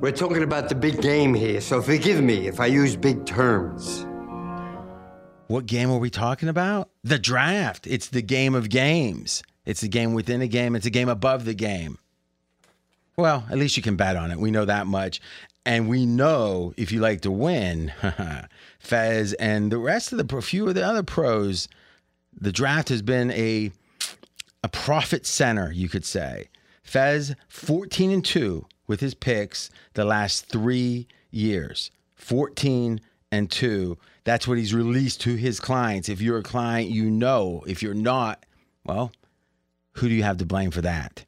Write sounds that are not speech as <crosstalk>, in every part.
We're talking about the big game here, so forgive me if I use big terms. What game are we talking about? The draft. It's the game of games. It's a game within a game. It's a game above the game. Well, at least you can bet on it. We know that much. And we know if you like to win, <laughs> Fez and the rest of the few of the other pros, the draft has been a a profit center, you could say. Fez 14 and 2 with his picks the last 3 years. 14 and 2. That's what he's released to his clients. If you're a client, you know. If you're not, well, who do you have to blame for that?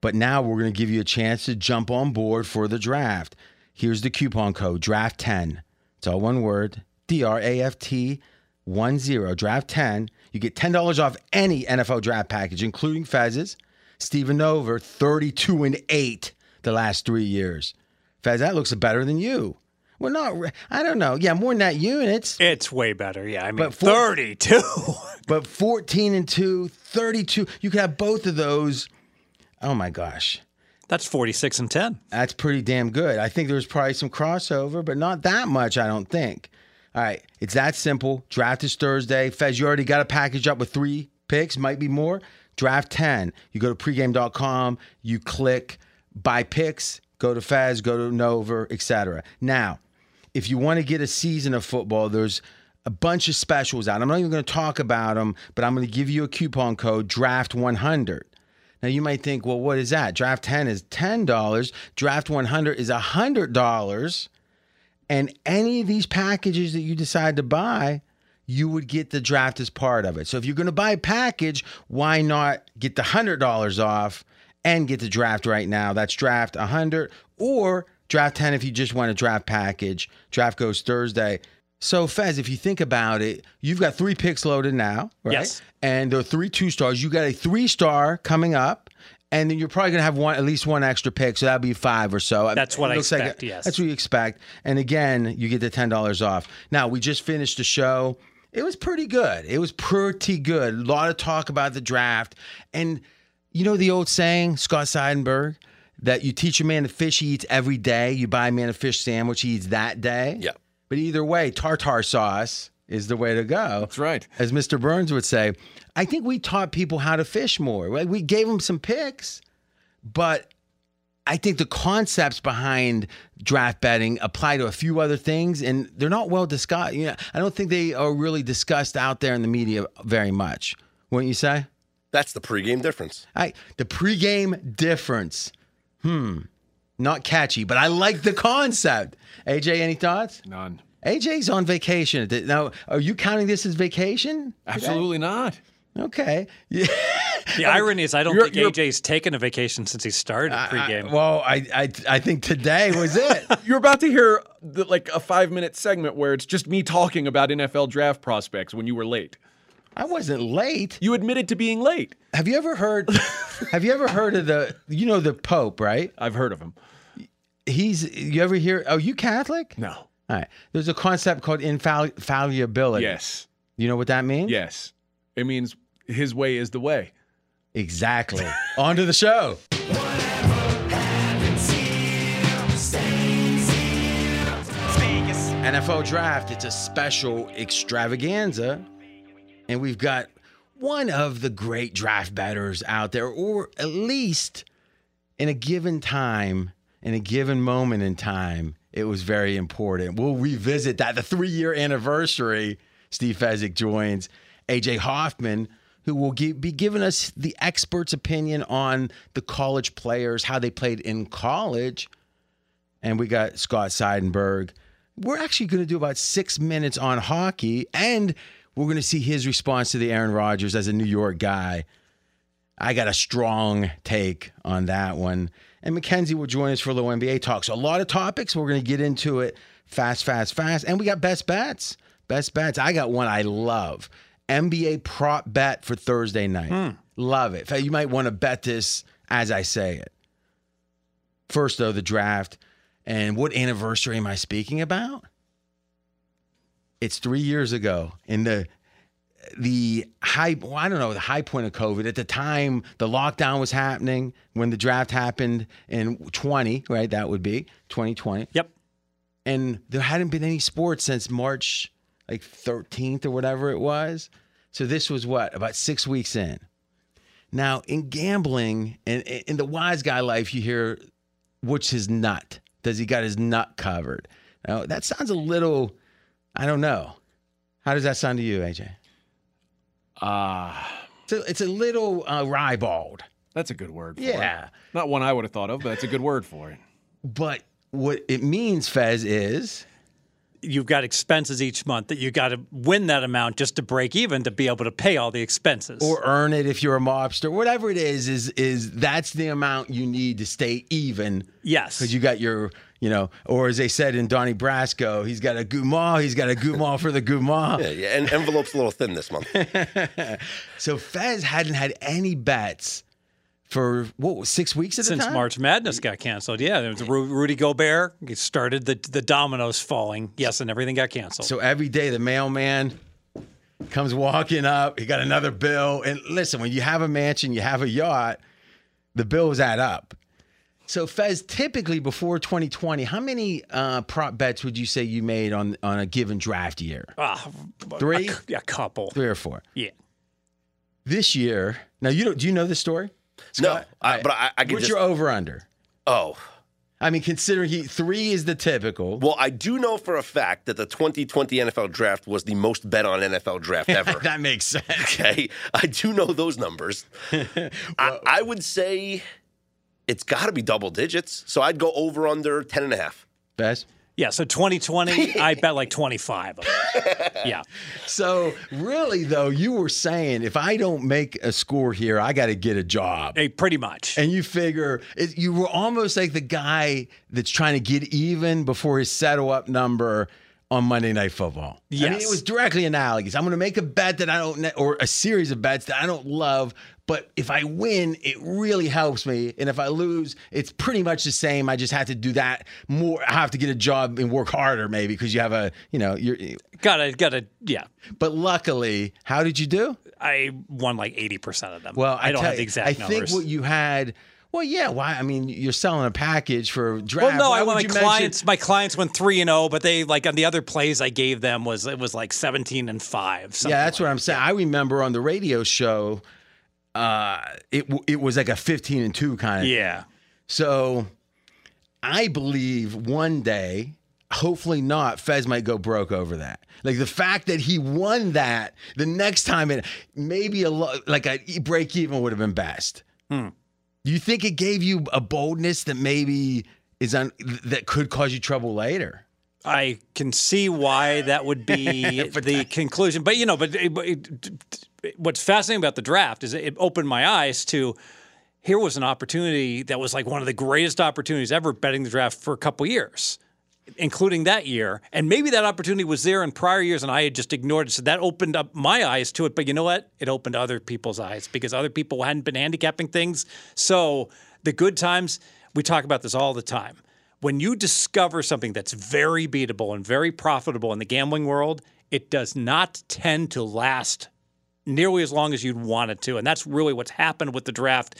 But now we're going to give you a chance to jump on board for the draft. Here's the coupon code DRAFT10. It's all one word D R A F T 1 0. Draft 10. You get $10 off any NFL draft package, including Fez's. Steve Nover, 32 and 8 the last three years. Fez, that looks better than you. Well, not, I don't know. Yeah, more than that units. It's way better. Yeah, I mean, But for- 32. <laughs> But 14 and 2, 32. You could have both of those. Oh my gosh. That's 46 and 10. That's pretty damn good. I think there's probably some crossover, but not that much, I don't think. All right, it's that simple. Draft is Thursday. Fez, you already got a package up with three picks, might be more. Draft 10. You go to pregame.com, you click buy picks, go to Faz, go to Nover, etc. Now, if you want to get a season of football, there's a bunch of specials out. I'm not even going to talk about them, but I'm going to give you a coupon code DRAFT100. Now you might think, well, what is that? Draft 10 is $10. Draft 100 is $100. And any of these packages that you decide to buy, you would get the draft as part of it. So if you're going to buy a package, why not get the $100 off and get the draft right now? That's draft 100 or draft 10 if you just want a draft package. Draft goes Thursday. So Fez, if you think about it, you've got three picks loaded now, right? Yes. And there are three two stars. You got a three star coming up. And then you're probably gonna have one, at least one extra pick, so that'll be five or so. That's what I looks like expect, yes. That's what you expect. And again, you get the ten dollars off. Now we just finished the show. It was pretty good. It was pretty good. A lot of talk about the draft, and you know the old saying, Scott Seidenberg, that you teach a man to fish, he eats every day. You buy a man a fish sandwich, he eats that day. Yeah. But either way, tartar sauce is the way to go. That's right. As Mr. Burns would say, I think we taught people how to fish more. We gave them some picks, but I think the concepts behind draft betting apply to a few other things, and they're not well discussed. You know, I don't think they are really discussed out there in the media very much. Wouldn't you say? That's the pregame difference. I the pregame difference. Hmm. Not catchy, but I like the concept. AJ, any thoughts? None. AJ's on vacation. Now, are you counting this as vacation? Absolutely not. Okay. <laughs> Yeah. The irony is, I don't You're- think you're- AJ's taken a vacation since he started pregame. well, I, I I think today was it. <laughs> You're about to hear the, like a five minute segment where it's just me talking about NFL draft prospects when you were late. I wasn't late. You admitted to being late. Have you ever heard? <laughs> have you ever heard of the? You know the Pope, right? I've heard of him. He's. You ever hear? Oh, you Catholic? No. All right. There's a concept called infalli- infallibility. Yes. You know what that means? Yes. It means his way is the way. Exactly. <laughs> On to the show. NFL draft, it's a special extravaganza. And we've got one of the great draft batters out there, or at least in a given time, in a given moment in time, it was very important. We'll revisit that. The three year anniversary, Steve Fezzik joins AJ Hoffman, who will gi- be giving us the expert's opinion on the college players, how they played in college. And we got Scott Seidenberg. We're actually going to do about six minutes on hockey, and we're going to see his response to the Aaron Rodgers as a New York guy. I got a strong take on that one. And Mackenzie will join us for a little NBA talk. So a lot of topics. We're going to get into it fast, fast, fast. And we got best bets. Best bets. I got one I love. NBA prop bet for Thursday night. Hmm. Love it. You might want to bet this as I say it. First, though, the draft. And what anniversary am I speaking about? It's three years ago in the the high well, I don't know the high point of COVID at the time the lockdown was happening when the draft happened in 20 right that would be 2020 Yep. and there hadn't been any sports since March like 13th or whatever it was. So this was what about six weeks in. Now in gambling and in the wise guy life, you hear what's his nut? Does he got his nut covered? Now that sounds a little, I don't know. How does that sound to you, AJ? Ah, It's a, it's a little uh, ribald. that's a good word. For Yeah. it. not one I would have thought of, but that's a good word for it. But what it means, Fez, is You've got expenses each month that you got to win that amount just to break even to be able to pay all the expenses. or earn it if you're a mobster, whatever it is, is is that's the amount you need to stay even. yes. Because you got your, you know, or as they said in Donnie Brasco, he's got a guma, he's got a guma for the guma. Yeah, yeah, and envelope's a little thin this month. <laughs> So Fez hadn't had any bets for what was six weeks at Since the time? March Madness got canceled. Yeah, there was Ru- Rudy Gobert. He started the the dominoes falling. Yes, and everything got canceled. So every day the mailman comes walking up, he got another bill. And listen, when you have a mansion, you have a yacht, the bills add up. So Fez, typically before 2020, how many uh, prop bets would you say you made on on a given draft year? Ah, Three? a, yeah, a couple. Three or four. Yeah. This year, now you don't do you know this story? no, Scott? I, but I, I can What's just. your over under? oh, I mean, considering he three is the typical. well, I do know for a fact that the 2020 NFL draft was the most bet on NFL draft <laughs> ever. that makes sense. okay, I do know those numbers. <laughs> I, I would say it's got to be double digits. So I'd go over under 10 and a half. Fez? Yeah, so 2020, <laughs> I bet like 25 of it. Yeah. So really though, you were saying if I don't make a score here, I got to get a job. Hey, pretty much. And you figure it, you were almost like the guy that's trying to get even before his settle up number on Monday Night Football. I mean, it was directly analogous. I'm going to make a bet that I don't, ne- or a series of bets that I don't love, but if I win, it really helps me. And if I lose, it's pretty much the same. I just have to do that more. I have to get a job and work harder, maybe, because you have a, you know, you're. Gotta, gotta, yeah. But luckily, how did you do? I won like 80% of them. Well, I, don't tell have the exact I numbers. think what you had. Well, yeah. Why? I mean, you're selling a package for draft. well, no, Why I want my you mention- clients. My clients went three and zero, but they like on the other plays I gave them was it was like seventeen and five. Yeah, that's like what I'm saying. I remember on the radio show, uh, it it was like a 15 and two kind of. Yeah. So, I believe one day, hopefully not, Fez might go broke over that. Like the fact that he won that, the next time it maybe a lo- like a break even would have been best. Hmm. You think it gave you a boldness that maybe is on that could cause you trouble later? I can see why that would be <laughs> the conclusion. But you know, but, it- but it- what's fascinating about the draft is it opened my eyes to here was an opportunity that was like one of the greatest opportunities ever betting the draft for a couple years, including that year. And maybe that opportunity was there in prior years and I had just ignored it. So that opened up my eyes to it. But you know what? It opened other people's eyes because other people hadn't been handicapping things. So the good times, we talk about this all the time. When you discover something that's very beatable and very profitable in the gambling world, it does not tend to last nearly as long as you'd want it to. And that's really what's happened with the draft.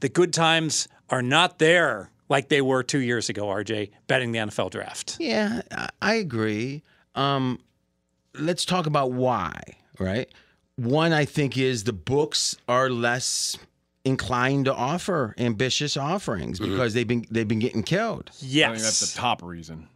The good times are not there like they were two years ago, RJ, betting the NFL draft. Yeah, I- I agree. Um, let's talk about why, right? One, I think, is the books are less inclined to offer ambitious offerings because they've been they've been getting killed. I Yes. think that's the top reason.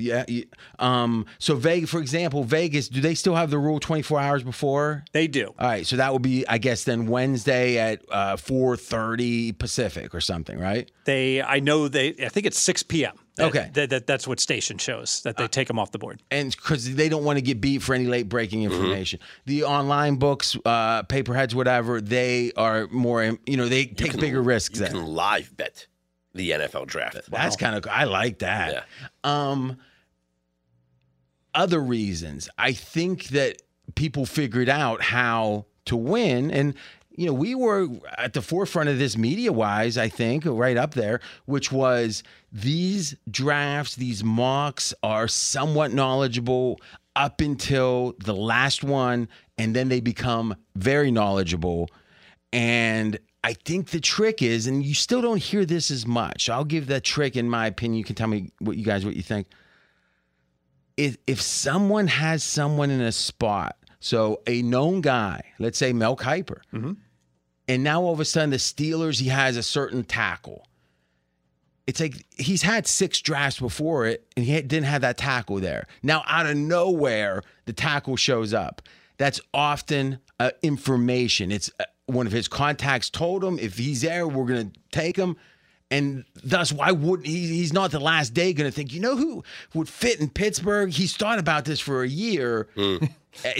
Yeah. y- Um. So Vegas, for example, Vegas, do they still have the rule twenty four hours before? They do. All right. So that would be, I guess, then Wednesday at uh, four thirty Pacific or something, right? They, I know they, I think it's 6 p.m. That- Okay. That, that- that's what station shows, that they take them off the board. and because they don't want to get beat for any late breaking information. The online books, uh, pay-per-heads, whatever, they are more, you know, they take bigger risks. You Then. can live bet the NFL draft. That's kind of, I like that. Um, other reasons, I think that people figured out how to win, and you know, we were at the forefront of this media wise, I think, right up there, which was these drafts, these mocks are somewhat knowledgeable up until the last one, and then they become very knowledgeable. And I think the trick is, and you still don't hear this as much. I'll give that trick in my opinion. You can tell me what you guys what you think. If if someone has someone in a spot, so a known guy, let's say Mel Kiper, and now all of a sudden the Steelers, he has a certain tackle. It's like he's had six drafts before it, and he didn't have that tackle there. Now, out of nowhere, the tackle shows up. That's often uh, information. It's uh, one of his contacts told him if he's there, we're going to take him. And thus, why would he? He's not the last day going to think, you know who would fit in Pittsburgh? He's thought about this for a year. Uh, <laughs>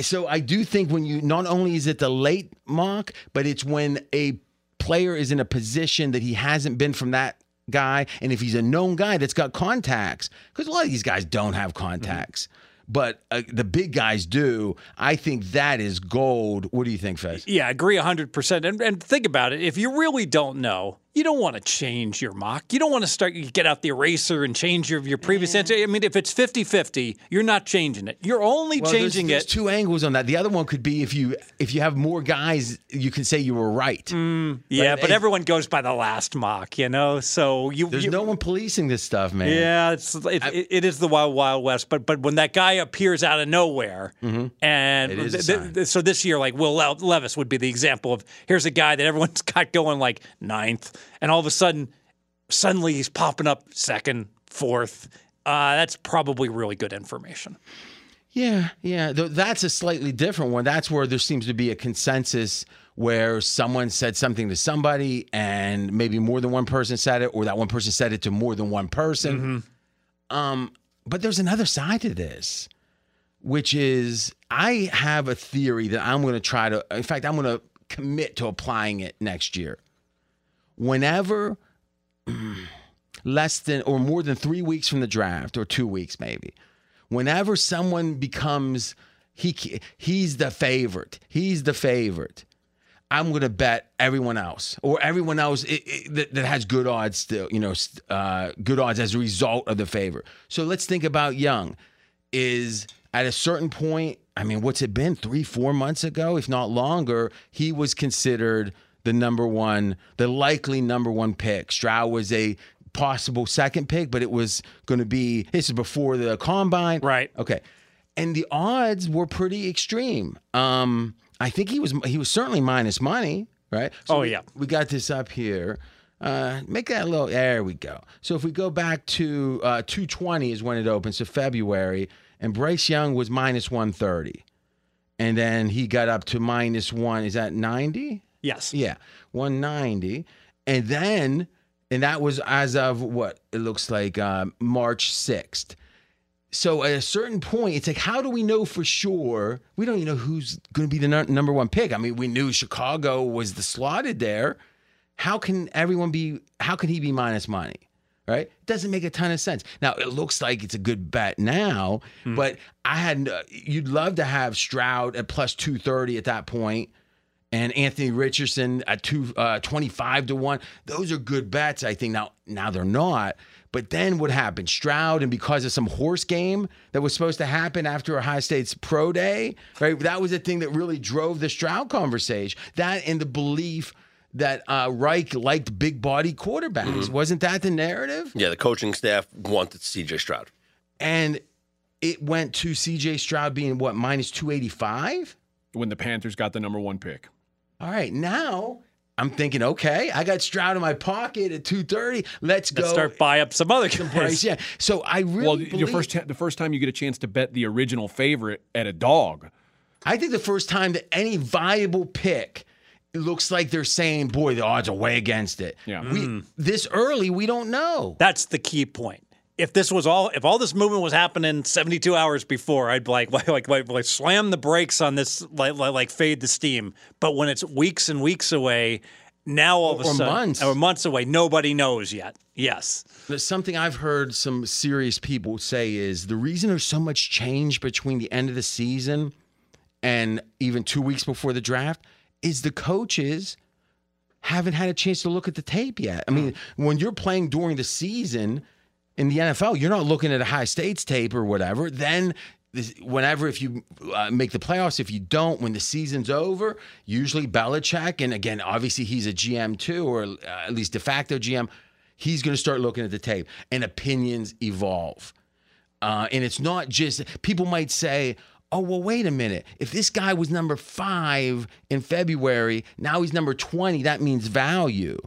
So I do think when you not only is it the late mock, but it's when a player is in a position that he hasn't been from that guy, and if he's a known guy that's got contacts, because a lot of these guys don't have contacts. But uh, the big guys do. I think that is gold. What do you think, Fez? Yeah, I agree 100%. And, and think about it. If you really don't know, you don't want to change your mock. You don't want to start, you get out the eraser and change your, your previous answer. I mean, if it's 50 50, you're not changing it. You're only Well, there's- changing there's it. two angles on that. The other one could be if you if you have more guys, you can say you were right. yeah, But but everyone goes by the last mock, you know? So you. There's you, no one policing this stuff, man. Yeah, it's it, it, it is the wild wild west. But but when that guy appears out of nowhere, and Mm-hmm. Is th- th- so this year, like Will Levis would be the example of here's a guy that everyone's <laughs> got going like ninth, and all of a sudden, suddenly he's popping up second, fourth. Uh, that's probably really good information. Yeah, yeah. Th- That's a slightly different one. That's where there seems to be a consensus where someone said something to somebody and maybe more than one person said it, or that one person said it to more than one person. Um, but there's another side to this, which is I have a theory that I'm going to try to, in fact, I'm going to commit to applying it next year. Whenever <clears throat> less than or more than three weeks from the draft, or two weeks maybe, whenever someone becomes he he's the favorite, he's the favorite. I'm going to bet everyone else or everyone else i i that, that has good odds still, you know, uh, good odds as a result of the favor. So let's think about Young. Is at a certain point, I mean, what's it been? Three, four months ago, if not longer, he was considered the number one, the likely number one pick. Stroud was a possible second pick, but it was going to be, this is before the combine. Right. Okay. And the odds were pretty extreme. Um, I think he was he was certainly minus money, right? So Oh, we- yeah. We got this up here. Uh, make that a little. There we go. So if we go back to uh, 220 is when it opens, so February, and Bryce Young was minus 130, and then he got up to minus one. Is that 90? Yes. Yeah, 190. And then, and that was as of what it looks like uh, March 6th. So at a certain point, it's like, how do we know for sure? We don't even know who's going to be the nu- number one pick. I mean, we knew Chicago was the slotted there. How can everyone be? How can he be minus money? Right? It doesn't make a ton of sense. Now it looks like it's a good bet now, but I had uh, you'd love to have Stroud at plus two thirty at that point, and Anthony Richardson at two uh, twenty five to one. Those are good bets. I think now now they're not. But then what happened? Stroud, and because of some horse game that was supposed to happen after Ohio State's pro day, right? That was the thing that really drove the Stroud conversation. That and the belief that uh, Reich liked big body quarterbacks. Wasn't that the narrative? Yeah, the coaching staff wanted CJ Stroud. And it went to CJ Stroud being what, minus 285? when the Panthers got the number one pick. All right, now I'm thinking, okay, I got Stroud in my pocket at 230. Let's go. Let's start buy up some other <laughs> guys. Bryce, yeah. So I really Well, believe, your first the first time you get a chance to bet the original favorite at a dog. I think the first time that any viable pick it looks like they're saying, boy, the odds are way against it. Yeah. We mm. this early, we don't know. That's the key point. If this was all, if all this movement was happening 72 hours before, I'd be like, like, <laughs> like, like, like slam the brakes on this, like, like, like fade the steam. But when it's weeks and weeks away, now all of a Or sudden, months. or months away, nobody knows yet. Yes, There's something I've heard some serious people say is the reason there's so much change between the end of the season and even two weeks before the draft is the coaches haven't had a chance to look at the tape yet. I mean, when you're playing during the season in the NFL, you're not looking at a high states tape or whatever. Then whenever if you uh, make the playoffs, if you don't, when the season's over, usually Belichick, and again, obviously he's a GM too, or uh, at least de facto GM, he's going to start looking at the tape, and opinions evolve. Uh, and it's not just people might say, "Oh, well, wait a minute. If this guy was number five in February, now he's number twenty. That means value."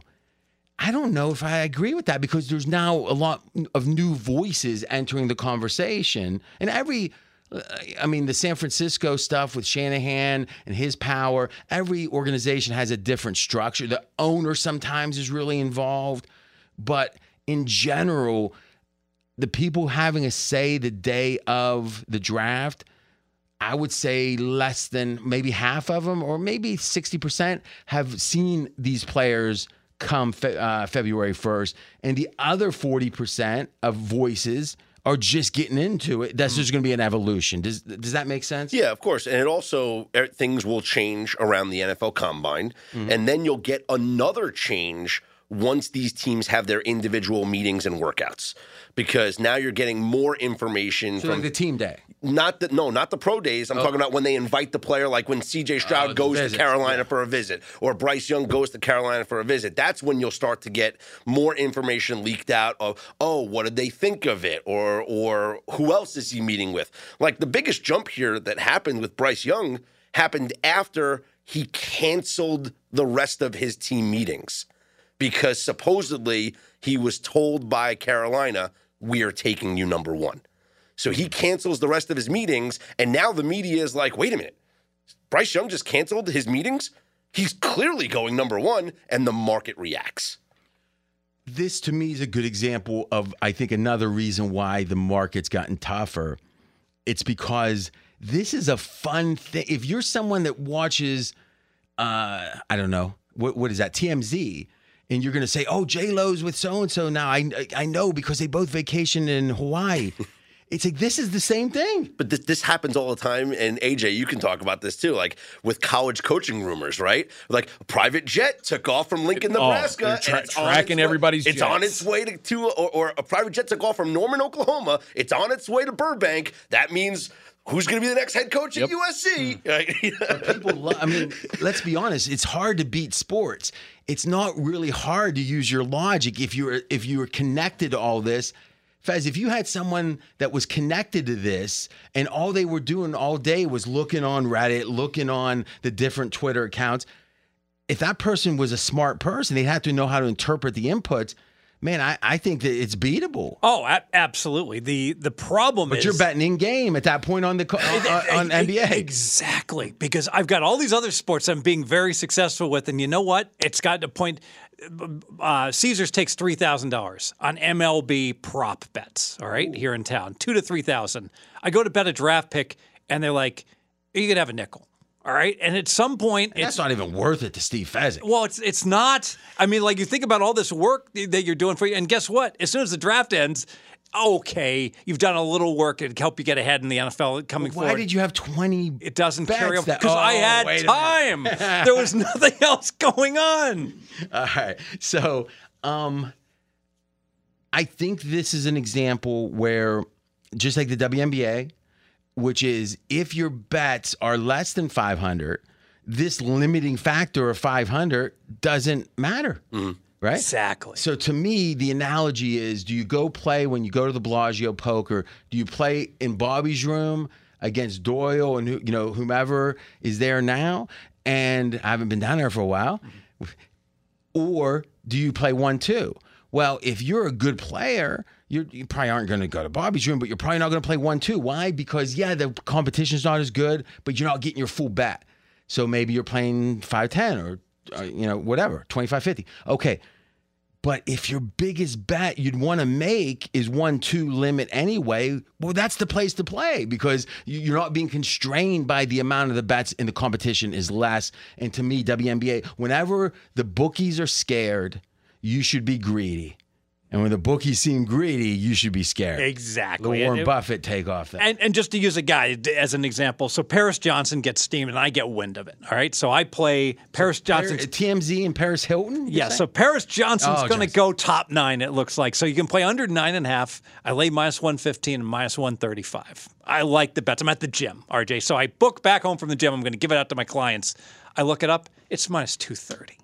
I don't know if I agree with that because there's now a lot of new voices entering the conversation, and every uh, I mean, the San Francisco stuff with Shanahan and his power, every organization has a different structure. The owner sometimes is really involved, but in general, the people having a say the day of the draft, I would say less than maybe half of them, or maybe 60%, have seen these players come fe- uh, February 1st. And the other 40% of voices are just getting into it. That's just going to be an evolution. Does does that make sense? Yeah, of course. And it also er, things will change around the NFL Combine, and then you'll get another change once these teams have their individual meetings and workouts, because now you're getting more information So from like the team day. not the no, not the pro days. I'm oh. talking about when they invite the player, like when C.J. Oh, Stroud Oh, the goes to visits, Carolina for a visit, or Bryce Young goes to Carolina for a visit. That's when you'll start to get more information leaked out of, oh, what did they think of it, or or who else is he meeting with? Like the biggest jump here that happened with Bryce Young happened after he canceled the rest of his team meetings because supposedly he was told by Carolina, "We are taking you number one." So he cancels the rest of his meetings, and now the media is like, wait a minute, Bryce Young just canceled his meetings? He's clearly going number one, and the market reacts. This to me is a good example of I think another reason why the market's gotten tougher. It's because this is a fun thing. If you're someone that watches, uh, I don't know what what is that TMZ, and you're going to say, "Oh, J Lo's with so and so now." I I know because they both vacation in Hawaii. <laughs> it's like this is the same thing. But this, this happens all the time, and AJ, you can talk about this too, like with college coaching rumors, right? Like a private jet took off from Lincoln, Oh, Nebraska. they're tra- and it's on tracking its way- everybody's It's on its way to, to or, or a private jet took off from Norman, Oklahoma. It's on its way to Burbank. That means who's going to be the next head coach at Yep. USC? Right? Mm. <laughs> people lo- I mean, let's be honest, it's hard to beat sports. It's not really hard to use your logic if you're if you were connected to all this. Fez, if you had someone that was connected to this and all they were doing all day was looking on Reddit, looking on the different Twitter accounts, if that person was a smart person, they'd have to know how to interpret the inputs. Man, I, I think that it's beatable. Oh, a- absolutely. The the problem But is you're betting in game at that point on the co- <laughs> on, on NBA. Exactly. Because I've got all these other sports I'm being very successful with. And you know what? It's got to point. Uh, Caesars takes three thousand dollars on MLB prop bets. All right, here in town, two to three thousand. I go to bet a draft pick, and they're like, "You could have a nickel." All right, and at some point, That's it's not even worth it to Steve Fezzik. well, it's it's not. I mean, like you think about all this work that you're doing for you, and guess what? As soon as the draft ends, okay, you've done a little work to help you get ahead in the NFL coming Why forward. Why did you have 20 it doesn't carry over because I Oh, had time. <laughs> there was nothing else going on. All right. So, um, I think this is an example where, just like the WNBA, which is if your bets are less than 500, this limiting factor of 500 doesn't matter. Mm-hmm. Right? Exactly. So to me, the analogy is: Do you go play when you go to the Bellagio poker? Do you play in Bobby's room against Doyle and you know whomever is there now? And I haven't been down there for a while. Mm-hmm. Or do you play one two? Well, if you're a good player, you're, you probably aren't going to go to Bobby's room, but you're probably not going to play one two. Why? Because yeah, the competition's not as good, but you're not getting your full bet. So maybe you're playing five ten or uh, you know whatever twenty five fifty. Okay, but if your biggest bet you'd want to make is one two limit anyway, well, that's the place to play because you- you're not being constrained by the amount of the bets and the competition is less. And to me, WNBA, whenever the bookies are scared, you should be greedy. And when the bookies seem greedy, you should be scared. Exactly. The Warren And- Buffett take off that. And, and just to use a guy as an example, so Paris Johnson gets steamed and I get wind of it. All right. So I play Paris Johnson. TMZ and Paris Hilton? Yeah, say? so Paris Johnson's Oh, going to Johnson. go top nine, it looks like. So you can play under nine and a half. I lay minus 115 and minus 135. I like the bets. I'm at the gym, RJ. So I book back home from the gym. I'm going to give it out to my clients. I look it up. It's minus 230.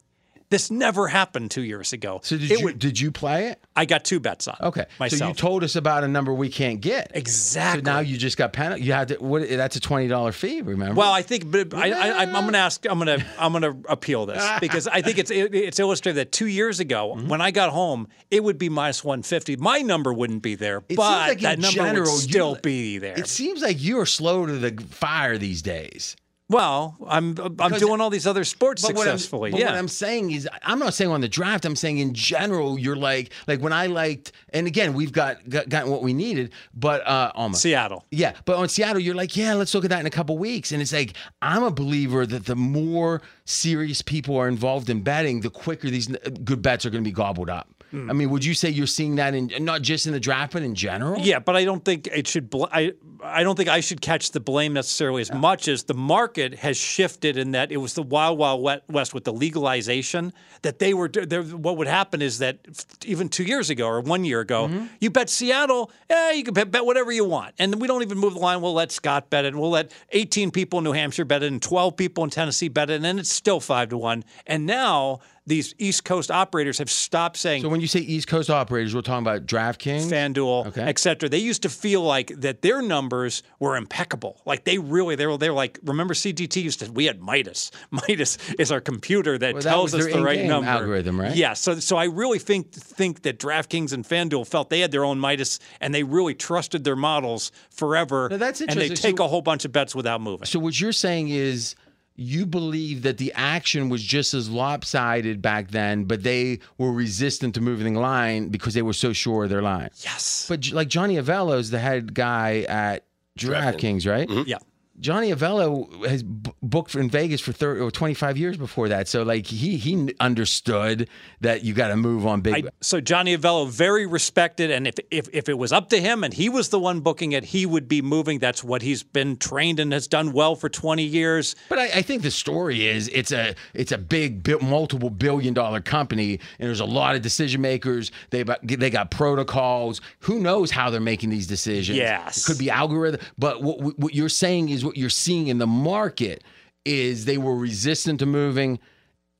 This never happened two years ago. So did It you would- did you play it? I got two bets on. it Okay. myself. So you told us about a number we can't get. Exactly. So now you just got penalty. You had to. What? That's a twenty dollar fee. Remember? Well, I think, but I, I, I'm going to ask. I'm going to. I'm going to appeal this <laughs> because I think it's it, it's illustrated that two years ago, Mm-hmm. when I got home, it would be minus 150. My number wouldn't be there, It but like that number general, would you- still be there. it seems like you are slow to the fire these days. Well, I'm I'm doing all these other sports what successfully. but yeah. what I'm saying is, I'm not saying on the draft. I'm saying in general, you're like, like when I liked, and again, we've got, got gotten what we needed, but uh, almost. Seattle. Yeah, but on Seattle, you're like, yeah, let's look at that in a couple weeks. And it's like, I'm a believer that the more serious people are involved in betting, the quicker these good bets are going to be gobbled up. Hmm. I mean, would you say you're seeing that in not just in the draft, but in general? Yeah, but I don't think it should. Bl- I I don't think I should catch the blame necessarily as much as the market has shifted in that it was the wild wild west with the legalization that they were. What would happen is that even two years ago or one year ago, Mm-hmm. you bet Seattle. Yeah, you can bet, bet whatever you want, and we don't even move the line. We'll let Scott bet it. We'll let 18 people in New Hampshire bet it, and 12 people in Tennessee bet it, and then it's still five to one. And now these East Coast operators have stopped saying So when you say East Coast operators, we're talking about DraftKings. FanDuel, Okay. et cetera. They used to feel like that their numbers were impeccable. Like they really, they were, they were like, remember CGT used to, we had Midas. <laughs> Midas is our computer that Well, tells was us the right number. algorithm, right? Yeah. So, so I really think, think that DraftKings and FanDuel felt they had their own Midas and they really trusted their models forever. Now, that's And they take So- a whole bunch of bets without moving. So what you're saying is you believe that the action was just as lopsided back then, but they were resistant to moving the line because they were so sure of their line. yes. But like Johnny Avello's the head guy at DraftKings, right? Mm-hmm. yeah. Johnny Avello has b- booked in Vegas for 30 or 25 years before that. So like he he understood that you got to move on big. I, so Johnny Avello, very respected, and if, if if it was up to him and he was the one booking it, he would be moving. That's what he's been trained and has done well for 20 years. But I, I think the story is it's a it's a big multiple billion dollar company and there's a lot of decision makers. They got they got protocols. Who knows how they're making these decisions? Yes. it could be algorithm. But what what you're saying is what you're seeing in the market is they were resistant to moving,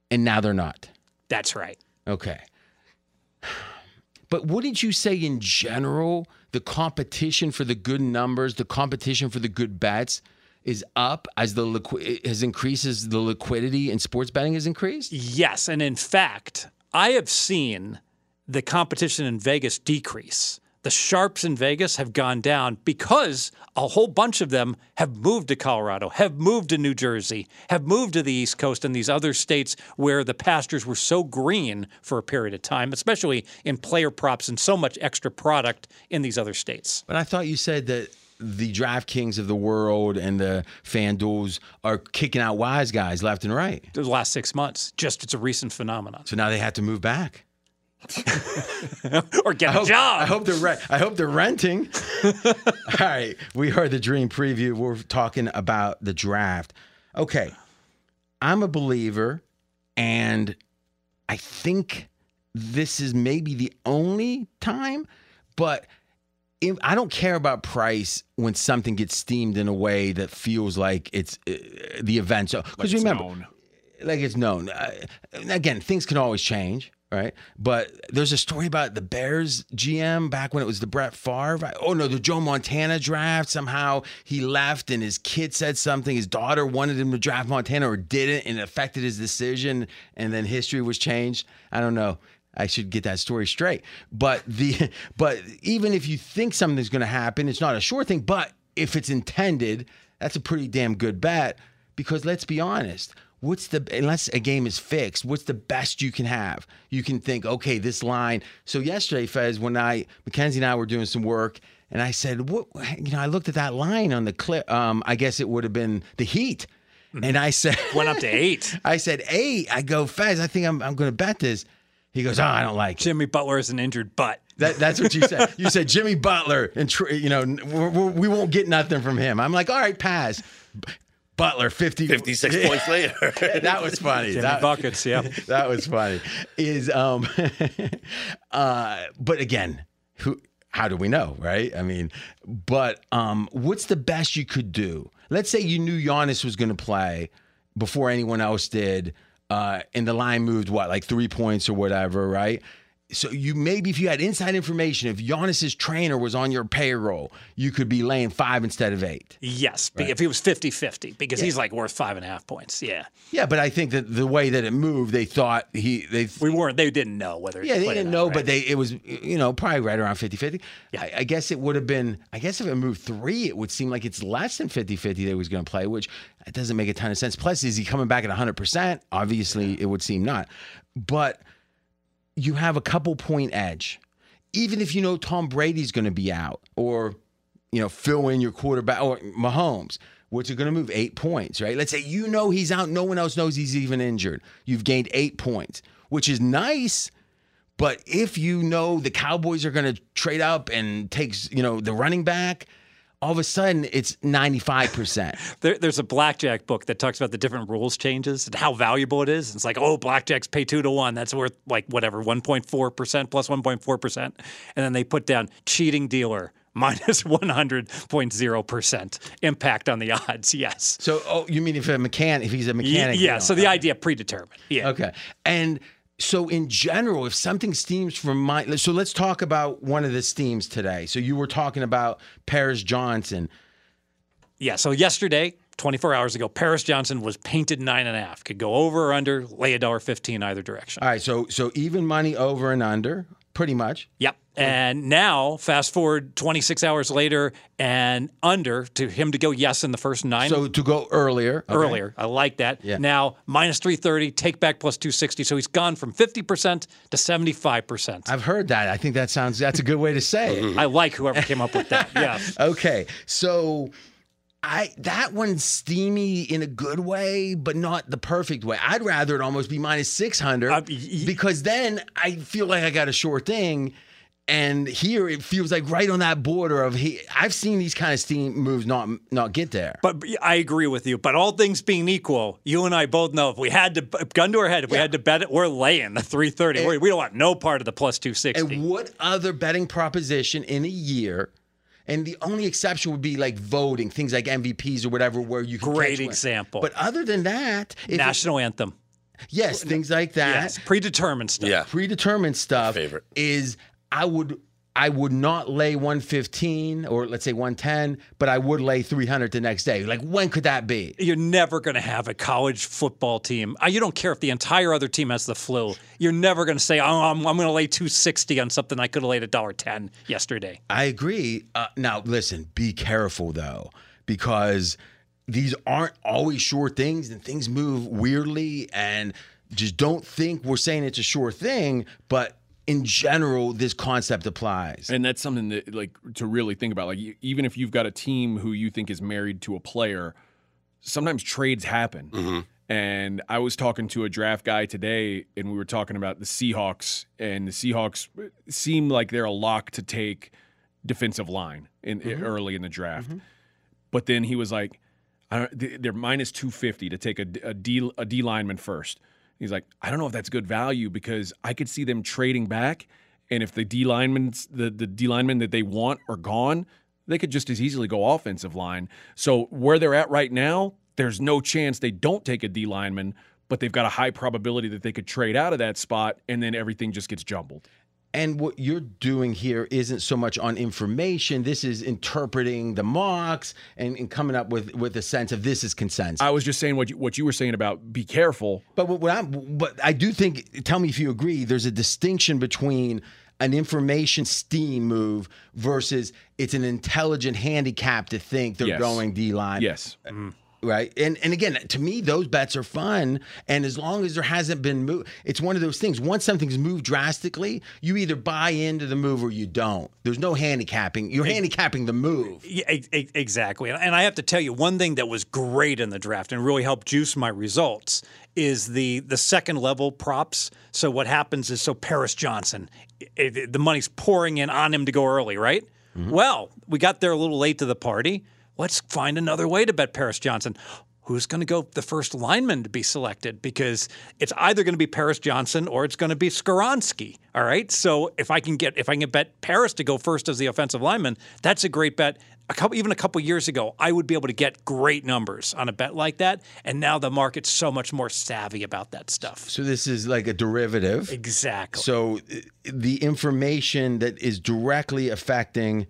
and now they're not. That's right. Okay. <sighs> But wouldn't you say in general the competition for the good numbers, the competition for the good bets is up as the liqui- has increases the liquidity in sports betting has increased? Yes, and in fact, I have seen the competition in Vegas decrease. The sharps in Vegas have gone down because a whole bunch of them have moved to Colorado, have moved to New Jersey, have moved to the East Coast and these other states where the pastures were so green for a period of time, especially in player props and so much extra product in these other states. But I thought you said that the DraftKings of the world and the FanDuels are kicking out wise guys left and right. The last six months, just it's a recent phenomenon. So now they have to move back. <laughs> or get I a hope, job. I hope they're re- I hope they're renting. <laughs> All right, we heard the dream preview. We're talking about the draft. Okay, I'm a believer, and I think this is maybe the only time, but. If, I don't care about price when something gets steamed in a way that feels like it's uh, the event. So, because It's remember, known. like it's known. Uh, again, things can always change, right? But there's a story about the Bears GM back when it was the Brett Favre. Oh no, the Joe Montana draft. Somehow he left, and his kid said something. His daughter wanted him to draft Montana or didn't, and it affected his decision. And then history was changed. I don't know. I should get that story straight. But the <laughs> but even if you think something's going to happen, it's not a sure thing. But if it's intended, that's a pretty damn good bet. Because let's be honest, what's the unless a game is fixed, what's the best you can have? You can think, okay, this line. So yesterday, Fez, when I Mackenzie and I were doing some work, and I said, what you know, I looked at that line on the clip. Um, I guess it would have been the Heat, and I said, Went up to eight. <laughs> I said, eight. I go, Fez, I think I'm, I'm going to bet this. He goes, "Oh, I don't like it." Jimmy Butler is an injured butt. That, that's what you said. <laughs> You said Jimmy Butler, and you know we're, we're, we won't get nothing from him. I'm like, all right, pass. B- Butler, 50, 56 <laughs> points later. <laughs> that was funny. Jimmy That, buckets, yeah. <laughs> that was funny. Is um, uh, but again, who? How do we know, right? I mean, but um, what's the best you could do? Let's say you knew Giannis was going to play before anyone else did, uh, and the line moved what, like three points or whatever, right? So you maybe if you had inside information, if Giannis's trainer was on your payroll, you could be laying five instead of eight. Yes, be- if he was 50 50, because he's like worth five and a half points. Yeah. Yeah, but I think that the way that it moved, they thought he they We weren't, they didn't know whether Yeah, they didn't know, right? but they it was you know probably right around 50-50. Yeah. I, I guess it would have been. I guess if it moved three, it would seem like it's less than 50-50 that he was going to play, which it doesn't make a ton of sense. Plus, is he coming back at hundred percent? Obviously, it would seem not. But you have a couple point edge, even if you know Tom Brady's going to be out, or you know fill in your quarterback or Mahomes. Which are going to move eight points, right? Let's say you know he's out, no one else knows he's even injured. You've gained eight points, which is nice. But if you know the Cowboys are going to trade up and takes, you know, the running back, all of a sudden it's 95%. <laughs> There, there's a blackjack book that talks about the different rules changes and how valuable it is. It's like, oh, blackjacks pay two to one. That's worth like whatever, 1.4% plus 1.4%. And then they put down cheating dealer <laughs> minus 100.0% impact on the odds. Yes. so, oh, you mean if a mechanic, if he's a mechanic? yeah. you So the idea predetermined. Yeah. Okay. And so in general, if something steams from my so let's talk about one of the steams today. So you were talking about Paris Johnson. Yeah. So yesterday, 24 hours ago, Paris Johnson was painted nine and a half. Could go over or under, lay a dollar fifteen either direction. All right, so so even money over and under, pretty much. Yep. And now, fast forward 26 hours later and under to him to go yes in the first nine So to go earlier. okay. earlier. I like that. Yeah. Now, minus 330, take back plus 260. So he's gone from 50% to 75%. I've heard that. I think that sounds that's a good way to say it. <laughs> I like whoever came up with that. Yes. <laughs> Okay, so I that one's steamy in a good way, but not the perfect way. I'd rather it almost be minus six hundred Uh, because then I feel like I got a sure thing. And here it feels like right on that border of he. I've seen these kind of steam moves not not get there. But I agree with you. But all things being equal, you and I both know if we had to, gun to our head, if we had to bet it, we're laying the 330. we we don't want no part of the plus 260. And what other betting proposition in a year? And the only exception would be like voting, things like MVPs or whatever, where you can Great catch one. example. But other than that, if it- National anthem. yes, things like that. Yes. Predetermined stuff. Yeah. predetermined stuff favorite. is I would I would not lay 115 or let's say 110, but I would lay 300 the next day. Like when could that be? You're never going to have a college football team. You don't care if the entire other team has the flu. You're never going to say, "Oh, I'm, I'm going to lay 260 on something I could have laid a dollar ten yesterday." I agree. Uh, now listen, be careful though because these aren't always sure things and things move weirdly and just don't think we're saying it's a sure thing, but in general this concept applies. And that's something that, like, to really think about. Like, even if you've got a team who you think is married to a player, sometimes trades happen. Mm-hmm. And I was talking to a draft guy today, and we were talking about the Seahawks, and the Seahawks uh, seem like they're a lock to take defensive line in mm-hmm. early in the draft. Mm-hmm. But then he was like, I don't, they- they're minus 250 to take a, a, D, a D lineman first. He's like, I don't know if that's good value because I could see them trading back. And if the D linemen, the, the D linemen that they want are gone, they could just as easily go offensive line. So where they're at right now, there's no chance they don't take a D lineman, but they've got a high probability that they could trade out of that spot and then everything just gets jumbled. And what you're doing here isn't so much on information. This is interpreting the mocks and, and coming up with, with a sense of this is consensus. I was just saying what you, what you were saying about be careful. but what, what I'm, but I do think. Tell me if you agree. There's a distinction between an information steam move versus it's an intelligent handicap to think they're Yes. going D line. Yes. Uh, mm-hmm. Right. And and again, to me, those bets are fun. And as long as there hasn't been move, it's one of those things. Once something's moved drastically, you either buy into the move or you don't. There's no handicapping. You're handicapping the move. Yeah, exactly. And I have to tell you, one thing that was great in the draft and really helped juice my results is the the second level props. So what happens is, so Paris Johnson, it, it- the money's pouring in on him to go early, right? Mm-hmm. Well, we got there a little late to the party. Let's find another way to bet Paris Johnson. Who's going to go the first lineman to be selected? Because it's either going to be Paris Johnson or it's going to be Skoronski. All right. So if I can get if I can bet Paris to go first as the offensive lineman, that's a great bet. A couple, even a couple years ago, I would be able to get great numbers on a bet like that. And now the market's so much more savvy about that stuff. So this is like a derivative. Exactly. So uh, the information that is directly affecting,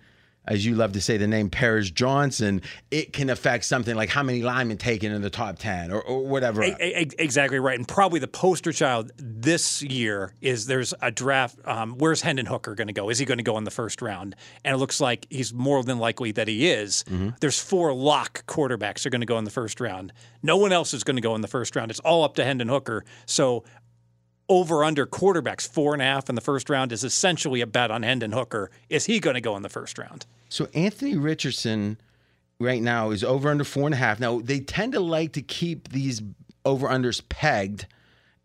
as you love to say, the name Paris Johnson, it can affect something like how many linemen taken in the top ten or, or whatever. E- e- Exactly right, and probably the poster child this year is there's a draft. Um, where's Hendon Hooker going to go? Is he going to go in the first round? And it looks like he's more than likely that he is. There's four lock quarterbacks that are going to go in the first round. No one else is going to go in the first round. It's all up to Hendon Hooker. So over under quarterbacks four and a half in the first round is essentially a bet on Hendon Hooker. Is he going to go in the first round? So Anthony Richardson right now is over under four and a half. Now they tend to like to keep these over unders pegged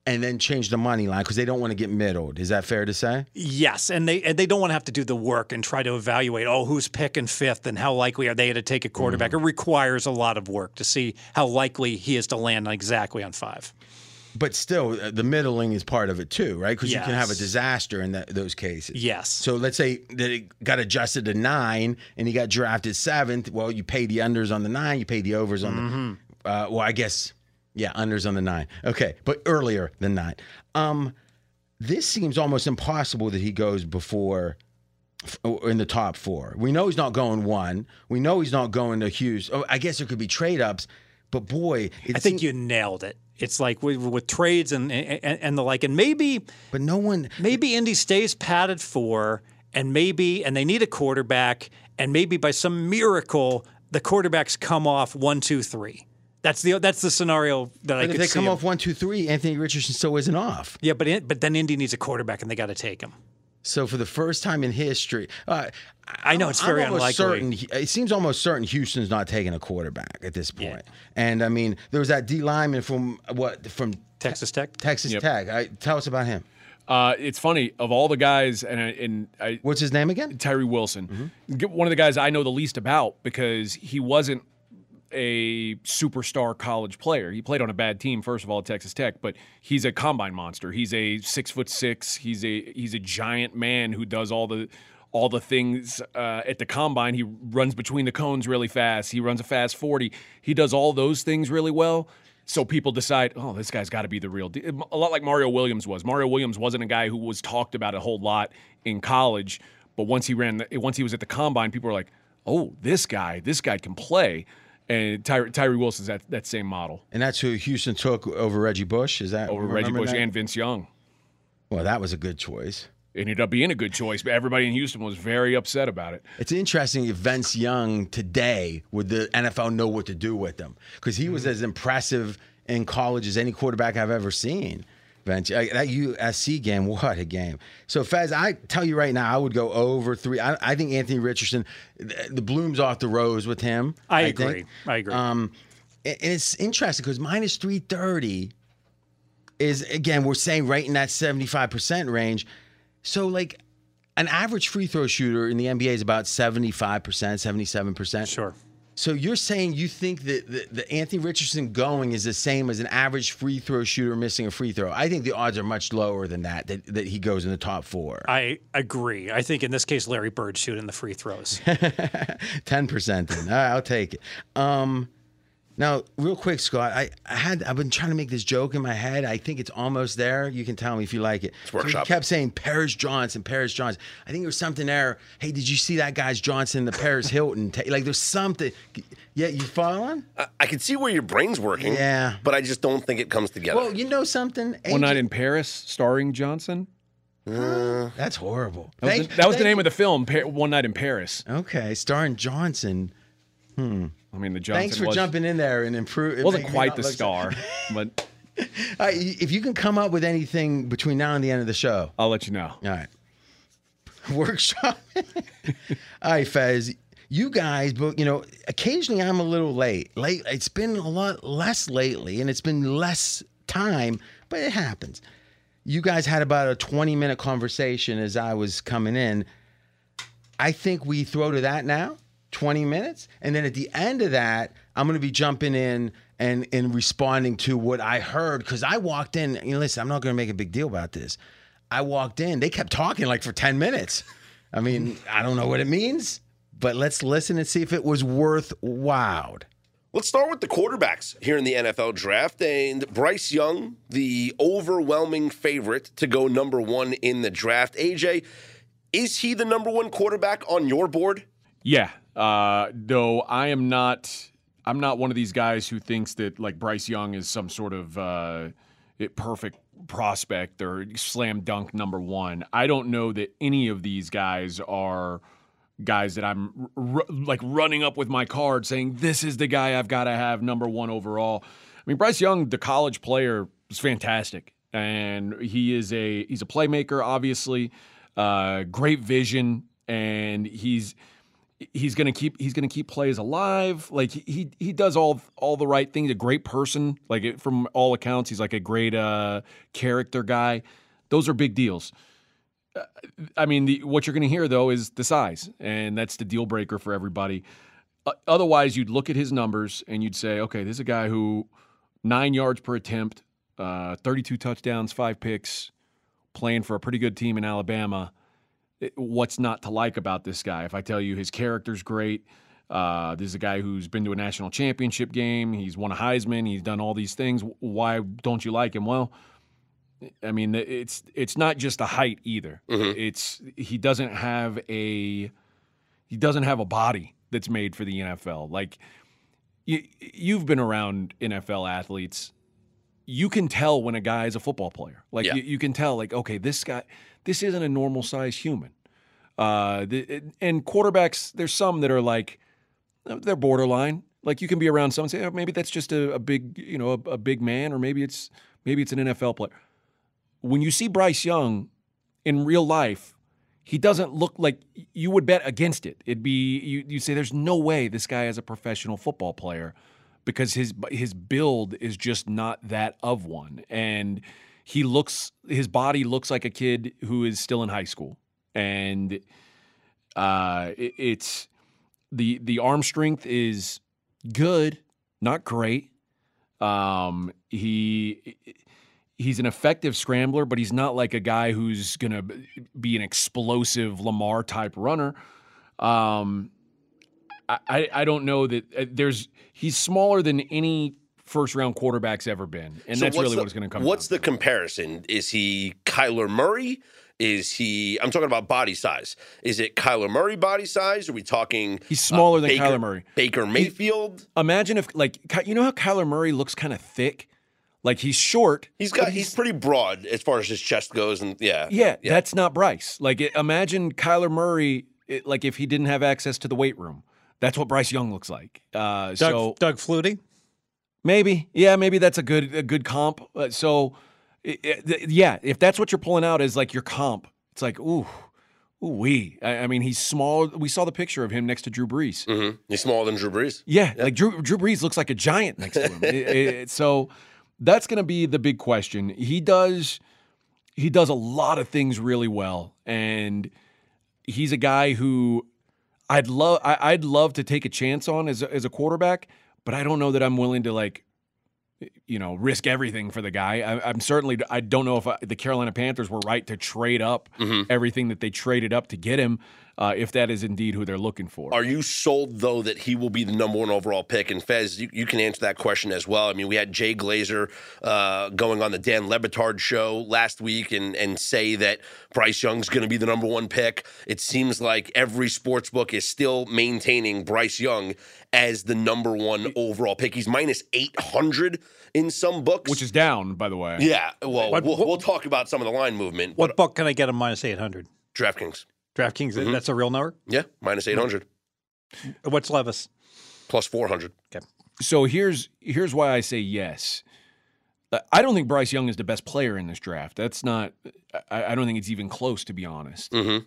and then change the money line because they don't want to get middled. Is that fair to say? Yes, and they and they don't want to have to do the work and try to evaluate. Oh, who's picking fifth, and how likely are they to take a quarterback? Mm-hmm. It requires a lot of work to see how likely he is to land exactly on five. But still, uh, the middling is part of it too, right? Because you can have a Yes. disaster in that, those cases. Yes. So let's say that it got adjusted to nine and he got drafted seventh. Well, you pay the unders on the nine, you pay the overs on Mm-hmm. the. Uh, well, I guess yeah, unders on the nine. Okay, but earlier than nine. Um, this seems almost impossible that he goes before f- or in the top four. We know he's not going one. We know he's not going to Hughes. Oh, I guess there could be trade ups, but boy, it I think seem- you nailed it. It's like with, with trades and, and and the like, and maybe But no one. maybe Indy stays padded four, and maybe and they need a quarterback, and maybe by some miracle the quarterbacks come off one, two, three. That's the that's the scenario that I But if could they see. come him. off one, two, three, Anthony Richardson still isn't off. yeah, but in, but then Indy needs a quarterback, and they got to take him. So for the first time in history, uh, I know it's I'm very unlikely. certain. It seems almost certain Houston's not taking a quarterback at this point. And I mean, there was that D lineman from what from Texas Tech. Texas Yep. Tech. I, tell us about him. Uh, it's funny of all the guys, and and I, What's his name again? Tyree Wilson, G- one of the guys I know the least about because he wasn't a superstar college player. He played on a bad team, first of all, at Texas Tech, but he's a combine monster. He's a six foot six. He's a he's a giant man who does all the all the things uh, at the combine. He runs between the cones really fast. He runs a fast forty. He does all those things really well. So people decide, oh, this guy's got to be the real deal. A lot like Mario Williams was. Mario Williams wasn't a guy who was talked about a whole lot in college, but once he ran, the, once he was at the combine, people were like, oh, this guy, this guy can play. And Ty- Tyree Wilson's that that same model And that's who Houston took over Reggie Bush. Is that over Reggie Bush that? and Vince Young. well, that was a good choice. It ended up being a good choice, but everybody in Houston was very upset about it. It's interesting if Vince Young today would the NFL know what to do with him because he Mm-hmm. was as impressive in college as any quarterback I've ever seen. Vince, uh, that USC game, <laughs> what a game! So Fez, I tell you right now, I would go over three. I, I think Anthony Richardson, the, the bloom's off the rose with him. I think. agree. I agree. Um, and and it's interesting because minus three thirty is again we're saying right in that seventy five percent range. So like an average free throw shooter in the NBA is about seventy five percent, seventy seven percent. sure. So you're saying you think that the, the Anthony Richardson going is the same as an average free throw shooter missing a free throw? I think the odds are much lower than that. That, that he goes in the top four. I agree. I think in this case, Larry Bird shooting the free throws. <laughs> Ten percent. Then All right, I'll take it. Um, now, real quick, Scott, I, I had I've been trying to make this joke in my head. I think it's almost there. You can tell me if you like it. So workshop. he kept saying Paris Johnson, Paris Johnson. I think there was something there. Hey, did you see that guy's Johnson, the Paris Hilton? Like, there's something. Yeah, you following? I, I can see where your brain's working. Yeah. But I just don't think it comes together. Well, you know something. One night AJ in Paris, starring Johnson. Uh, That's horrible. That was, Thank- the, that was the thank name of the film, Pa- One Night in Paris. Okay, starring Johnson. Hmm. I mean, the Johnson Thanks for was, jumping in there and improve. wasn't quite the star, <laughs> but Uh, if you can come up with anything between now and the end of the show, I'll let you know. all right. <laughs> Workshop. <laughs> all right, Fez. You guys, but you know, occasionally I'm a little late. Late. It's been a lot less lately, and it's been less time, but it happens. You guys had about a 20 minute conversation as I was coming in. I think we throw to that now, 20 minutes. And then at the end of that, I'm going to be jumping in and, and responding to what I heard because I walked in. You know, listen, I'm not going to make a big deal about this. I walked in, they kept talking like for 10 minutes. I mean, I don't know what it means, but let's listen and see if it was worth wowed. Let's start with the quarterbacks here in the NFL draft. And Bryce Young, the overwhelming favorite to go number one in the draft. AJ, is he the number one quarterback on your board? Yeah. Uh, though I am not. I'm not one of these guys who thinks that like Bryce Young is some sort of uh, perfect prospect or slam dunk number one. I don't know that any of these guys are guys that I'm r- like running up with my card saying this is the guy I've got to have number one overall. I mean, Bryce Young, the college player, is fantastic, and he is a he's a playmaker, obviously, uh, great vision, and he's he's gonna keep he's gonna keep plays alive. Like he he does all all the right things. A great person, like from all accounts, he's like a great uh, character guy. Those are big deals. Uh, I mean, the, what you're going to hear though is the size, and that's the deal breaker for everybody. Uh, otherwise, you'd look at his numbers and you'd say, okay, this is a guy who nine yards per attempt, uh, 32 touchdowns, five picks, playing for a pretty good team in Alabama. It- what's not to like about this guy? If I tell you his character's great, uh, this is a guy who's been to a national championship game. He's won a Heisman. He's done all these things. Why don't you like him? Well, I mean, it's it's not just a height either. It's he doesn't have a he doesn't have a body that's made for the NFL. Like you, you've been around NFL athletes. You can tell when a guy is a football player. Like Yeah. you, you can tell, like okay, this guy, this isn't a normal sized human. Uh, the, and quarterbacks, there's some that are like they're borderline. Like you can be around someone and say, oh, maybe that's just a, a big, you know, a, a big man, or maybe it's maybe it's an NFL player. When you see Bryce Young in real life, he doesn't look like you would bet against it. It'd be you. You say there's no way this guy is a professional football player because his his build is just not that of one, and he looks his body looks like a kid who is still in high school, and uh, it- it's the the arm strength is good, not great. Um, he he's an effective scrambler, but he's not like a guy who's gonna be an explosive Lamar type runner. Um, I I- don't know that uh, there's he's smaller than any first round quarterback's ever been, and So that's really the- what it's going to come. What's down the comparison? Is he Kyler Murray? Is he? I'm talking about body size. Is it Kyler Murray body size? Are we talking? He's smaller than Baker- Kyler Murray. Baker Mayfield. Imagine if like you know how Kyler Murray looks kind of thick, like he's short. He's got. He's, pretty broad as far as his chest goes, and yeah, Yeah, that's not Bryce. Like, it, imagine Kyler Murray, it, like if he didn't have access to the weight room. That's what Bryce Young looks like. Uh, Doug, so Doug Flutie. Maybe, yeah, maybe that's a good a good comp. Uh, so, yeah, if that's what you're pulling out as like your comp, it's like ooh, ooh wee. I, I mean, he's small. We saw the picture of him next to Drew Brees. hmm He's smaller than Drew Brees. Yeah, like Drew, Drew Brees looks like a giant next to him. <laughs> It- so that's going to be the big question. He does he does a lot of things really well, and he's a guy who I'd love I, I'd love to take a chance on as a, as a quarterback, but I don't know that I'm willing to like you know risk everything for the guy. I, I'm certainly I don't know if I, the Carolina Panthers were right to trade up mm-hmm. everything that they traded up to get him. Uh, if that is indeed who they're looking for. Are you sold though that he will be the number one overall pick? And Fez, you, you can answer that question as well. I mean, we had Jay Glazer uh, going on the Dan Le Batard show last week and and say that Bryce Young's going to be the number one pick. It seems like every sports book is still maintaining Bryce Young as the number one overall pick. He's minus eight hundred in some books, which is down, by the way. yeah. Well, What- we'll, what- we'll talk about some of the line movement. What But book can I get him minus 800? DraftKings, DraftKings, Mm-hmm. that's a real number? yeah, minus eight hundred. What's Levis? plus 400. Okay. So here's here's why I say yes. I don't think Bryce Young is the best player in this draft. That's not. I, I don't think it's even close, to be honest. Mhm.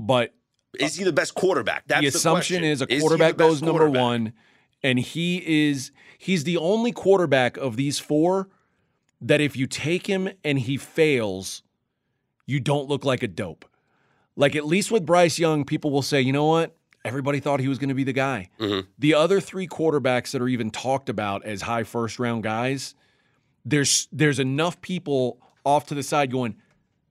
But Is he the best quarterback? That's the the assumption question. is a quarterback best goes number one, and he is he's the only quarterback of these four that if you take him and he fails, you don't look like a dope. Like at least with Bryce Young, people will say, you know what? Everybody thought he was going to be the guy. Mhm. The other three quarterbacks that are even talked about as high first round guys, there's there's enough people off to the side going,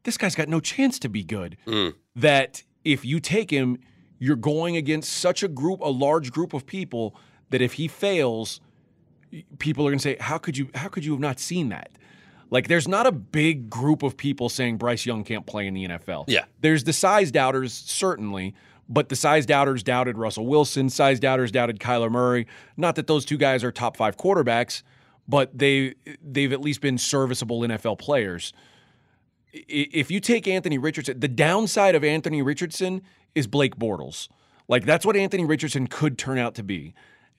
this guy's got no chance to be good. Mm. That if you take him, you're going against such a group, a large group of people that if he fails, people are going to say, "How could you? How could you have not seen that?" Like, there's not a big group of people saying Bryce Young can't play in the NFL. Yeah. there's the size doubters certainly, but the size doubters doubted Russell Wilson. Size doubters doubted Kyler Murray. Not that those two guys are top five quarterbacks, but they they've at least been serviceable NFL players. If you take Anthony Richardson, the downside of Anthony Richardson is Blake Bortles. Like that's what Anthony Richardson could turn out to be.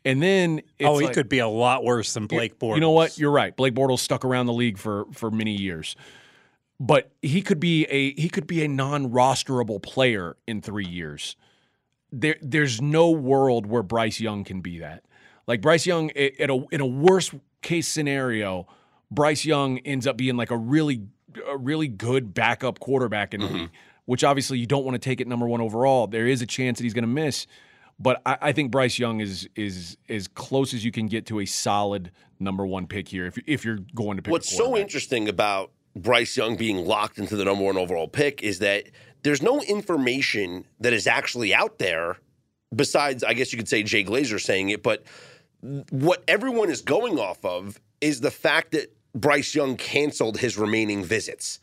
And then it's oh, he like- could be a lot worse than Blake Bortles. you know what? You're right. Blake Bortles stuck around the league for for many years, but he could be a he could be a non-rosterable player in three years. There, there's no world where Bryce Young can be that. Like Bryce Young, i- at a in a worst case scenario, Bryce Young ends up being like a really a really good backup quarterback in the mm-hmm. league, which obviously you don't want to take it number one overall. There is a chance that he's going to miss. But I, I think Bryce Young is is as close as you can get to a solid number one pick here if if you're going to pick. a What's so interesting about Bryce Young being locked into the number one overall pick is that there's no information that is actually out there besides, I guess you could say Jay Glazer saying it, but what everyone is going off of is the fact that Bryce Young canceled his remaining visits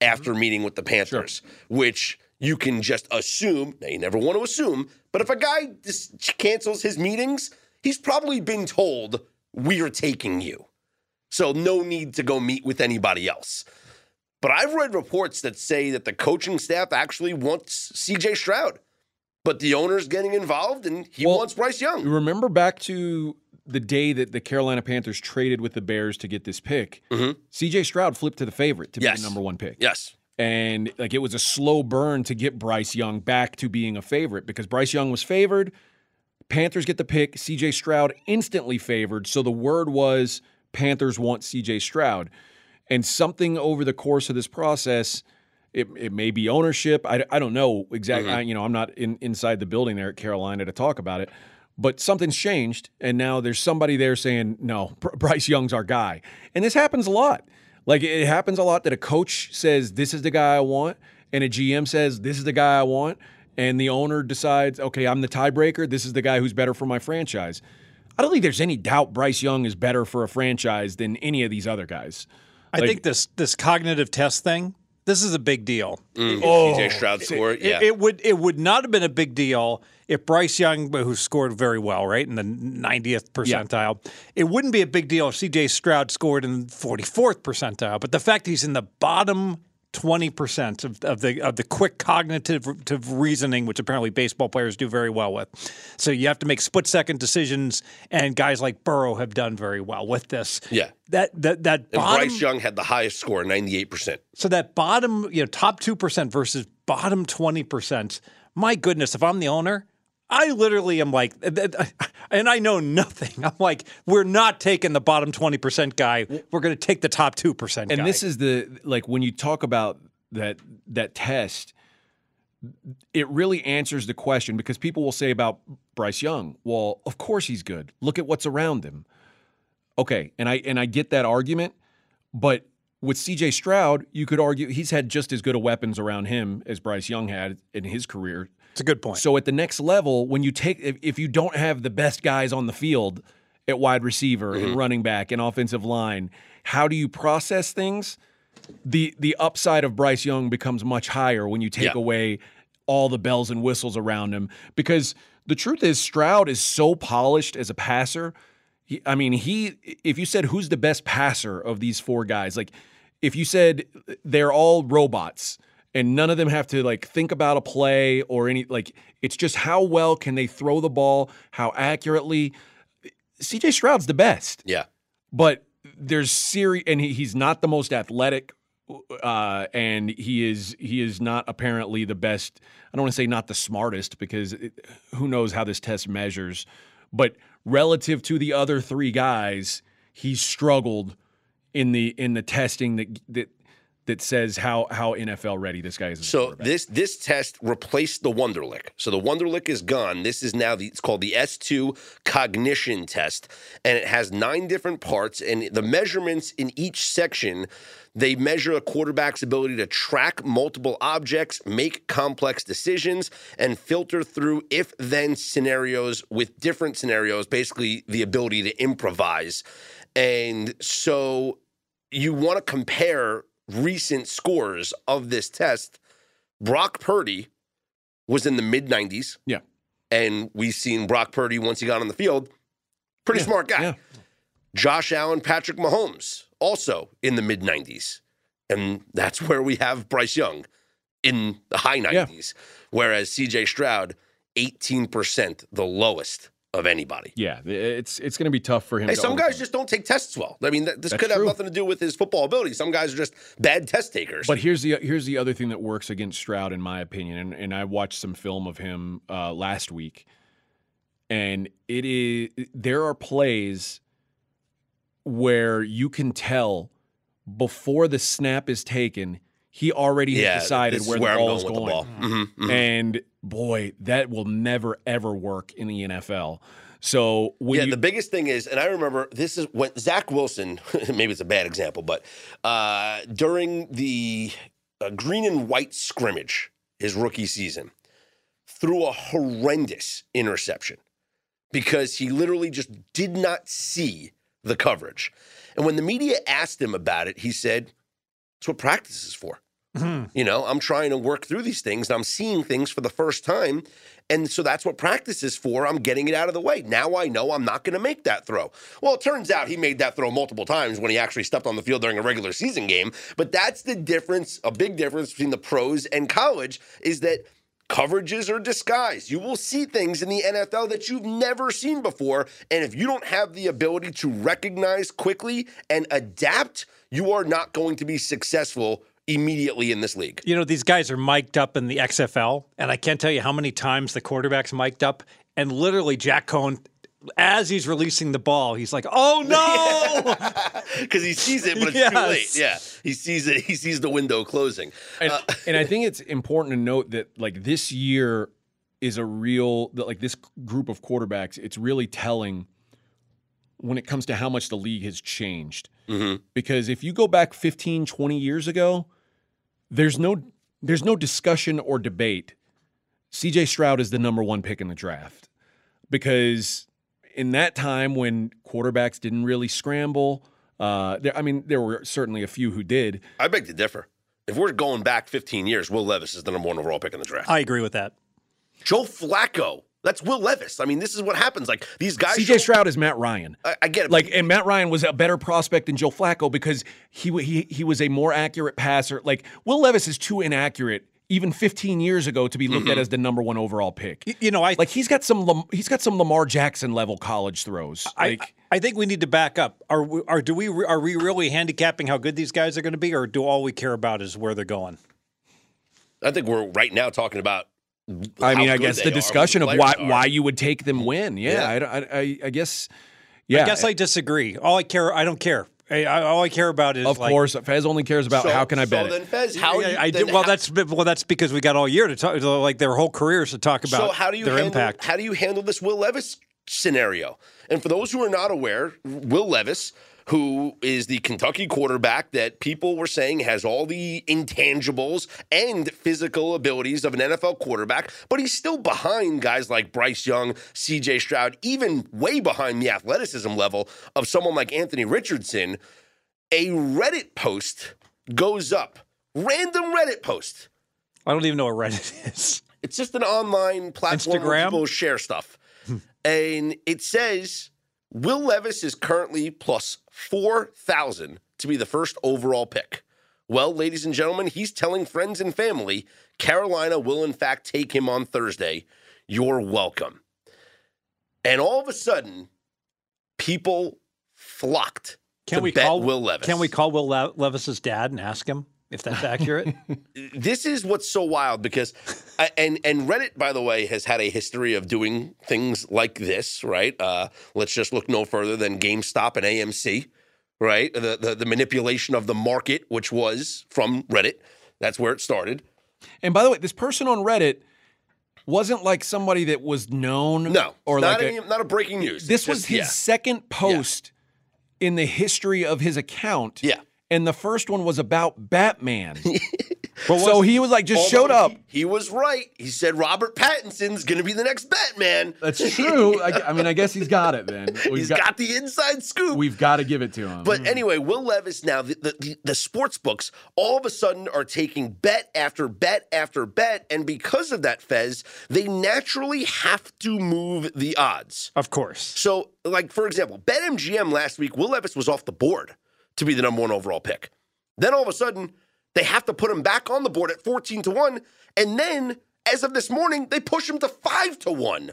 after mm-hmm. meeting with the Panthers, which you can just assume. Now, you never want to assume, but if a guy just cancels his meetings, he's probably been told, We're taking you. So no need to go meet with anybody else. But I've read reports that say that the coaching staff actually wants CJ Stroud, but the owner's getting involved and he Well, wants Bryce Young. Remember back to the day that the Carolina Panthers traded with the Bears to get this pick. CJ Stroud flipped to the favorite to Mm-hmm. Yes. be the number one pick. Yes. And like it was a slow burn to get Bryce Young back to being a favorite because Bryce Young was favored. Panthers get the pick. CJ Stroud instantly favored. So the word was Panthers want CJ Stroud. And something over the course of this process, it, it may be ownership. I, I don't know exactly. Mm-hmm. I, you know, I'm not in, inside the building there at Carolina to talk about it. But something's changed, and now there's somebody there saying, "No, Bryce Young's our guy." And this happens a lot. Like it happens a lot that a coach says, "This is the guy I want," and a GM says, "This is the guy I want," and the owner decides, "Okay, I'm the tiebreaker. This is the guy who's better for my franchise." I don't think there's any doubt Bryce Young is better for a franchise than any of these other guys. I Like- think this this cognitive test thing. This is a big deal. Mm, Oh, CJ Stroud scored. It, Yeah. it would it would not have been a big deal if Bryce Young, who scored very well, right in the 90th percentile, it wouldn't be a big deal if C.J. Stroud scored in the 44th percentile. But the fact he's in the bottom 20 percent of, of the of the quick cognitive reasoning, which apparently baseball players do very well with, so you have to make split second decisions, and guys like Burrow have done very well with this. Yeah. That that that and bottom Bryce Young had the highest score, 98%. so that bottom, you know, top 2% versus bottom 20%, my goodness, if I'm the owner, I literally am like, <laughs> and I know nothing. <laughs> I'm like, we're not taking the bottom 20% guy. We're going to take the top 2% guy. And this is the like when you talk about that that test, it really answers the question because people will say about Bryce Young, well, of course he's good. Look at what's around him. Okay, and I and I get that argument, but with CJ Stroud, you could argue he's had just as good of weapons around him as Bryce Young had in his career. It's a good point. So at the next level, when you take if, if you don't have the best guys on the field at wide receiver and mm-hmm. running back and offensive line, how do you process things? The the upside of Bryce Young becomes much higher when you take Yeah. away all the bells and whistles around him because the truth is Stroud is so polished as a passer. He, I mean, he if you said who's the best passer of these four guys, like if you said they're all robots and none of them have to like think about a play or any like it's just how well can they throw the ball, how accurately. CJ Stroud's the best, Yeah. but there's serious, and he, he's not the most athletic, uh, and he is he is not apparently the best. I don't want to say not the smartest because it, who knows how this test measures, but relative to the other three guys, he struggled in the in the testing that that that says how how NFL ready this guy is. So this this test replaced the Wonderlic. So the Wonderlic is gone. This is now the it's called the S2 cognition test and it has nine different parts and the measurements in each section they measure a quarterback's ability to track multiple objects, make complex decisions and filter through if then scenarios with different scenarios, basically the ability to improvise. And so you want to compare recent scores of this test. Brock Purdy was in the mid 90s. Yeah. And we've seen Brock Purdy once he got on the field. Pretty smart guy. yeah. Josh Allen, Patrick Mahomes, also in the mid 90s. And that's where we have Bryce Young in the high 90s. Whereas CJ Stroud, 18%, the lowest of anybody. yeah, it's it's going to be tough for him. Hey, to some guys just don't take tests well. I mean, th- this That's could have nothing to do with his football ability. Some guys are just bad test takers. But here's the here's the other thing that works against Stroud, in my opinion, and, and I watched some film of him uh, last week, and it is there are plays where you can tell before the snap is taken, he already has yeah, decided where, the ball is going going. with the ball. Mhm, mhm. And boy, that will never ever work in the NFL. So yeah, you, the biggest thing is, and I remember this is when Zach Wilson, <laughs> maybe it's a bad example, but uh, during the uh, green and white scrimmage, his rookie season, threw a horrendous interception because he literally just did not see the coverage. And when the media asked him about it, he said, That's what practice is for. Mm-hmm. You know, I'm trying to work through these things and I'm seeing things for the first time. And so that's what practice is for. I'm getting it out of the way. Now I know I'm not going to make that throw. Well, it turns out he made that throw multiple times when he actually stepped on the field during a regular season game. But that's the difference, a big difference between the pros and college is that coverages are disguised. You will see things in the NFL that you've never seen before. And if you don't have the ability to recognize quickly and adapt, you are not going to be successful immediately in this league. You know, these guys are mic'd up in the XFL, and I can't tell you how many times the quarterback's mic'd up, and literally Jack Coan, as he's releasing the ball, he's like, "Oh <laughs> no!" <laughs> Because he sees it, but it's Yes. too late. Yeah. He sees it, he sees the window closing. and, Uh, and I <laughs> think it's important to note that like this year is a real that like this group of quarterbacks. It's really telling when it comes to how much the league has changed. Mhm. Because if you go back 15, 20 years ago, there's no there's no discussion or debate. CJ Stroud is the number one pick in the draft because in that time when quarterbacks didn't really scramble, uh, there, I mean, there were certainly a few who did. I beg to differ. If we're going back 15 years, Will Levis is the number one overall pick in the draft. I agree with that. Joe Flacco, that's Will Levis. I mean, this is what happens. Like these guys. CJ show- Stroud is Matt Ryan. I, I get it. Like, and Matt Ryan was a better prospect than Joe Flacco because he he he was a more accurate passer. Like Will Levis is too inaccurate even 15 years ago to be looked Mm-hmm. at as the number one overall pick. Y- You know, I Like he's got some he's got some Lamar Jackson level college throws. I, Like I think we need to back up. Are we, are do we are we really handicapping how good these guys are going to be, or do all we care about is where they're going? I think we're right now talking about. I mean, I guess the discussion of why are. why you would take them win. Yeah, Yeah. I, I, I, I guess. Yeah, I guess I disagree. All I care, I don't care. I, I, all I care about is of like, course Fez only cares about So- how can I so bet it. Fez, how I, you, I then do. Well, how- that's well, that's because we got all year to talk, like their whole careers to talk about so how do you their handle, impact. How do you handle this Will Levis scenario? And for those who are not aware, Will Levis, who is the Kentucky quarterback that people were saying has all the intangibles and physical abilities of an NFL quarterback, but he's still behind guys like Bryce Young, CJ Stroud, even way behind the athleticism level of someone like Anthony Richardson. A Reddit post goes up, random Reddit post. I don't even know what Reddit is. It's just an online platform where people share stuff. Hmm. and it says Will Levis is currently plus 4,000 to be the first overall pick. Well, ladies and gentlemen, he's telling friends and family Carolina will, in fact, take him on Thursday. You're welcome. And all of a sudden, people flocked Can to we bet call Will Levis. Can we call Will Le- Levis's dad and ask him if that's accurate? <laughs> this is what's so wild because and and Reddit by the way has had a history of doing things like this, right? Uh, let's just look no further than GameStop and AMC, right? The, the the manipulation of the market, which was from Reddit. That's where it started. And by the way, this person on Reddit wasn't like somebody that was known. No, or not like any, a, not a breaking news. this It's was just- his yeah. second post in the history of his account. Yeah. And the first one was about Batman. <laughs> Well, so was- he was like just showed up. He, he was right. He said Robert Pattinson's going to be the next Batman. That's true. I, I mean, I guess he's got it then. <laughs> We've He's got, the inside scoop. We've got to give it to him. But anyway, Will Levis now, the, the, the, the sports books all of a sudden are taking bet after bet after bet. And because of that, Fez, they naturally have to move the odds. of course. So, like, for example, BetMGM last week, Will Levis was off the board to be the number one overall pick. Then all of a sudden, they have to put him back on the board at 14 to 1. And then, as of this morning, they push him to 5 to 1.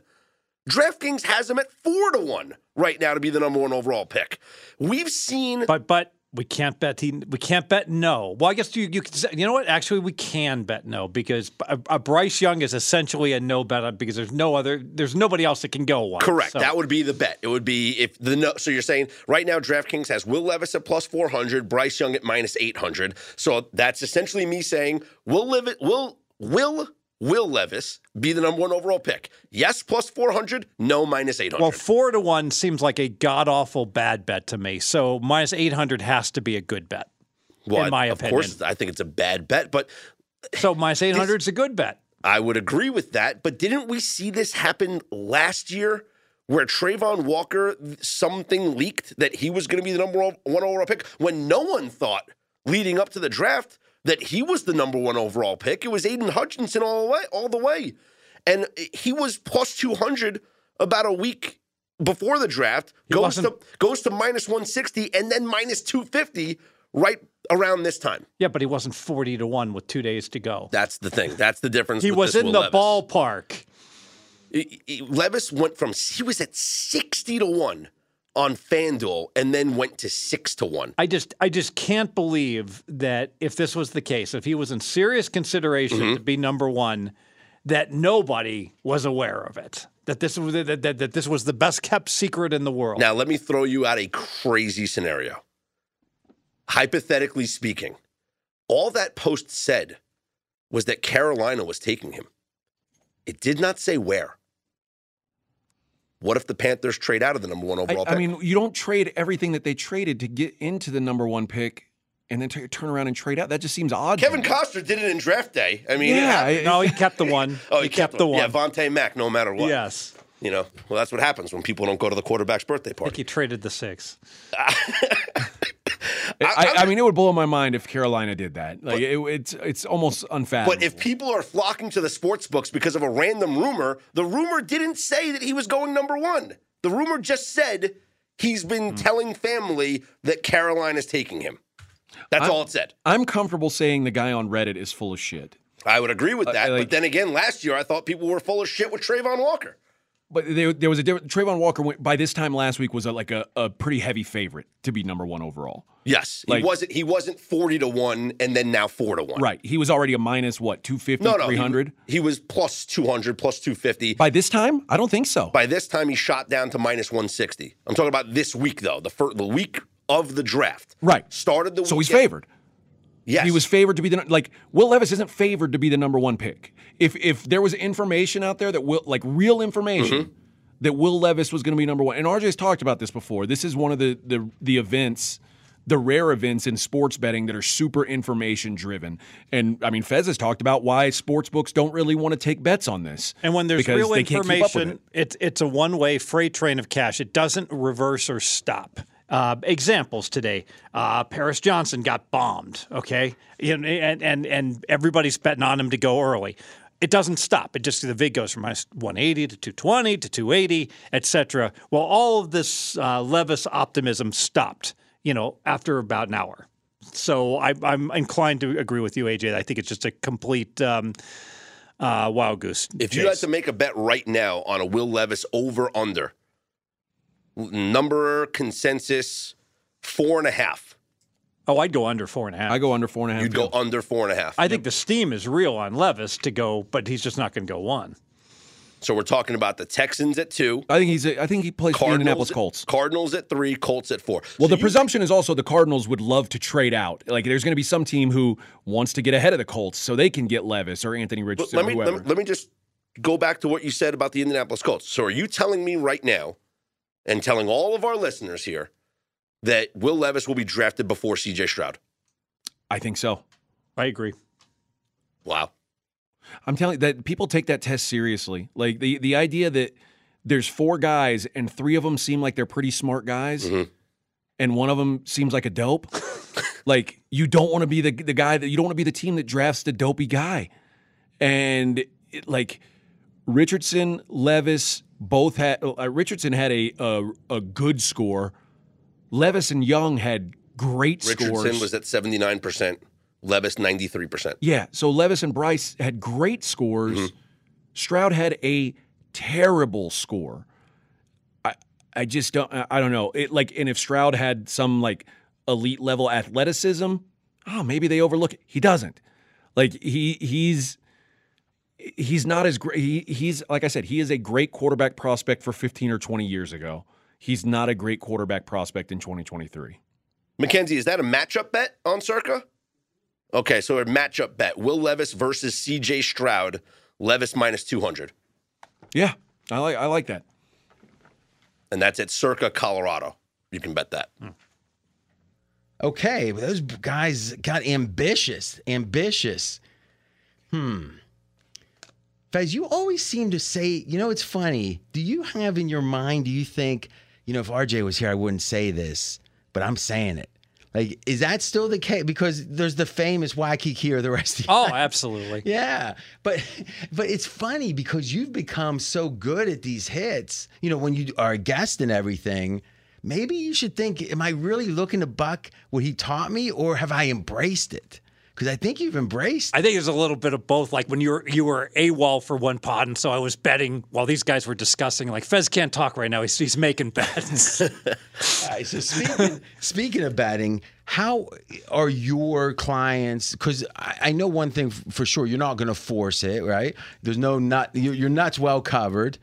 DraftKings has him at 4 to 1 right now to be the number one overall pick. We've seen. But but we can't bet he, we can't bet no. Well, I guess you you say, you know what? Actually, we can bet no because a, a Bryce Young is essentially a no bet because there's no other there's nobody else that can go one. Correct. So- That would be the bet. It would be if the no. So you're saying right now DraftKings has Will Levis at plus 400, Bryce Young at minus 800. So that's essentially me saying Will live Levis will will Will Levis be the number one overall pick? Yes, plus 400. No, minus 800. Well, four to one seems like a god awful bad bet to me. So minus eight hundred has to be a good bet. Well, in my of opinion. course, I think it's a bad bet, but So minus eight hundred is a good bet. I would agree with that. But didn't we see this happen last year? Where Travon Walker, something leaked that he was going to be the number one overall pick when no one thought leading up to the draft that he was the number one overall pick. It was Aidan Hutchinson all the way, all the way, and he was plus two hundred about a week before the draft. Goes to goes to minus one sixty and then minus two fifty right around this time. Yeah, but he wasn't forty to one with two days to go. That's the thing. That's the difference. He was in Will the Levis. ballpark. Levis went from he was at sixty to one on FanDuel and then went to six to one. I just I just can't believe that if this was the case, if he was in serious consideration Mm-hmm. to be number one, that nobody was aware of it. That this was that, that, that this was the best kept secret in the world. Now let me throw you out a crazy scenario. Hypothetically speaking, all that post said was that Carolina was taking him. It did not say where. What if the Panthers trade out of the number one I, overall I pick? mean, you don't trade everything that they traded to get into the number one pick and then t- turn around and trade out. That just seems odd. Kevin. Costner did it in draft day. I mean, Yeah, happened. I- no, he kept the one. <laughs> oh, he, kept, the one. Yeah, Vontae Mack, no matter what. yes, You know, well, that's what happens when people don't go to the quarterback's birthday party. I think party. he traded the six. <laughs> I, I mean, it would blow my mind if Carolina did that. Like, it, it's it's almost unfathomable. But if people are flocking to the sports books because of a random rumor, the rumor didn't say that he was going number one. The rumor just said he's been Hmm. telling family that Carolina's taking him. That's all it said. I'm comfortable saying the guy on Reddit is full of shit. I would agree with that. like- but then again, last year I thought people were full of shit with Travon Walker. But there, there was a different. Travon Walker went, by this time last week was a, like a, a pretty heavy favorite to be number one overall. Yes, Like- he wasn't. He wasn't forty to one, and then now four to one. Right. He was already a minus what 250, No, no, he- 300. He, was plus two hundred, plus two fifty. By this time, I don't think so. By this time, he shot down to minus one sixty. I'm talking about this week though, the fir- the week of the draft. Right. Started the so he's favored. Yes, He was favored to be the like Will Levis isn't favored to be the number one pick. If if there was information out there that will like real information Mm-hmm. that Will Levis was going to be number one, and RJ's talked about this before. This is one of the the the events. The rare events in sports betting that are super information driven. And I mean, Fez has talked about why sports books don't really want to take bets on this. And when there's real they can't keep up with information, it. it's it's a one way freight train of cash. It doesn't reverse or stop. Uh, examples today: uh, Paris Johnson got bombed. Okay, and and and everybody's betting on him to go early. It doesn't stop. It just the vig goes from minus 180 to 220 to 280, etc. Well, all of this uh, Levis optimism stopped. You know, after about an hour. So I, I'm inclined to agree with you, AJ. I think it's just a complete um, uh, wild goose. If you had to make a bet right now on a Will Levis over under, number consensus four and a half. oh, I'd go under four and a half. I go under four and a half. You'd go under four and a half. I think the steam is real on Levis to go, but he's just not going to go one. so we're talking about the Texans at two, I think he's. A, I think he plays for the Indianapolis Colts. Cardinals at three, Colts at four. Well, So the you- presumption is also the Cardinals would love to trade out. Like, there's going to be some team who wants to get ahead of the Colts so they can get Levis or Anthony Richardson let or me, whoever. let me let me just go back to what you said about the Indianapolis Colts. So are you telling me right now, and telling all of our listeners here, that Will Levis will be drafted before C.J. Stroud? I think so. I agree. Wow. I'm telling you that people take that test seriously. Like the the idea that there's four guys and three of them seem like they're pretty smart guys, Mhm. and one of them seems like a dope. <laughs> like you don't want to be the the guy that you don't want to be the team that drafts the dopey guy, and it, like Richardson, Levis both had uh, Richardson had a, a a good score. Levis and Young had great scores. Richardson scores. was at 79%, Levis 93%. Yeah. So Levis and Bryce had great scores. Mm-hmm. Stroud had a terrible score. I I just don't I I don't know. It like and if Stroud had some like elite level athleticism, oh maybe they overlook it. He doesn't. Like he he's he's not as great. He, he's like I said, he is a great quarterback prospect for 15 or 20 years ago. He's not a great quarterback prospect in 2023. Mackenzie, is that a matchup bet on Circa? Okay, so a matchup bet. Will Levis versus C.J. Stroud, Levis minus 200. Yeah, I like I like that. And that's at Circa, Colorado. You can bet that. Okay, those guys got ambitious, ambitious. Hmm. Fez, you always seem to say, you know, it's funny. Do you have in your mind, do you think, you know, if RJ was here, I wouldn't say this, but I'm saying it. Like, is that still the case? Because there's the famous Waikiki or the rest of you. Oh, absolutely. <laughs> Yeah, but but it's funny because you've become so good at these hits. You know, when you are a guest and everything, maybe you should think: Am I really looking to buck what he taught me, or have I embraced it? Because I think you've embraced. I think there's a little bit of both. Like when you were you were AWOL for one pod, and so I was betting while these guys were discussing. Like Fez can't talk right now; he's, he's making bets. <laughs> All right, so speaking speaking of betting, how are your clients? Because I, I know one thing for sure: you're not going to force it, right? There's no nut. Your, your nuts well covered.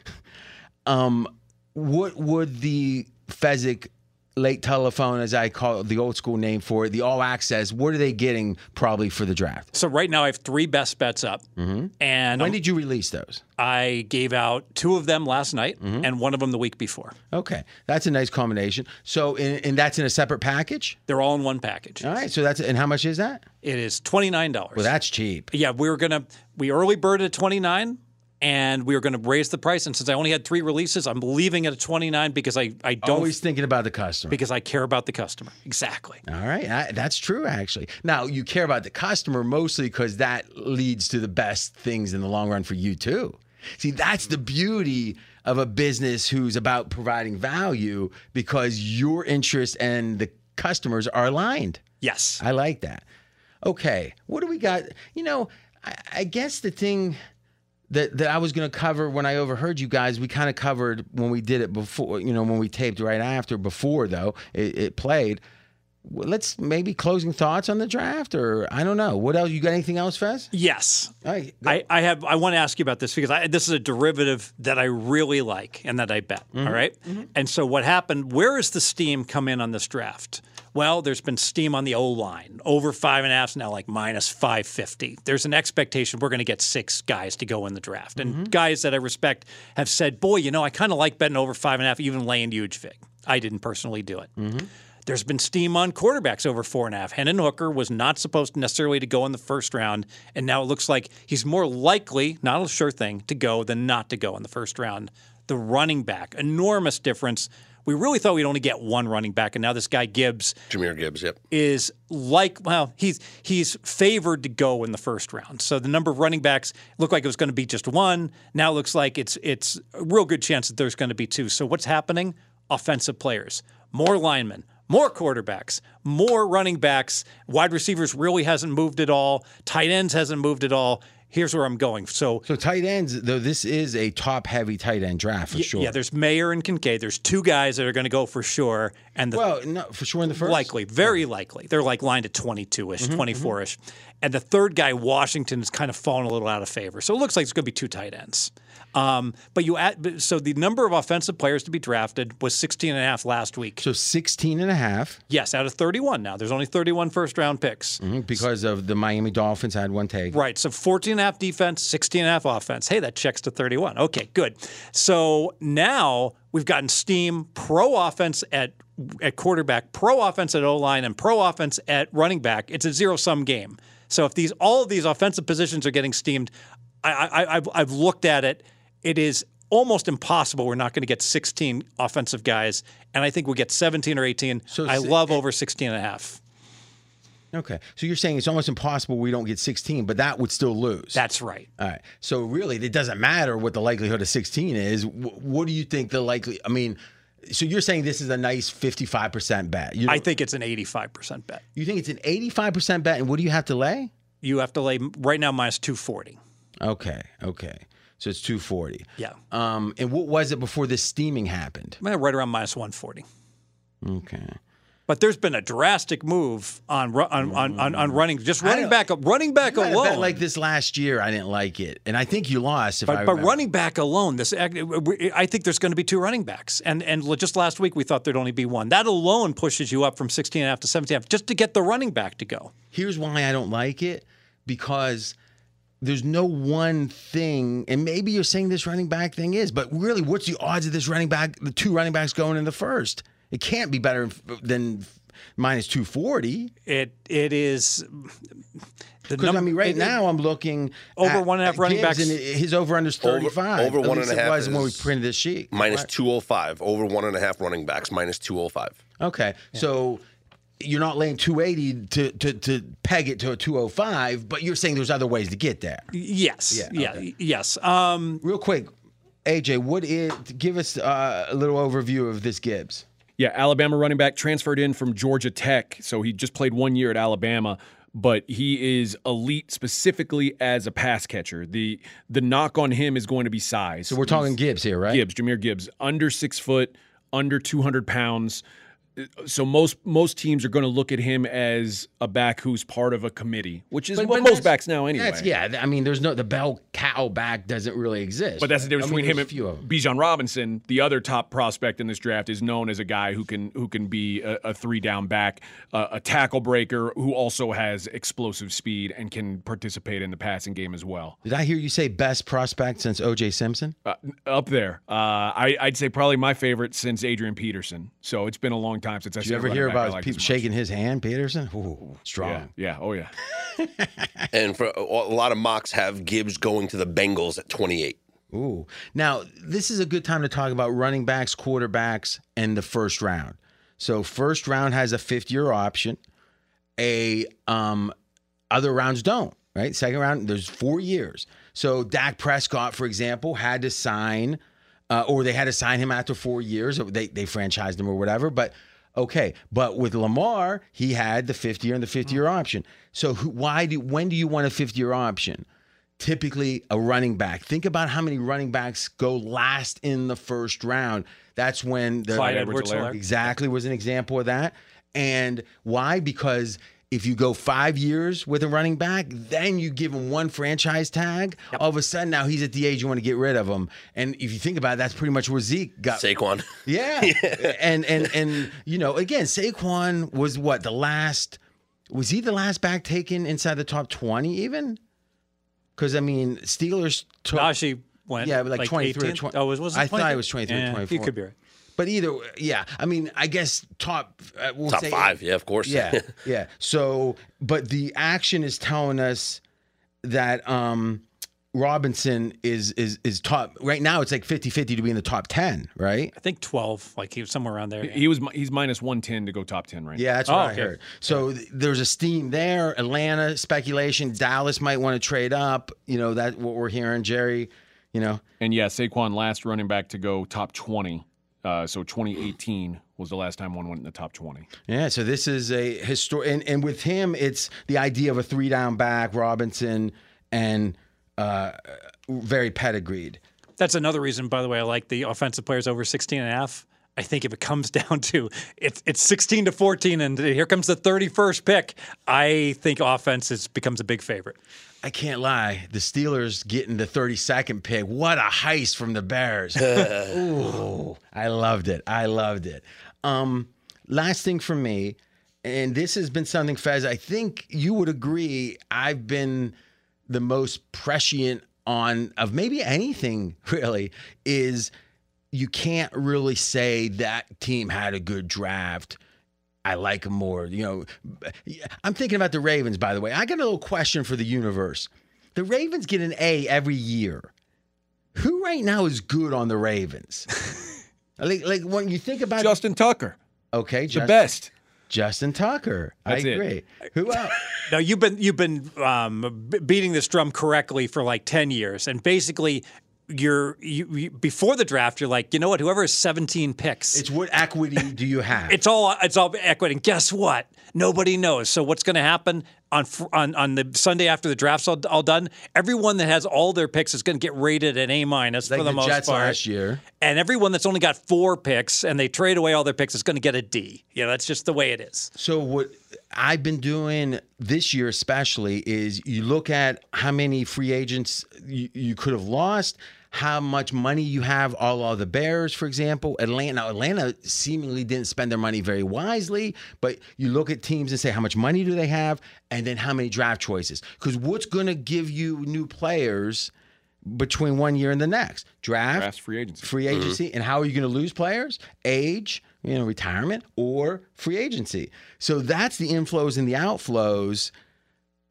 Um, what would the Fezzik late telephone, as I call it, the old school name for it, the all access? What are they getting probably for the draft? so right now I have three best bets up, and When did you release those? I gave out two of them last night Mm-hmm. and one of them the week before. Okay, that's a nice combination. So, in, and that's in a separate package. They're all in one package. All right, so that's and how much is that? It is twenty nine dollars. Well, that's cheap. yeah, we were gonna we early birded at twenty nine. And we were going to raise the price, and since I only had three releases, I'm leaving it at 29 because I, I don't Always thinking about the customer. because I care about the customer. Exactly. All right, I, that's true. Actually, now you care about the customer mostly because that leads to the best things in the long run for you too. See, that's the beauty of a business who's about providing value because your interest and the customers are aligned. Yes. I like that. Okay, what do we got? You know, I, I guess the thing that that I was going to cover when I overheard you guys, we kind of covered when we did it before. You know, when we taped right after. Before though, it, it played. Well, Let's maybe closing thoughts on the draft, or I don't know. What else? You got anything else, Fez? Yes. Right. I, I have. I want to ask you about this because I, this is a derivative that I really like and that I bet. Mm-hmm. all right? Mm-hmm. And so what happened? Where is the steam come in on this draft? Well, there's been steam on the O line over five and a half now, like minus five fifty. There's an expectation we're going to get six guys to go in the draft, and mm-hmm. guys that I respect have said, "Boy, you know, I kind of like betting over five and a half, even laying huge vig." I didn't personally do it. Mm-hmm. There's been steam on quarterbacks over four and a half. Hendon Hooker was not supposed necessarily to go in the first round, and now it looks like he's more likely, not a sure thing, to go than not to go in the first round. The running back, enormous difference. We really thought we'd only get one running back, and now this guy Gibbs Jahmyr Gibbs, yep. is like well he's he's favored to go in the first round so the number of running backs looked like it was going to be just one now it looks like it's it's a real good chance that there's going to be two so what's happening offensive players more linemen more quarterbacks, more running backs. Wide receivers really hasn't moved at all. Tight ends hasn't moved at all. Here's where I'm going. So, So tight ends, though, this is a top heavy tight end draft for y- sure. yeah, there's Mayer and Kincaid. There's two guys that are going to go for sure, and the well, no, for sure in the first. likely, very likely, they're like lined at 22 ish, Mm-hmm, 24 ish, and the third guy, Washington, is kind of fallen a little out of favor. So it looks like it's going to be two tight ends. Um, but you add, so the number of offensive players to be drafted was 16 and a half last week. So 16 and a half Yes, out of 31 now. There's only 31 first round picks. mhm, because of the Miami Dolphins had one take. Right. So 14 and a half defense, 16 and a half offense. Hey, that checks to 31. Okay, good. So now we've gotten steam, pro offense at at quarterback, pro offense at O line, and pro offense at running back. It's a zero sum game. So if these all of these offensive positions are getting steamed, I, I, I've, I've looked at it. It is almost impossible. We're not going to get 16 offensive guys, and I think we get 17 or 18. So I love eh over 16 and a half. Okay. So you're saying it's almost impossible we don't get 16, but that would still lose. That's right. All right. So really, it doesn't matter what the likelihood of 16 is. What do you think the likely? I mean, so you're saying this is a nice 55% bet. You, I think it's an 85% bet. you think it's an 85% bet, and what do you have to lay? You have to lay right now minus 240. Okay. Okay. So it's 240. Yeah. Um, and what was it before this steaming happened? Right around minus 140. Okay. But there's been a drastic move on on on, on, on running just running back running back I had a alone. like this last year. I didn't like it, and I think you lost. If I but, but running back alone, this I think there's going to be two running backs, and and just last week we thought there'd only be one. That alone pushes you up from 16 and a half to 17 and a half just to get the running back to go. Here's why I don't like it because there's no one thing, and maybe you're saying this running back thing is, but really, what's the odds of this running back, the two running backs going in the first? It can't be better than minus 240. It it is. The Because I mean, right it- now I'm looking Over at- one and a half running Gibbs, backs. and his over under 35. over At one least and a it when we printed this sheet. Minus Right. 205. Over one and a half running backs. Minus 205. Okay, so you're not laying 280 to, to to peg it to a 205, but you're saying there's other ways to get there. yes, Yeah, yeah, okay. yes. Um, Real quick, AJ, what is give us uh, a little overview of this Gibbs? Yeah, Alabama running back transferred in from Georgia Tech, so he just played one year at Alabama, but he is elite specifically as a pass catcher. The the knock on him is going to be size. So we're talking Gibbs here, right? Gibbs, Jahmyr Gibbs, under six foot, under two hundred pounds. So most most teams are going to look at him as a back who's part of a committee, which is But- what but most backs now anyway. That's, yeah, I mean, there's no the bell cow back doesn't really exist. But that's the difference I mean, between him and a few of. Bijan Robinson. The other top prospect in this draft is known as a guy who can who can be a, a three down back, uh, a tackle breaker who also has explosive speed and can participate in the passing game as well. Did I hear you say best prospect since OJ Simpson? Uh, up there, uh, I, I'd say probably my favorite since Adrian Peterson. So it's been a long time since I Did you ever hear about people shaking his hand, Peterson? Ooh, strong. Yeah, yeah, oh yeah. <laughs> And for a lot of mocks have Gibbs going to the Bengals at 28. Ooh. Now, this is a good time to talk about running backs, quarterbacks, and the first round. So, first round has a fifth year option. A um, other rounds don't. Right. Second round, there's four years. So Dak Prescott, for example, had to sign, uh, or they had to sign him after four years. They they franchised him or whatever. But okay. But with Lamar, he had the fifth year and the fifth hmm. year option. So who, why do when do you want a fifth year option? typically a running back. Think about how many running backs go last in the first round. That's when the Clyde. Edwards-Helaire. exactly was an example of that. And why? Because if you go five years with a running back, then you give him one franchise tag. All of a sudden, now he's at the age you want to get rid of him. And if you think about it, that's pretty much where Zeke got. Saquon. <laughs> <laughs> Yeah. And and and you know, again, Saquon was what the last was he the last back taken inside the top 20 even? Cuz I mean, Steelers took Najee went. Yeah, like 23 or 18th? 20 Oh, was, was it I thought 23? it was 23 Yeah, 24. You could be right. But either yeah, I mean, I guess top uh, we'll Top say- five. Yeah, of course. Yeah. <laughs> Yeah. So, but the action is telling us that um Robinson is is is top right now it's like 50-50 to be in the top 10, right? I think 12, like he was somewhere around there. He was he's minus one ten to go top ten right now. Yeah, that's what Oh, I okay. heard. So th- there's a steam there. Atlanta speculation. Dallas might want to trade up. You know that what we're hearing, Jerry. You know, And yeah, Saquon last running back to go top twenty Uh, so 2018 was the last time one went in the top 20. Yeah, so this is a historic, and, and with him, it's the idea of a three down back, Robinson, and uh, very pedigreed. That's another reason, by the way, I like the offensive players over 16 and a half. I think if it comes <laughs> down to it's it's 16 to 14 and here comes the 31st pick, I think offense is, becomes a big favorite. I can't lie. The Steelers getting the 32nd pick. What a heist from the Bears. <laughs> Ooh, I loved it. I loved it. Um, last thing for me, and this has been something, Fez, I think you would agree. I've been the most prescient on of maybe anything <laughs> really is you can't really say that team had a good draft. I like them more. You know, I'm thinking about the Ravens, by the way. I got a little question for the universe. The Ravens get an A every year. Who right now is good on the Ravens? <laughs> like, like when you think about Justin Tucker, okay, the Justin, best. Justin Tucker. That's I it. agree. Who else? <laughs> Now you've been you've been um, beating this drum correctly for like 10 years, and basically. You're you, you, before the draft. You're like, you know what? Whoever has 17 picks, It's what equity do you have? <laughs> It's all it's all equity. And guess what? Nobody knows. So what's going to happen on on on the Sunday after the draft's all, all done? Everyone that has all their picks is going to get rated an A minus like for the, the most Jets part. last year. And everyone that's only got four picks and they trade away all their picks is going to get a D. You know, that's just the way it is. So what I've been doing this year, especially, is you look at how many free agents you, you could have lost, how much money you have. All of the Bears, for example, Atlanta. Now, Atlanta seemingly didn't spend their money very wisely, but you look at teams and say how much money do they have, and then how many draft choices. Because what's going to give you new players? Between one year and the next, draft, free agency. free mm-hmm. agency, and how are you going to lose players? Age, you know, retirement or free agency. So that's the inflows and the outflows.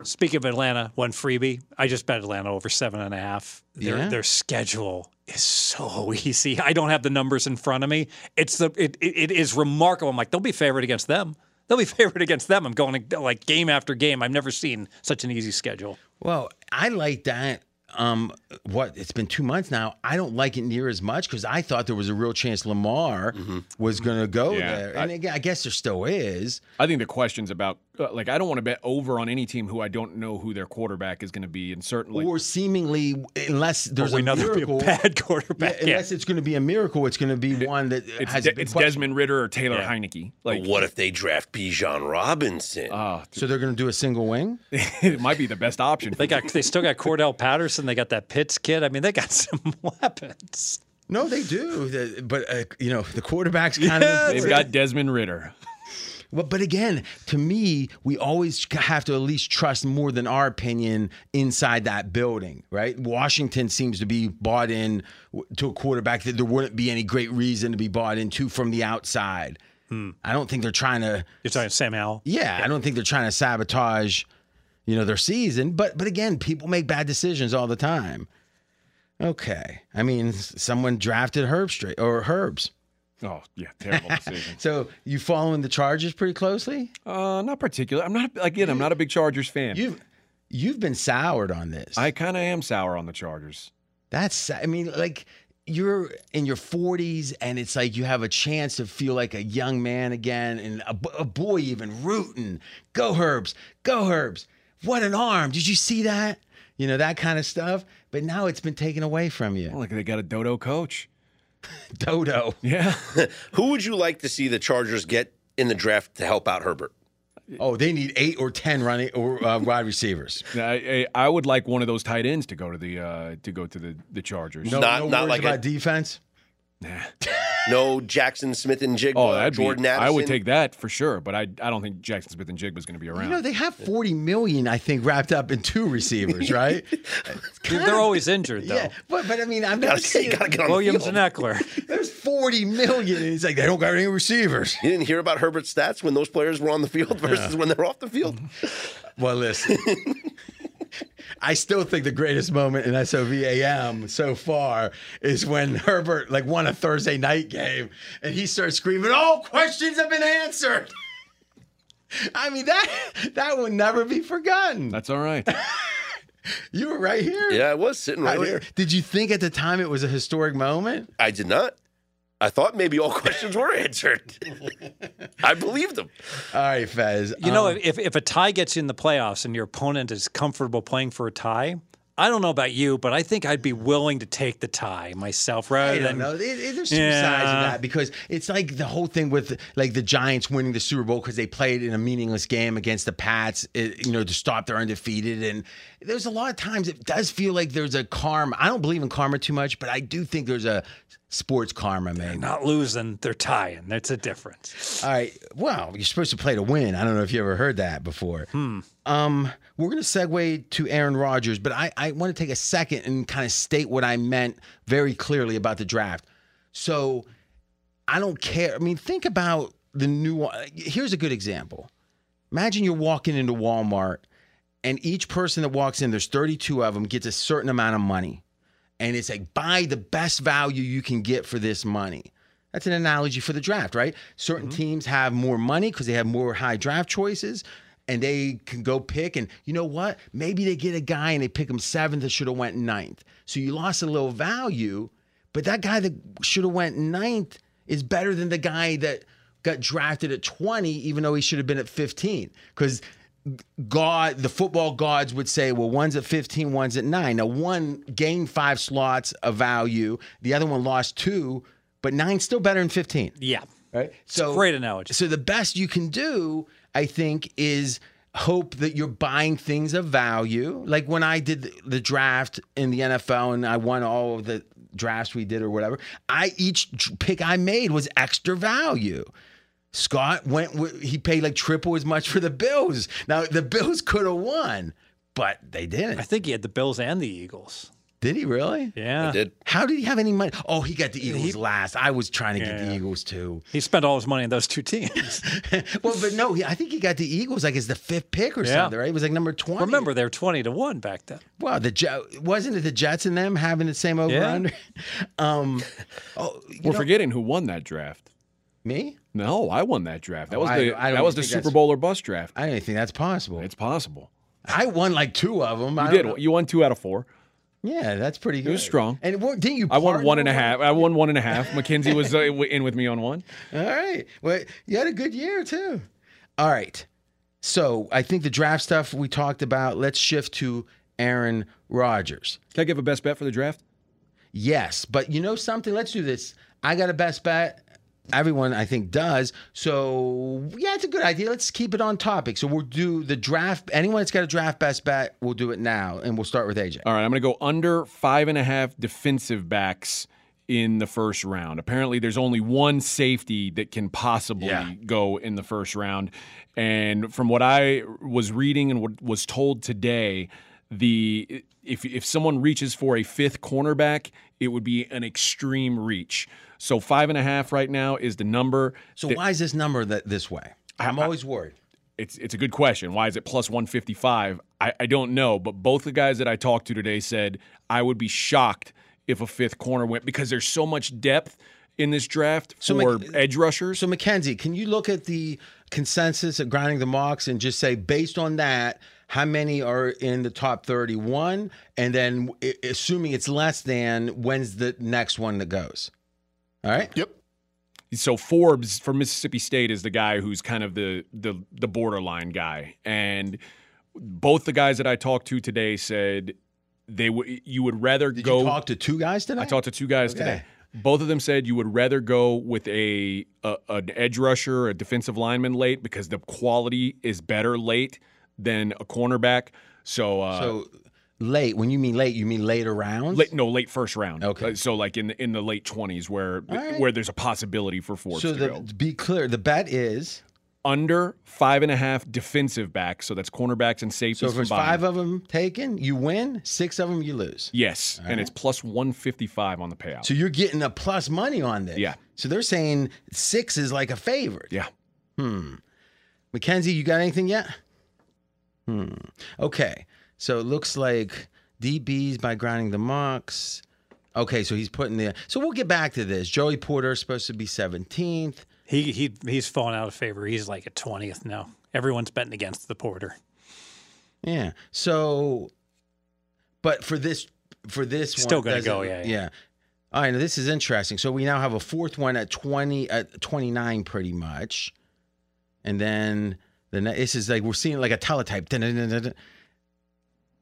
Speaking of Atlanta, one freebie. I just bet Atlanta over seven and a half. Their Yeah? their schedule is so <laughs> easy. I don't have the numbers in front of me. It's the it, it, it is remarkable. I'm like they'll be favored against them. They'll be <laughs> favored against them. I'm going like game after game. I've never seen such an easy schedule. Well, I like that. Um, what it's been two months now. I don't like it near as much because I thought there was a real chance Lamar was going to go Yeah, there, I- and again, I guess there still is. I think the question's about like I don't want to bet over on any team who I don't know who their quarterback is going to be, and certainly or seemingly, unless there's we a know there'll be a miracle, bad quarterback. Yeah, unless it's going to be a miracle, it's going to be one that it's, has De- a big it's question. Desmond Ridder or Taylor Yeah. Heinicke. Like what if they draft Bijan Robinson? Ah, So they're going to do a single wing. <laughs> it might be the best option. They got they still got Cordell Patterson. They got that Pitts kid. I mean, they got <laughs> some weapons. No, they do. But uh, you know, the quarterback's kind of <laughs> They've got Desmond Ridder. But again, to me, we always have to at least trust more than our opinion inside that building, right? Washington seems to be bought in to a quarterback that there wouldn't be any great reason to be bought into from the outside. Hmm. I don't think they're trying to. You're talking Sam Howell. Yeah, I don't think they're trying to sabotage, you know, their season. But but again, people make bad decisions all the time. Okay, I mean, someone drafted Herb straight or Herbs. Oh yeah, terrible <laughs> decision. So you following the Chargers pretty closely? uh, not particular. I'm not again. I'm not a big Chargers fan. You've you've been soured on this. I kind of am sour on the Chargers. That's I mean, like you're in your 40s, and it's like you have a chance to feel like a young man again, and a boy even rooting. Go Herbs, go Herbs. What an arm! Did you see that? You know that kind of stuff. But now it's been taken away from you. Like they got a dodo coach. <laughs> Dodo. Yeah. <laughs> Who would you like to see the Chargers get in the draft to help out Herbert? Oh, they need eight or ten running or uh, wide receivers. I, I I would like one of those tight ends to go to the uh, to go to the the Chargers. No, Not- no not worries like about a- defense. No Jaxon Smith-Njigba, Oh, that'd Jordan be. Addison. I would take that for sure, but I I don't think Jaxon Smith-Njigba is going to be around. You know they have 40 million, I think, wrapped up in two receivers, <laughs> right? They're always injured though. Yeah, but but I mean, I've never Gotta, say, seen gotta get Williams the and. Eckler. <laughs> There's 40 million, and he's like, they don't got any receivers. You didn't hear about Herbert's stats when those players were on the field versus when they're off the field. Well, listen, I still think the greatest moment in SOVAM so far is when Herbert like won a Thursday night game, and he starts screaming, "All questions have been answered." I mean that that will never be forgotten. That's all right. <laughs> You were right here. Yeah, I was sitting right I- here. Did you think at the time it was a historic moment? I did not. I thought maybe all <laughs> questions were answered. <laughs> I believed them. All right, Fez. You know, um, if, if a tie gets you in the playoffs and your opponent is comfortable playing for a tie, I don't know about you, but I think I'd be willing to take the tie myself rather I don't know. It, it, there's two Yeah. sides of that because it's like the whole thing with like the Giants winning the Super Bowl because they played in a meaningless game against the Pats, it, you know, to stop their undefeated. And there's a lot of times it does feel like there's a karma. I don't believe in karma too much, but I do think there's a sports karma, man. Not losing, they're tying. That's a difference. All right. Well, you're supposed to play to win. I don't know if you ever heard that before. Hmm. Um, we're going to segue to Aaron Rodgers, but I, I want to take a second and kind of state what I meant very clearly about the draft. So I don't care. I mean, think about the new. Here's a good example. Imagine you're walking into Walmart, and each person that walks in, there's 32 of them, gets a certain amount of money. And it's like, buy the best value you can get for this money. That's an analogy for the draft, right? Certain mm-hmm. teams have more money because they have more high draft choices and they can go pick. And you know what? Maybe they get a guy and they pick him seventh that should have went ninth. So you lost a little value, but that guy that should have went ninth is better than the guy that got drafted at 20, even though he should have been at 15. Because God, the football gods would say, well, one's at 15, one's at nine. Now, one gained five slots of value, the other one lost two, but nine's still better than 15. Yeah. Right. So great analogy. So the best you can do, I think, is hope that you're buying things of value. Like when I did the- draft in the NFL and I won all of the drafts we did or whatever, I each pick I made was extra value. Scott went he paid like triple as much for the Bills. Now the Bills could have won, but they didn't. I think he had the Bills and the Eagles. Did he really? Yeah. Did How did he have any money? Oh, he got the Eagles last. I was trying to get the Yeah. Eagles too. He spent all his money on those two teams. <laughs> well, but no, he, I think he got the Eagles like as the fifth pick or Yeah. something, right? It was like number 20. Remember, they were 20 to 1 back then. Well, the Jet wasn't it the Jets and them having the same over Yeah. under? <laughs> Um, oh, you We're know- forgetting who won that draft. me? No, I won that draft. That was the I don't that was the Super Bowl or bust draft. I don't even think that's possible. It's possible. I won like two of them. You I did. know. You won two out of four. Yeah, that's pretty good. was strong. And it, wa- didn't you? I won one and a half. I won one and a half. Mackenzie was uh, <laughs> in with me on one. All right. Well, you had a good year too. All right. So I think the draft stuff we talked about. Let's shift to Aaron Rodgers. Can I give a best bet for the draft? Yes, but you know something? Let's do this. I got a best bet. Everyone, I think, does. So, yeah, it's a good idea. Let's keep it on topic. So, we'll do the draft. Anyone that's got a draft best bet, we'll do it now. And we'll start with AJ. All right, I'm going to go under five and a half defensive backs in the first round. Apparently, there's only one safety that can possibly Yeah. go in the first round. And from what I was reading and what was told today, the if if someone reaches for a fifth cornerback, it would be an extreme reach. So five and a half right now is the number. So, why is this number that this way? I'm always worried. It's it's a good question. Why is it plus 155? I, I don't know, but both the guys that I talked to today said I would be shocked if a fifth corner went because there's so much depth in this draft So, for Mc- edge rushers. So, Mackenzie, can you look at the consensus of grinding the mocks and just say, based on that, how many are in the top 31? And then, assuming it's less than, when's the next one that goes? All right. Yep. so Forbes from Mississippi State is the guy who's kind of the the the borderline guy, and both the guys that I talked to today said they would you would rather Did go. you talk to two guys today? I talked to two guys Okay. today. Both of them said you would rather go with a, a an edge rusher, a defensive lineman late because the quality is better late than a cornerback. So, uh, So late. When you mean late, you mean later rounds. late, no, late first round. Okay. Uh, so like in the, in the late twenties, where right. where there's a possibility for Forbes So to the, go be clear, the bet is under five and a half defensive backs. So that's cornerbacks and safeties so if there's five of them taken, you win. Six of them, you lose. yes, and it's plus one fifty five on the payout. So you're getting a plus money on this. Yeah. So they're saying six is like a favorite. yeah. Hmm. Mackenzie, you got anything yet? Hmm. Okay. So it looks like DBs by grinding the mocks. Okay, so he's putting the. So we'll get back to this. Joey Porter is supposed to be 17th. He he he's fallen out of favor. He's like a twentieth now. Everyone's betting against the Porter. Yeah. So, but for this, for this, Still one, gonna go, yeah, yeah. yeah. All right, now this is interesting. So we now have a fourth one at 20 at 29 pretty much. And then the ne- this is like we're seeing like a teletype.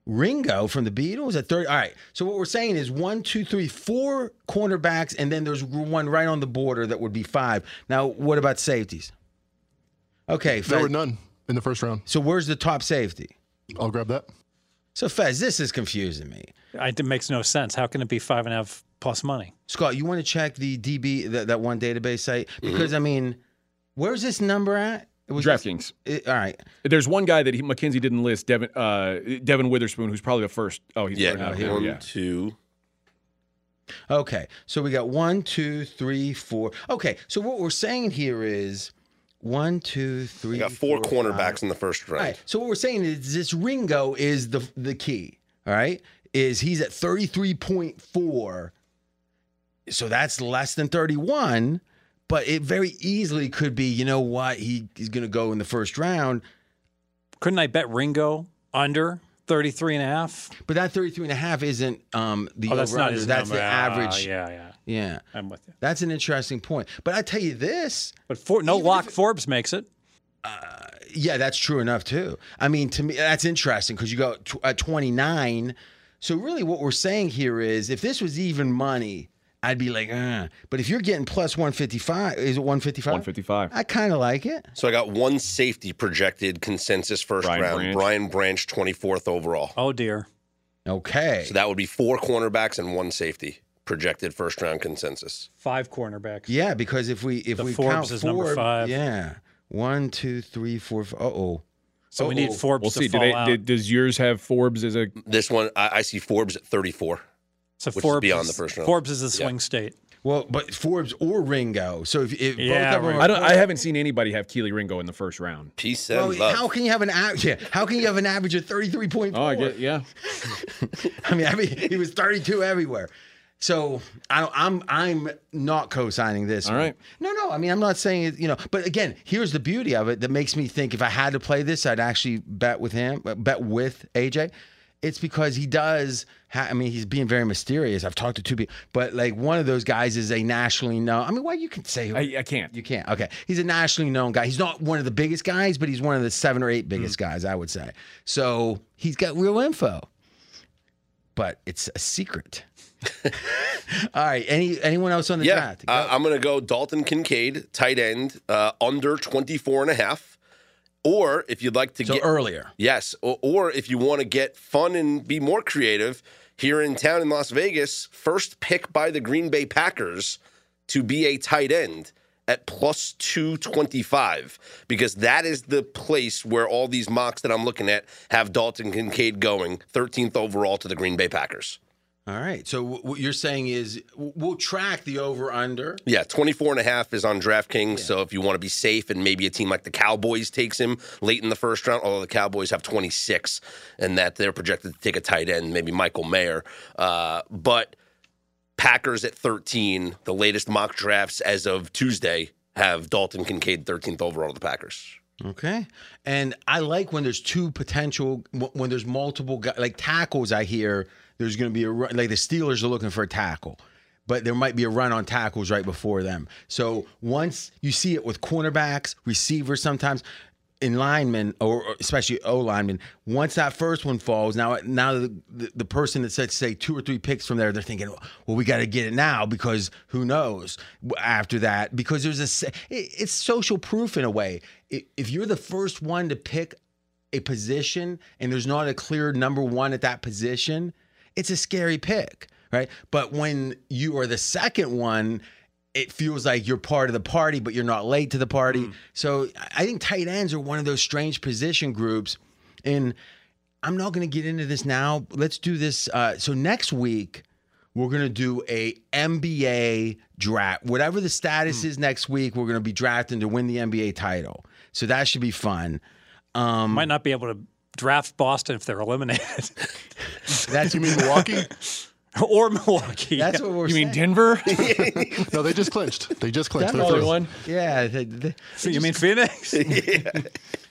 Ringo from the Beatles at 30. All right. So what we're saying is one, two, three, four cornerbacks, and then there's one right on the border that would be five. Now, what about safeties? Okay, There were none in the first round. so where's the top safety? I'll grab that. So Fez, this is confusing me. I, it makes no sense. How can it be five and a half plus money? Scott, you want to check the DB that, that one database site mm-hmm. because I mean, where's this number at? It was DraftKings. all right. There's one guy that he, Mackenzie didn't list, Devon uh, Devon Witherspoon, who's probably the first. Oh, he's Yeah, right now. here one, yeah. two. Okay. So we got one, two, three, four. Okay. So what we're saying here is one, two, three. We got four four, cornerbacks five. in the first round. right. So what we're saying is this Ringo is the the key. All right. Is he's at 33.4. So that's less than 31. But it very easily could be, you know what? He, he's going to go in the first round. Couldn't I bet Ringo under 33 and a half? But that 33 and a half isn't um, the Oh, that's not his That's number. the Ah, average. yeah, yeah. Yeah. I'm with you. That's an interesting point. But I tell you this, But for, no lock Forbes makes it. yeah, that's true enough too. I mean, to me, that's interesting because you go at 29. So really, what we're saying here is, if this was even money, I'd be like, uh. But if you're getting plus 155, is it 155? 155. I kind of like it. So I got one safety projected consensus first Brian round. Branch. Brian Branch, 24th overall. Oh, dear. Okay. So that would be four cornerbacks and one safety projected first round consensus. Five cornerbacks. yeah, because if we if The we Forbes count is number five. yeah, one, two, three, four. Uh oh. So we need Uh-oh. Forbes We'll to see. Do fall they, out. did, does yours have Forbes as a? This one, I, I see Forbes at 34. So which is Forbes beyond the first round. Forbes is the swing state. Well, but Forbes or Ringo. So if, if Yeah, both of them are I don't. I haven't seen anybody have Kelee Ringo in the first round. Peace and Well, love. how can you have an average? Yeah, how can you have an average of thirty three point four? Oh, I get. Yeah. <laughs> I mean, I mean, he was thirty two everywhere. So I don't, I'm I'm not co-signing this. All one. right. No, no. I mean, I'm not saying it. You know, but again, here's the beauty of it that makes me think if I had to play this, I'd actually bet with him, uh, bet with AJ. It's because he does. Ha- I mean, he's being very mysterious. I've talked to two people, but like one of those guys is a nationally known. I mean, why you can say I, I can't. you can't. Okay. He's a nationally known guy. He's not one of the biggest guys, but he's one of the seven or eight biggest guys, I would say. So he's got real info. But it's a secret. <laughs> All right. Any anyone else on the yeah, draft? Go. uh, I'm going to go Dalton Kincaid, tight end, uh, under 24 and a half. Or if you'd like to so get earlier. Yes, or, or if you want to get fun and be more creative, here in town in Las Vegas, first pick by the Green Bay Packers to be a tight end at plus 225 because that is the place where all these mocks that I'm looking at have Dalton Kincaid going 13th overall to the Green Bay Packers. All right. So what you're saying is we'll track the over under. Yeah, 24 and a half is on DraftKings. So if you want to be safe and maybe a team like the Cowboys takes him late in the first round, although the Cowboys have 26 and that they're projected to take a tight end, maybe Michael Mayer. Uh, but Packers at 13, the latest mock drafts as of Tuesday have Dalton Kincaid 13th overall to the Packers. Okay. And I like when there's two potential, when there's multiple, guys, like tackles, I hear there's going to be a run, like the Steelers are looking for a tackle, but there might be a run on tackles right before them. So once you see it with cornerbacks, receivers sometimes, in linemen, or especially O linemen, once that first one falls, now now the, the, person that said say two or three picks from there, they're thinking, well, we got to get it now because who knows after that? Because there's a it- it's social proof in a way. If you're the first one to pick a position and there's not a clear number one at that position, it's a scary pick, right? But when you are the second one, it feels like you're part of the party, but you're not late to the party. So I think tight ends are one of those strange position groups. And I'm not going to get into this now. Let's do this. Uh, so next week, we're going to do a NBA draft. Whatever the status is next week, we're going to be drafting to win the NBA title. So that should be fun. Um, Might not be able to draft Boston if they're eliminated, <laughs> that's You mean Milwaukee? <laughs> or Milwaukee. that's what we're You mean. Denver? <laughs> no, they just clinched. They just clinched. They're one. Yeah. they- they- you mean Phoenix?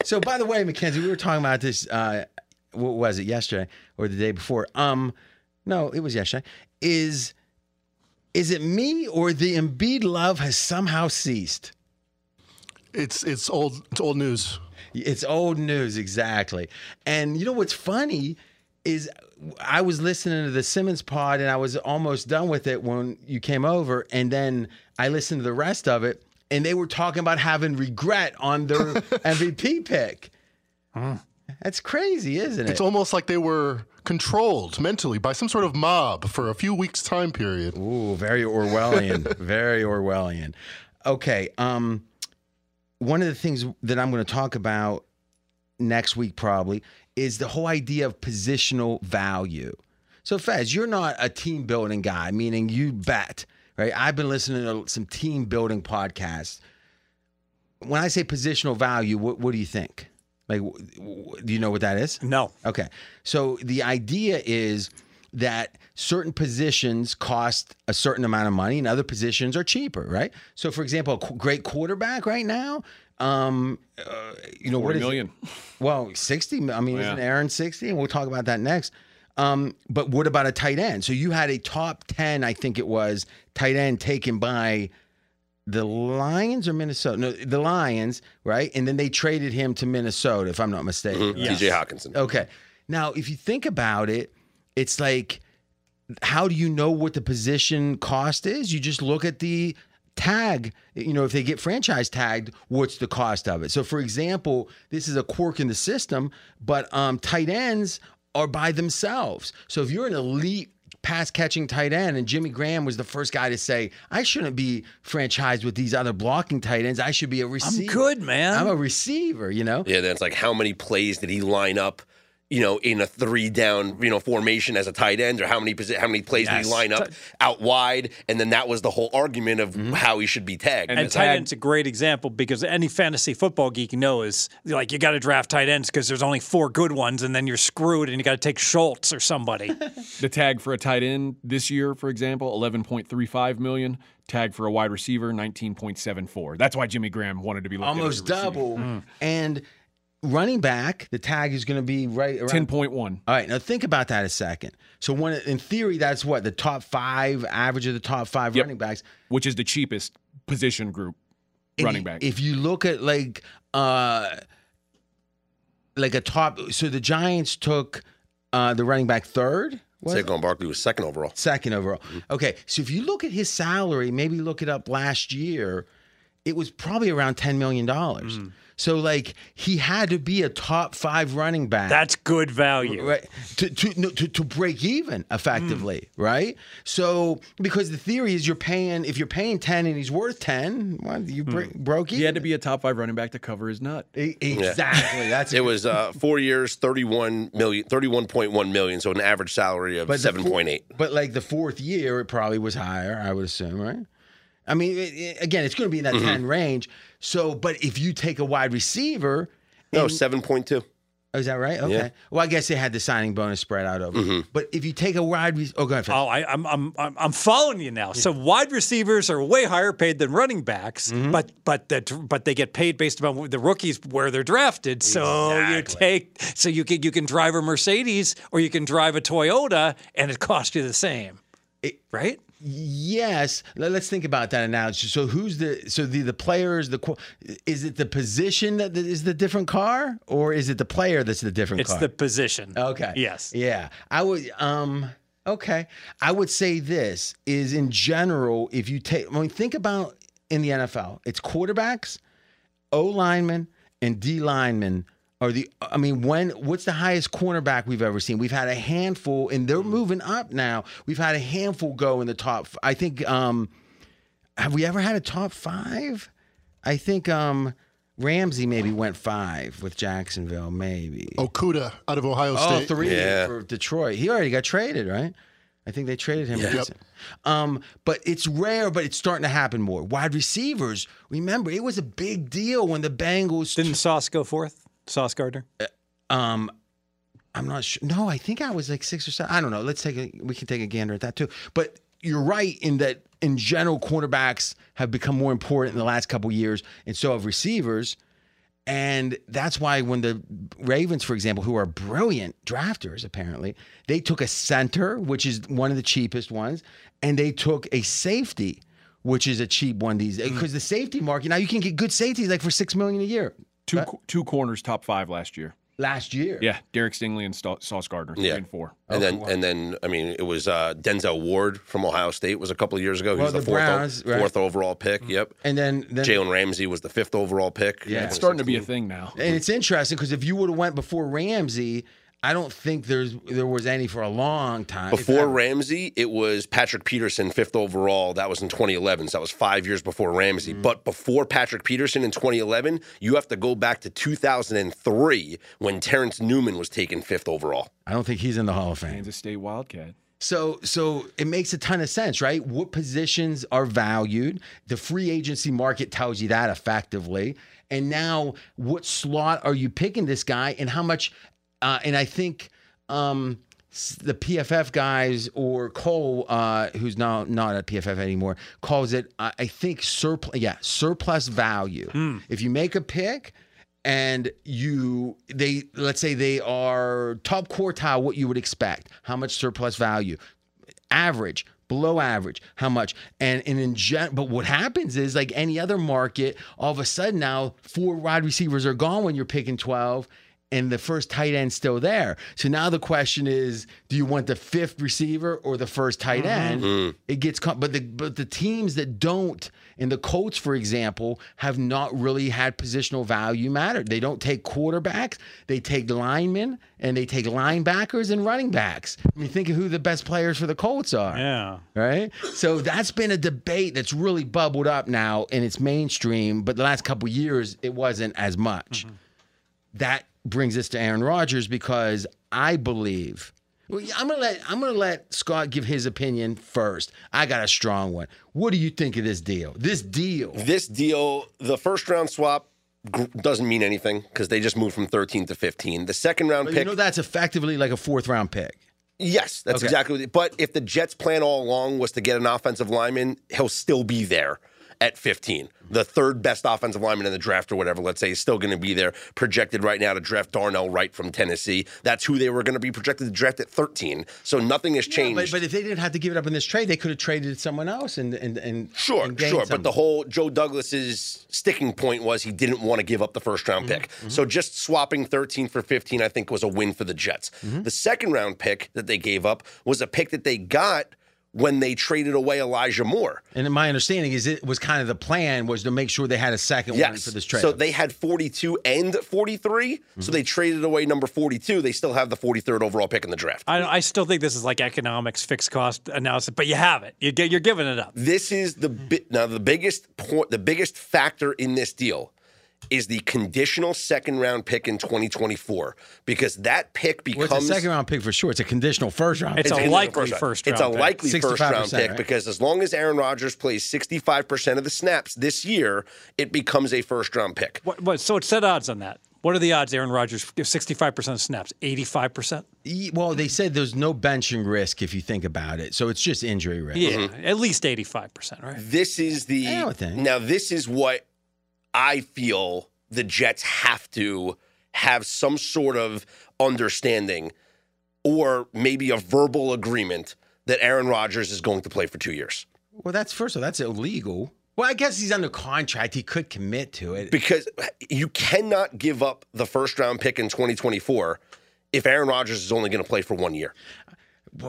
So, by the way, Mackenzie, we were talking about this. Uh, what was it yesterday or the day before? Um, no, it was yesterday. Is Is it me or the Embiid love has somehow ceased? It's it's old it's old news. It's old news, exactly. And you know what's funny is I was listening to the Simmons pod and I was almost done with it when you came over, and then I listened to the rest of it, and they were talking about having regret on their <laughs> MVP pick. That's crazy, isn't it? It's almost like they were controlled mentally by some sort of mob for a few weeks time period. Ooh, very Orwellian. <laughs> very Orwellian. Okay. Um, one of the things that I'm going to talk about next week probably is the whole idea of positional value. So, Fez, you're not a team building guy, meaning you bet, right? I've been listening to some team building podcasts. When I say positional value, what, what do you think? Like, w- w- do you know what that is? No. Okay. So the idea is that certain positions cost a certain amount of money and other positions are cheaper, right? So for example, a qu- great quarterback right now, um, uh, you know, what 40 is it? million. Well, 60. I mean, Yeah. isn't Aaron 60? And we'll talk about that next. Um, but what about a tight end? So you had a top 10, I think it was, tight end taken by the Lions or Minnesota? No, the Lions, right? And then they traded him to Minnesota, if I'm not mistaken. right? TJ Hockenson. Okay. Now, if you think about it, it's like, how do you know what the position cost is? You just look at the tag. You know, if they get franchise tagged, what's the cost of it? So, for example, this is a quirk in the system, but um, tight ends are by themselves. So, if you're an elite pass catching tight end, and Jimmy Graham was the first guy to say, I shouldn't be franchised with these other blocking tight ends. I should be a receiver. I'm good, man. I'm a receiver, you know? Yeah, then it's like how many plays did he line up, you know, in a three down, you know, formation as a tight end, or how many how many plays did he line up out wide, and then that was the whole argument of Mm-hmm. how he should be tagged. And And tight end's a great example because any fantasy football geek knows like you got to draft tight ends because there's only four good ones and then you're screwed and you got to take Schultz or somebody. <laughs> The tag for a tight end this year, for example, 11.35 million. Tag for a wide receiver, 19.74. That's why Jimmy Graham wanted to be looked almost as a receiver. double. And running back, the tag is going to be right around. 10.1. All right, now think about that a second. So, when in theory, that's what the top five average of the top five Yep. running backs. which is the cheapest position group And running i- back. If you look at like, uh, like a top, so the Giants took uh, the running back third. Was? Saquon Barkley was second overall. Second overall. Okay, so if you look at his salary, maybe look it up last year, it was probably around ten million dollars. So like he had to be a top five running back. That's good value. right to to, no, to to break even effectively, right? So because the theory is you're paying if you're paying ten and he's worth ten, well, you break, broke even. he had to be a top five running back to cover his nut. E- exactly. <laughs> That's It was uh, four years, 31 million, 31.1 million, so an average salary of But 7.8. But like the fourth year, it probably was higher. I would assume, right? I mean, it, it- again, it's going to be in that ten range. So, but if you take a wide receiver, No, 7.2. oh, is that right? Okay. Yeah. Well, I guess they had the signing bonus spread out over. But if you take a wide, re- oh, go ahead. Fitz. Oh, I, I'm, I'm I'm I'm following you now. So wide receivers are way higher paid than running backs, Mm-hmm. but but the, but they get paid based upon the rookies where they're drafted. So you take so you can you can drive a Mercedes or you can drive a Toyota, and it costs you the same, It- right? Yes, Let- let's think about that analogy. So, who's the so the the players the is it the position that is the different car, or is it the player that's the different It's car? the position. Okay. Yes. Yeah. I would um okay. I would say this is in general, if you take I mean think about in the NFL, it's quarterbacks, O linemen, and D linemen are the I mean, when what's the highest cornerback we've ever seen? We've had a handful and they're moving up now. We've had a handful go in the top I think um have we ever had a top five? I think um Ramsey maybe went five with Jacksonville, maybe. Okudah out of Ohio Oh, State. three Yeah. for Detroit. He already got traded, right? I think they traded him. Yep. Um, but it's rare, but it's starting to happen more. Wide receivers, remember, it was a big deal when the Bengals. Didn't Sauce go fourth? Sauce Gardner. um, I'm not sure. No, I think I was like six or seven. I don't know. Let's take a. We can take a gander at that too. But you're right in that, in general, cornerbacks have become more important in the last couple years, and so have receivers. And that's why when the Ravens, for example, who are brilliant drafters, apparently, they took a center, which is one of the cheapest ones, and they took a safety, which is a cheap one these days. because the safety market now you can get good safeties like for six million a year. Two two corners, top five last year. Last year, Yeah, Derek Stingley and Sta- Sauce Gardner, three Yeah. and four. And then, and then, I mean, it was uh, Denzel Ward from Ohio State was a couple of years ago. He Well, was the, the fourth, o- Browns, right. fourth overall pick. Yep. and then then Jalen Ramsey was the fifth overall pick. Yeah. It's starting to be a thing now. And it's interesting because if you would have went before Ramsey, I don't think there's there was any for a long time. Before ever. Ramsey, it was Patrick Peterson, fifth overall. That was in 2011. So that was five years before Ramsey. Mm-hmm. But before Patrick Peterson in 2011, you have to go back to 2003 when Terrence Newman was taken fifth overall. I don't think he's in the Hall of Fame. Kansas State Wildcat. So so it makes a ton of sense, right? What positions are valued? The free agency market tells you that effectively. And now what slot are you picking this guy and how much uh, and I think um the PFF guys or Cole, uh, who's now not at PFF anymore, calls it, I I think, surplus. Yeah, surplus value. If you make a pick and you, they, let's say they are top quartile, what you would expect, how much surplus value, average, below average, how much, and and in gen, but what happens is like any other market, all of a sudden now four wide receivers are gone when you're picking twelve and the first tight end's still there. So now the question is, do you want the fifth receiver or the first tight mm-hmm. end? Mm-hmm. It gets com- but the but the teams that don't, and the Colts, for example, have not really had positional value matter. They don't take quarterbacks, they take linemen, and they take linebackers and running backs. I mean, think of who the best players for the Colts are Yeah. right? So that's been a debate that's really bubbled up now and it's mainstream, but the last couple years it wasn't as much. Mm-hmm. That brings us to Aaron Rodgers because I believe well, I'm gonna let I'm gonna let Scott give his opinion first. I got a strong one. What do you think of this deal? This deal. This deal, the first round swap gr- doesn't mean anything because they just moved from 13 to 15. The second round But pick, you know that's effectively like a fourth round pick. yes, that's Okay. exactly what it, But if the Jets' plan all along was to get an offensive lineman, he'll still be there at 15. The third best offensive lineman in the draft or whatever, let's say, is still going to be there. Projected right now to draft Darnell Wright from Tennessee. That's who they were going to be projected to draft at 13. So nothing has Yeah, changed. but, but if they didn't have to give it up in this trade, they could have traded it someone else and and and Sure, and sure. But the whole Joe Douglas's sticking point was he didn't want to give up the first round Mm-hmm, pick. So just swapping 13 for 15, I think, was a win for the Jets. Mm-hmm. The second round pick that they gave up was a pick that they got when they traded away Elijah Moore. And my understanding is it was kind of the plan was to make sure they had a second one for this trade. So they had 42 and 43. Mm-hmm. So they traded away number 42. They still have the 43rd overall pick in the draft. I, I still think this is like economics, fixed cost analysis, but you have it. You, get- you're giving it up. This is the bi- now the biggest point, the biggest factor in this deal is the conditional second round pick in 2024 because that pick well, becomes it's a second round pick for sure. It's a conditional first round. It's pick. a conditional likely first round It's a pick. likely first round pick right? because as long as Aaron Rodgers plays 65% of the snaps this year, it becomes a first round pick. What, what, so it's set odds on that. What are the odds Aaron Rodgers gives 65% of snaps? 85%? E- well, they said there's no benching risk if you think about it. So it's just injury risk. Yeah, Mm-hmm. at least 85%, right? This is the I would think. now. This is what I feel the Jets have to have some sort of understanding, or maybe a verbal agreement that Aaron Rodgers is going to play for two years. Well, that's first of all, that's illegal. Well, I guess he's under contract. He could commit to it. Because you cannot give up the first round pick in 2024 if Aaron Rodgers is only going to play for one year.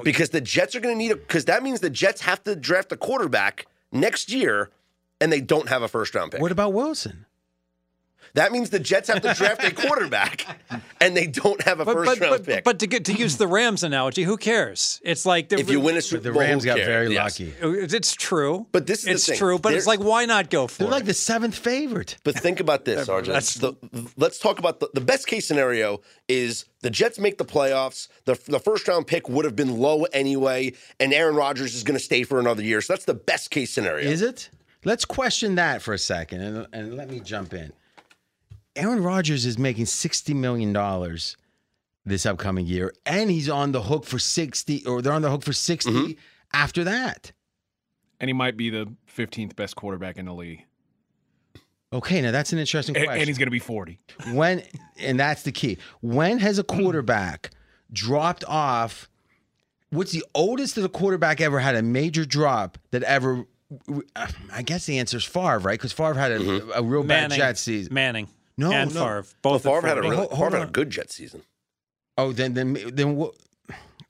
Because the Jets are going to need a because that means the Jets have to draft a quarterback next year, and they don't have a first round pick. What about Wilson? That means the Jets have to draft a quarterback, <laughs> and they don't have a But, first but, round but, pick. but to get to use the Rams analogy, who cares? It's like if you win a Super The Bowl, Rams got cares? very Yes. lucky. it's true. But this is the thing. it's thing. true. But it's like, why not go for They're it? like the seventh favorite. But think about this, RJ. That's- The- let's talk about the, the best case scenario is the Jets make the playoffs. The, the first round pick would have been low anyway, and Aaron Rodgers is going to stay for another year. So that's the best case scenario. Is it? Let's question that for a second and, and let me jump in. Aaron Rodgers is making $60 million this upcoming year, and he's on the hook for 60, or they're on the hook for 60 Mm-hmm. after that. And he might be the 15th best quarterback in the league. Okay, now that's an interesting And, question. and he's going to be 40. when and that's the key. When has a quarterback dropped off? What's the oldest that a quarterback ever had a major drop that ever? I guess the answer is Favre, right? Because Favre had a, a real bad Manning, Jet season. Manning, No, and no. Favre, both. at Favre had a 40. really, hold- hold Favre had a good Jet season. Oh, then then then what?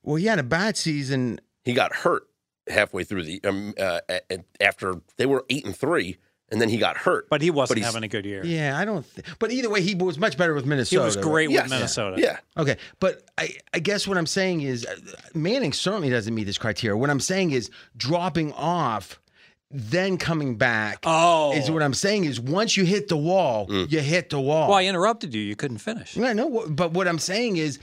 Well, he had a bad season. He got hurt halfway through the um, uh, a- a- after they were eight and three, and then he got hurt. but he wasn't he's- having a good year. Yeah, I don't. Th- but either way, he was much better with Minnesota. He Minnesota. was right? great Yes. with Minnesota. Yeah, Okay, but I, I guess what I'm saying is uh, Manning certainly doesn't meet this criteria. What I'm saying is dropping off, then coming back. Oh. is what I'm saying is once you hit the wall, Mm. you hit the wall. Well, I interrupted you. You couldn't finish. I know, but what I'm saying is.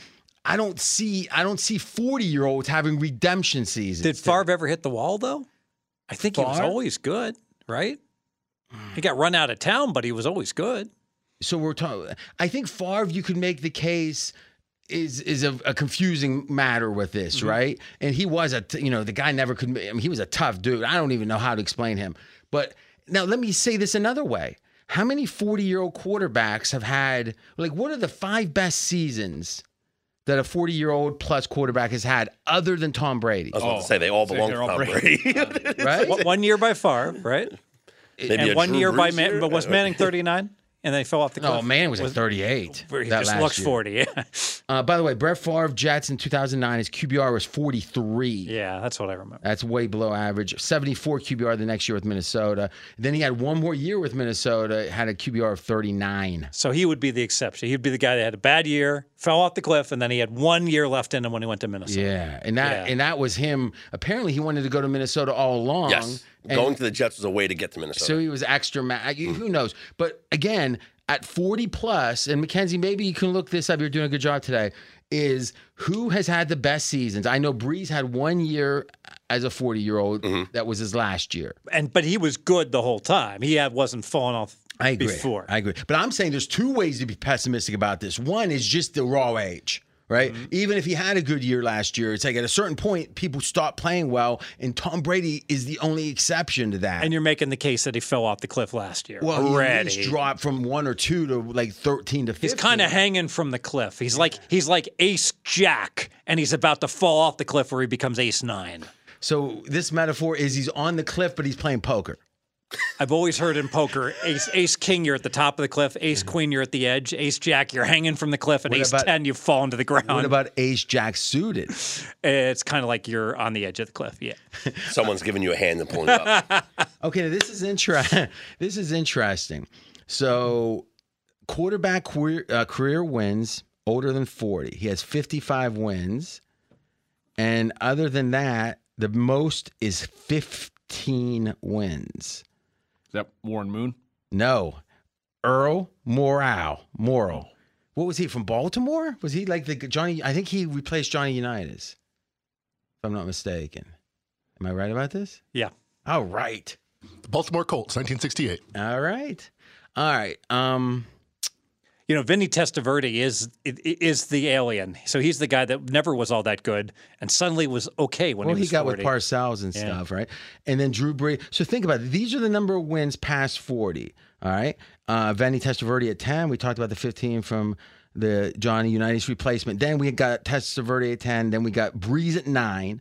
I don't see I don't see 40 year olds having redemption seasons. Did Favre ever hit the wall though? I think he was always good, right? He got run out of town, but he was always good. so we're talking. I think Favre, you could make the case is is a, a confusing matter with this, Mm-hmm. right? And he was a t- you know the guy never could. I mean, he was a tough dude. I don't even know how to explain him. But now let me say this another way. How many 40 year old quarterbacks have had like what are the five best seasons that a 40 year old plus quarterback has had other than Tom Brady? I was about to say they all belong they're to Tom Brady. Brady. <laughs> Right? One- One year by far, right? Maybe and one Drew year by Man, but was Manning 39? And they fell off the cliff. Oh, man was at 38. Where <laughs> He that just looks year. 40. Yeah. Uh, by the way, Brett Favre Jets in 2009, his QBR was 43. yeah, that's what I remember. That's way below average. 74 QBR the next year with Minnesota. Then he had one more year with Minnesota, had a QBR of 39. So he would be the exception. He'd be the guy that had a bad year, fell off the cliff, and then he had one year left in him when he went to Minnesota. Yeah, and that Yeah. and that was him. Apparently, he wanted to go to Minnesota all along. yes, and going to the Jets was a way to get to Minnesota. so he was extra. Ma- you- who knows? But again, at 40 plus, and Mackenzie, maybe you can look this up. You're doing a good job today. Is who has had the best seasons? I know Brees had one year as a 40 year old. Mm-hmm. That was his last year. And but he was good the whole time. He had wasn't falling off I agree. before. I agree. But I'm saying there's two ways to be pessimistic about this. One is just the raw age, right? Mm-hmm. Even if he had a good year last year, it's like at a certain point, people stop playing well, and Tom Brady is the only exception to that. and you're making the case that he fell off the cliff last year. well, he at already. least dropped from one or two to like 13 to 15. He's kind of hanging from the cliff. He's like he's like Ace Jack, and he's about to fall off the cliff where he becomes Ace Nine. So this metaphor is he's on the cliff, but he's playing poker. I've always heard in poker, Ace Ace King, you're at the top of the cliff. Ace Queen, you're at the edge. Ace Jack, you're hanging from the cliff, and What Ace about- Ten, you've fallen to the ground. What about Ace Jack suited? it's kind of like you're on the edge of the cliff. Yeah. <laughs> Someone's giving you a hand and pulling you up. <laughs> Okay, now this is interesting. <laughs> this is interesting. So, quarterback career, uh, career wins older than 40. He has 55 wins. And other than that, the most is 15 wins. Is that Warren Moon? No. Earl Morrall. Morrall. What was he from Baltimore? Was he like the Johnny? I think he replaced Johnny Unitas, if I'm not mistaken. Am I right about this? Yeah. All right. The Baltimore Colts, 1968. All right. All right. Um, You know, Vinny Testaverde is is the alien. So he's the guy that never was all that good, and suddenly was okay when he was. well, he he got 40. with Parcells and Yeah. stuff, right? And then Drew Brees. So think about it. These are the number of wins past 40. All right. Uh, Vinny Testaverde at 10. We talked about the 15 from the Johnny Unitas replacement. Then we got Testaverde at 10. Then we got Brees at 9.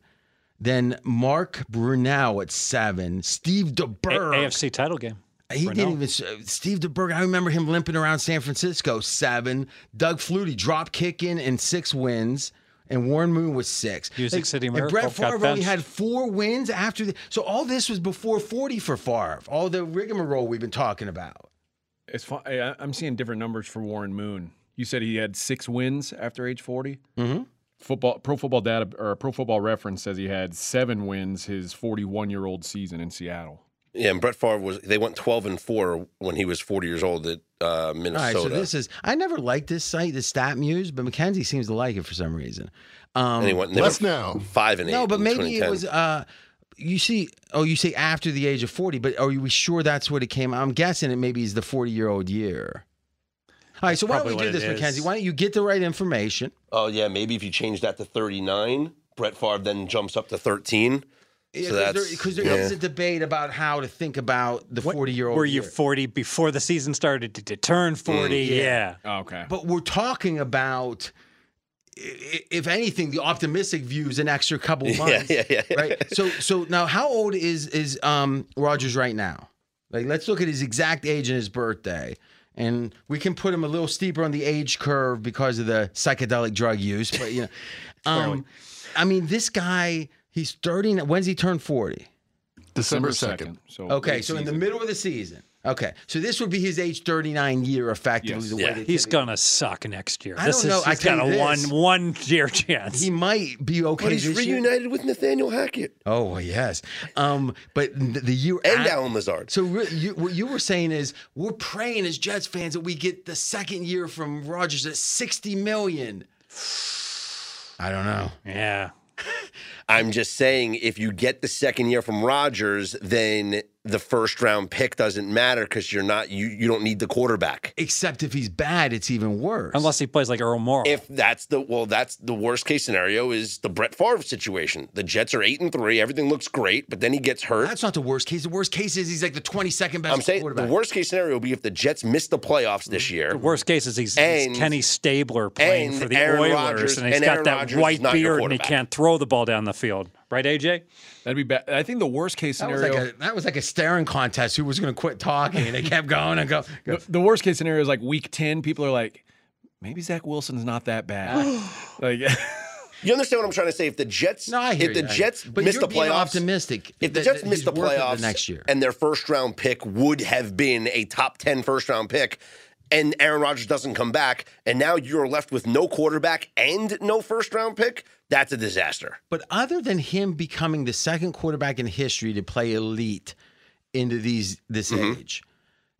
Then Mark Brunell at 7. Steve A- DeBerg. AFC title game. He Brunell. didn't even. uh, Steve DeBerg. I remember him limping around San Francisco. Seven. Doug Flutie drop kicking and six wins. And Warren Moon was six. Music City Miracle. and Brett got Favre only had four wins after. The, so all this was before forty for Favre. All the rigmarole we've been talking about. It's fun. I- I'm seeing different numbers for Warren Moon. You said he had six wins after age 40. Mm-hmm. Football, Pro Football Data or Pro Football Reference says he had seven wins his 41 year old season in Seattle. Yeah, and Brett Favre was. They went twelve and four when he was forty years old at uh, All Minnesota. right. So this is. I never liked this site, the Stat Muse, but Mackenzie seems to like it for some reason. Um, and he went. and they Less went now. Five and eight. No, but in maybe it was. uh You see, oh, you say after the age of forty, but are we sure that's what it came? I'm guessing it maybe is the forty-year-old year. All right, so why don't we do this, it is. Mackenzie? Why don't you get the right information? Oh yeah, maybe if you change that to thirty nine, Brett Favre then jumps up to thirteen. Yeah, So that's- because there yeah. is a debate about how to think about the forty-year-old. Were you 40 before the season started? Did you turn 40? yeah. Oh, okay. But we're talking about, i- i- if anything, the optimistic view is an extra couple <laughs> months, yeah, yeah. right? So, so now, how old is is um Rodgers right now? Like, let's look at his exact age and his birthday, and we can put him a little steeper on the age curve because of the psychedelic drug use. But you know, <laughs> um, I mean, this guy, he's thirty. When's he turn forty? December 2nd. So Okay, late so in the middle of the season. Okay, so this would be his age thirty nine year effectively. Yes. the way Yeah. He's gonna suck next year. I this don't know. Is, I he's tell got a one this. one year chance. He might be okay But he's this year. reunited with Nathaniel Hackett Oh yes, um, but the, the year and at- Allen Lazard. So re- you, what you were saying is we're praying as Jets fans that we get the second year from Rodgers at sixty million. <sighs> I don't know. yeah. I'm just saying, if you get the second year from Rodgers, then the first round pick doesn't matter because you're not you you don't need the quarterback. Except if he's bad, it's even worse. Unless he plays like Earl Morrall. If that's the well, that's the worst case scenario is the Brett Favre situation. The Jets are eight and three, everything looks great, but then he gets hurt. that's not the worst case. The worst case is he's like the twenty second best I'm saying quarterback. the worst case scenario would be if the Jets miss the playoffs this year. The worst case is he's, And- he's Kenny Stabler playing for the Aaron Oilers, Rodgers- and he's and got Aaron that Rodgers is white beard and he can't throw the ball down the field. Right, AJ? That'd be bad. I think the worst case That was, scenario. like a, that was like a staring contest. Who was going to quit talking? And they kept going and go. go. the, the worst case scenario is like week ten. People are like, maybe Zach Wilson's not that bad. <gasps> like, <laughs> You understand what I'm trying to say? If the Jets, No, if the you. Jets but miss the playoffs, optimistic. if the that- Jets miss the worth it playoffs next year, and their first round pick would have been a top 10 first round pick, and Aaron Rodgers doesn't come back, and now you're left with no quarterback and no first round pick, that's a disaster. But other than him becoming the second quarterback in history to play elite into these this Mm-hmm. age,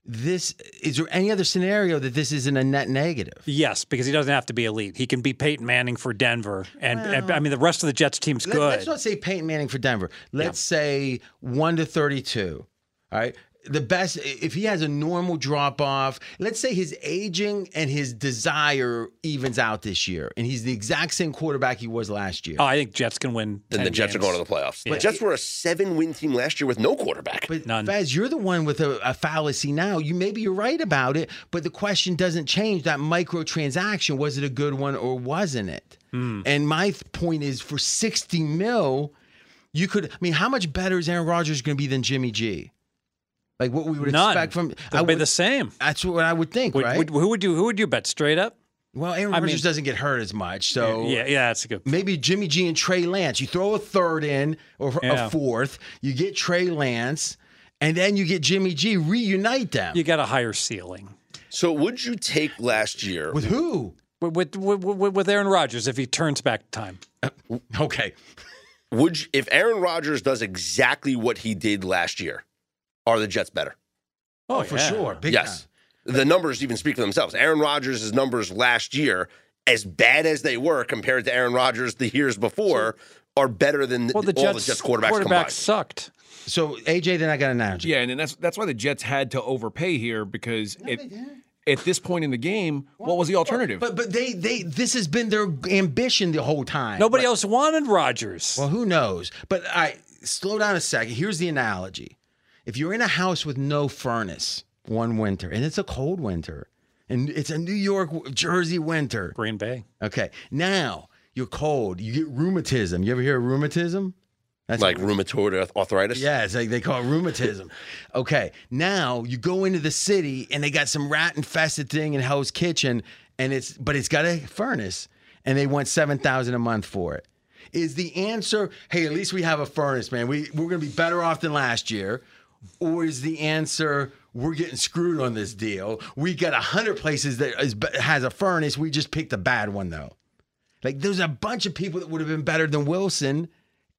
this is there any other scenario that this isn't a net negative? Yes, because he doesn't have to be elite. He can be Peyton Manning for Denver, and, and I mean the rest of the Jets team's good. Let's not say Peyton Manning for Denver. Let's say one to thirty-two. All right. The best if he has a normal drop off. Let's say his aging and his desire evens out this year, and he's the exact same quarterback he was last year. oh, I think Jets can win. Then the Jets games. are going to the playoffs. The Yeah. Jets were a seven win team last year with no quarterback. But None. Faz, you're the one with a, a fallacy now. You maybe you're right about it, but the question doesn't change. That microtransaction was it a good one or wasn't it? Hmm. And my th- point is, for sixty mil, you could. I mean, how much better is Aaron Rodgers going to be than Jimmy G? Like what we would None. expect from. I They'll be would- the same. That's what I would think, Would, right? would- who would you who would you bet straight up? well, Aaron I Rodgers mean- doesn't get hurt as much, so yeah, yeah, that's a good. maybe Jimmy G and Trey Lance. You throw a third in or Yeah. a fourth, you get Trey Lance, and then you get Jimmy G. Reunite them You got a higher ceiling So would you take last year? with who? with with, with, with with Aaron Rodgers if he turns back time. <laughs> Okay, Would you, if Aaron Rodgers does exactly what he did last year, are the Jets better? Oh, oh, for yeah. sure. Big yes. time. The numbers even speak for themselves. Aaron Rodgers' numbers last year, as bad as they were compared to Aaron Rodgers the years before, are better than Well, the all Jets, the Jets quarterbacks quarterbacks combined. sucked. So AJ, then I got an analogy. yeah, and then that's that's why the Jets had to overpay here because it, at this point in the game, what was the alternative? But but they they this has been their ambition the whole time. Nobody else wanted Rodgers. Well, who knows? But I slow down a second. Here's the analogy: if you're in a house with no furnace one winter, and it's a cold winter, and it's a New York, Jersey winter. Green Bay. Okay, now you're cold. You get rheumatism. You ever hear of rheumatism? That's like rheumatoid arthritis. Yeah, it's like they call it rheumatism. <laughs> okay, now you go into the city and they got some rat infested thing in Hell's Kitchen, and it's but it's got a furnace, and they want seven thousand a month for it. Is the answer? Hey, at least we have a furnace, man. We we're gonna be better off than last year, or is the answer? We're getting screwed on this deal. We got a hundred places that is, has a furnace. We just picked a bad one though. Like there's a bunch of people that would have been better than Wilson.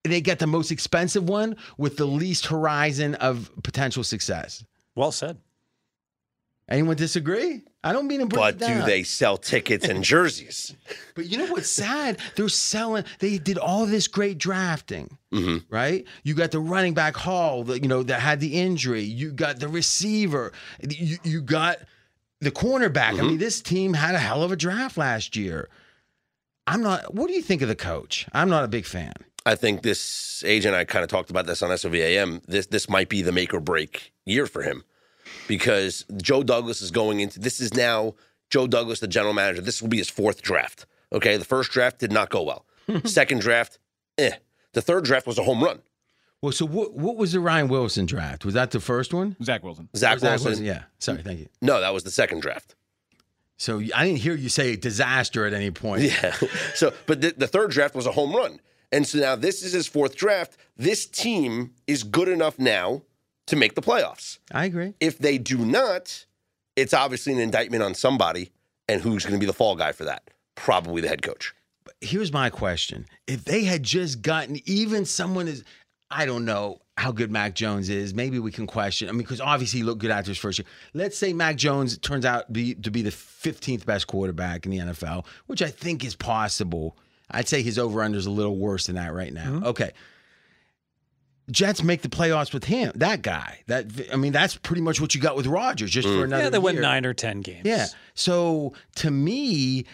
They got the most expensive one with the least horizon of potential success. Well said. Anyone disagree? I don't mean to break But do they sell tickets and jerseys? <laughs> But you know what's sad? They're selling. They did all this great drafting, mm-hmm. right? You got the running back Hall, that you know that had the injury. You got the receiver. You, you got the cornerback. I mm-hmm. mean, this team had a hell of a draft last year. I'm not. What do you think of the coach? I'm not a big fan. I think this agent, I kind of talked about this on SOVAM. This this might be the make or break year for him because Joe Douglas is going into this is now Joe Douglas, the general manager. This will be his fourth draft. Okay, the first draft did not go well. <laughs> Second draft, eh. The third draft was a home run. Well, so what? What was the Ryan Wilson draft? Was that the first one? Zach Wilson. Zach Or Zach Wilson. Yeah. Sorry. Thank you. No, that was the second draft. So I didn't hear you say disaster at any point. Yeah. <laughs> So, but the, the third draft was a home run. And so now this is his fourth draft. This team is good enough now to make the playoffs. I agree. If they do not, it's obviously an indictment on somebody. And who's going to be the fall guy for that? Probably the head coach. But Here's my question: If they had just gotten even someone is, I don't know how good Mac Jones is. Maybe we can question. I mean, because obviously he looked good after his first year. Let's say Mac Jones turns out be, to be the 15th best quarterback in the NFL, which I think is possible. I'd say his over under is a little worse than that right now. Mm-hmm. Okay. Jets make the playoffs with him, that guy. That I mean, that's pretty much what you got with Rodgers, just for mm. another. Yeah, they went nine or ten games. Yeah. So to me,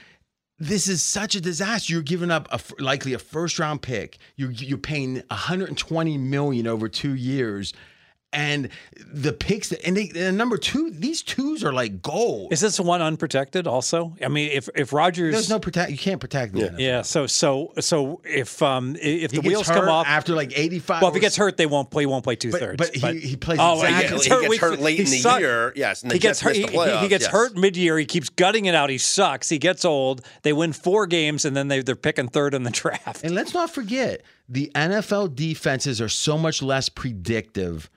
this is such a disaster. You're giving up a, likely a first round pick. You're you're paying 120 million over two years, and the picks that and they and number two, these twos are like gold. Is this one unprotected? Also, I mean, if if Rodgers, There's no protect. You can't protect the NFL. yeah. So so so if um if He the wheels come off, after like 85. well, if he gets hurt, they won't play. He won't play two But- thirds. but he- he plays Oh, exactly- he He gets gets hurt, we- hurt late he in the suck- year. Yes. And He gets hurt. missed He, he- he gets yes. hurt mid-year. He keeps gutting it out. He sucks. He gets old. They win four games, and then they they're picking third in the <laughs> draft. And let's not forget, the NFL defenses are so much less predictive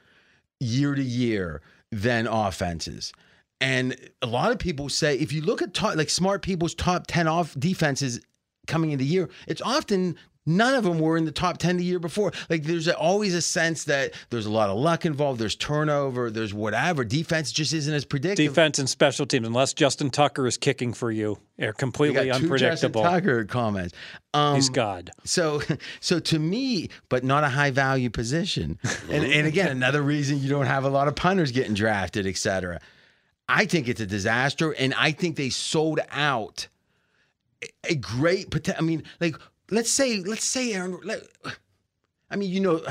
year to year than offenses. And a lot of people say if you look at top, like smart people's top 10 off defenses coming into the year, it's often none of them were in the top 10 the year before. Like there's always a sense that there's a lot of luck involved, there's turnover, there's whatever. Defense just isn't as predictable. Defense and special teams, unless Justin Tucker is kicking for you, are completely two Justin unpredictable. Tucker comments. Um, He's God. So, <laughs> so to me, but not a high value position. And, and again, <laughs> another reason you don't have a lot of punters getting drafted, et cetera. I think it's a disaster, and I think they sold out a- a great potential. I mean, like let's say, let's say Aaron. Let, I mean, you know,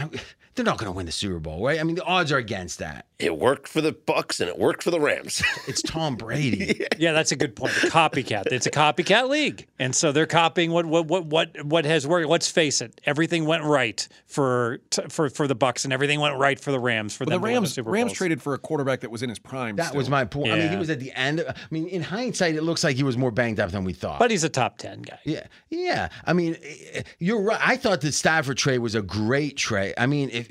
they're not going to win the Super Bowl, right? I mean, the odds are against that. It worked for the Bucks and it worked for the Rams. <laughs> It's Tom Brady. <laughs> Yeah, that's a good point. The copycat. It's a copycat league, and so they're copying what what what what what has worked. Let's face it, everything went right for for for the Bucks, and everything went right for the Rams. For Well, them the to win Rams Super Rams Bowls. traded for a quarterback that was in his prime. That was my point. I mean, he was at the end. Of, I mean, in hindsight, it looks like he was more banged up than we thought. but he's a top ten guy. Yeah, yeah. I mean, eh, you're right. I thought the Stafford trade was a great trade. I mean, if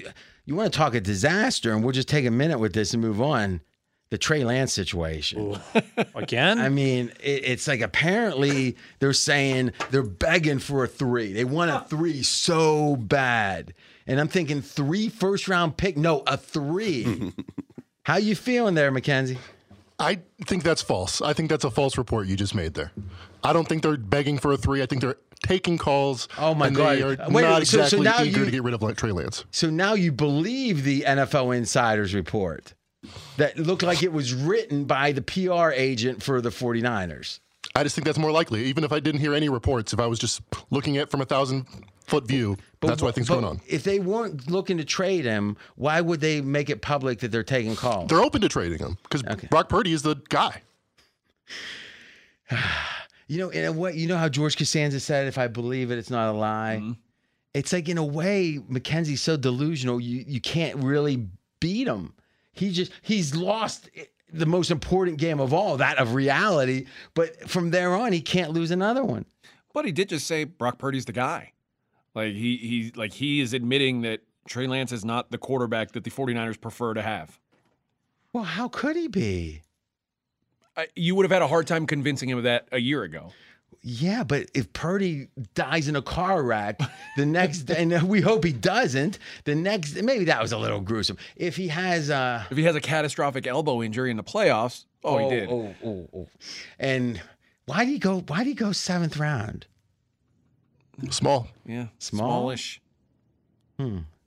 you want to talk a disaster, and we'll just take a minute with this and move on, the Trey Lance situation. <laughs> Again, I mean, it, it's like apparently they're saying they're begging for a three. They want a three so bad, and I'm thinking three first round pick. No, a three. <laughs> How you feeling there, Mackenzie? I think that's false. I think that's a false report you just made there. I don't think they're begging for a three. I think they're taking calls. Oh, my and God. They are Wait, not so- so exactly now eager you- to get rid of like, Trey Lance. So now you believe the NFL Insiders report that looked like it was written by the PR agent for the 49ers. I just think that's more likely. Even if I didn't hear any reports, if I was just looking at it from a thousand foot view, but, that's what I think's going on. If they weren't looking to trade him, why would they make it public that they're taking calls? They're open to trading him because Brock Purdy is the guy. <sighs> <sighs> <sighs> You know, in a way, you know how George Costanza said, "If I believe it, it's not a lie." Mm-hmm. It's like in a way, Mackenzie's so delusional. You you can't really beat him. He just he's lost the most important game of all, that of reality. But from there on, he can't lose another one. But he did just say Brock Purdy's the guy. Like he he like he is admitting that Trey Lance is not the quarterback that the 49ers prefer to have. Well, how could he be? I, you would have had a hard time convincing him of that a year ago. Yeah, but if Purdy dies in a car wreck, the next day, and we hope he doesn't. The next, maybe that was a little gruesome. If he has, uh, If he has a catastrophic elbow injury in the playoffs, oh, he did. Oh, oh, oh. And why did he go? Why did he go seventh round? Small. Yeah, Small? smallish.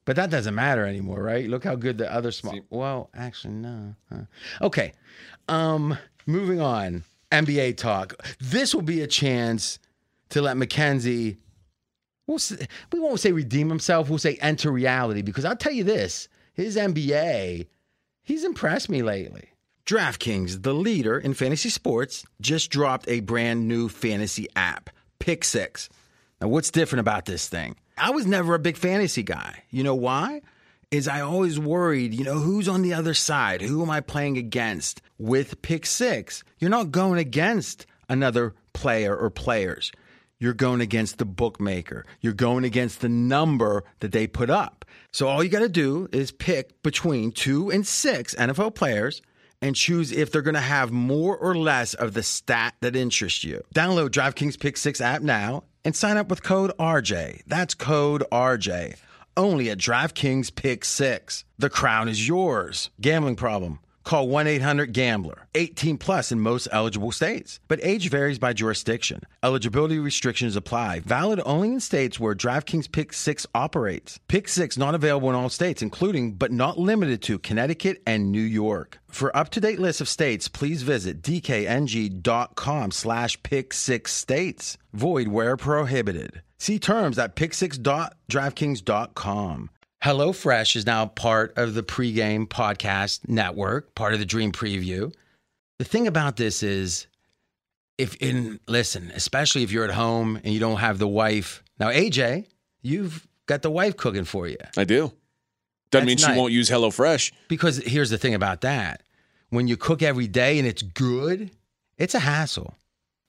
But that doesn't matter anymore, right? Look how good the other small. Well, actually, no. Huh. Okay. Um, moving on. NBA talk. This will be a chance to let Mackenzie. We'll say, we won't say redeem himself. We'll say enter reality because I'll tell you this: his NBA, he's impressed me lately. DraftKings, the leader in fantasy sports, just dropped a brand new fantasy app, Pick Six. Now, what's different about this thing? I was never a big fantasy guy. You know why? Is I always worried, you know, who's on the other side? Who am I playing against? With Pick Six, you're not going against another player or players. You're going against the bookmaker. You're going against the number that they put up. So all you got to do is pick between two and six NFL players and choose if they're going to have more or less of the stat that interests you. Download DraftKings Pick 6 app now and sign up with code RJ. That's code RJ. Only at DraftKings Pick 6. The crown is yours. Gambling problem? Call 1 800 Gambler. 18 plus in most eligible states. But age varies by jurisdiction. Eligibility restrictions apply. Valid only in states where DraftKings Pick 6 operates. Pick 6 not available in all states, including but not limited to Connecticut and New York. For up-to-date list of states, please visit dkng.com slash pick six states. Void where prohibited. See terms at pick6.draftkings.com. HelloFresh is now part of the pregame podcast network, part of the Dream Preview. The thing about this is, if in listen, especially if you're at home and you don't have the wife. Now, AJ, you've got the wife cooking for you. I do. Doesn't That's mean nice. she won't use HelloFresh. Because here's the thing about that when you cook every day and it's good, it's a hassle.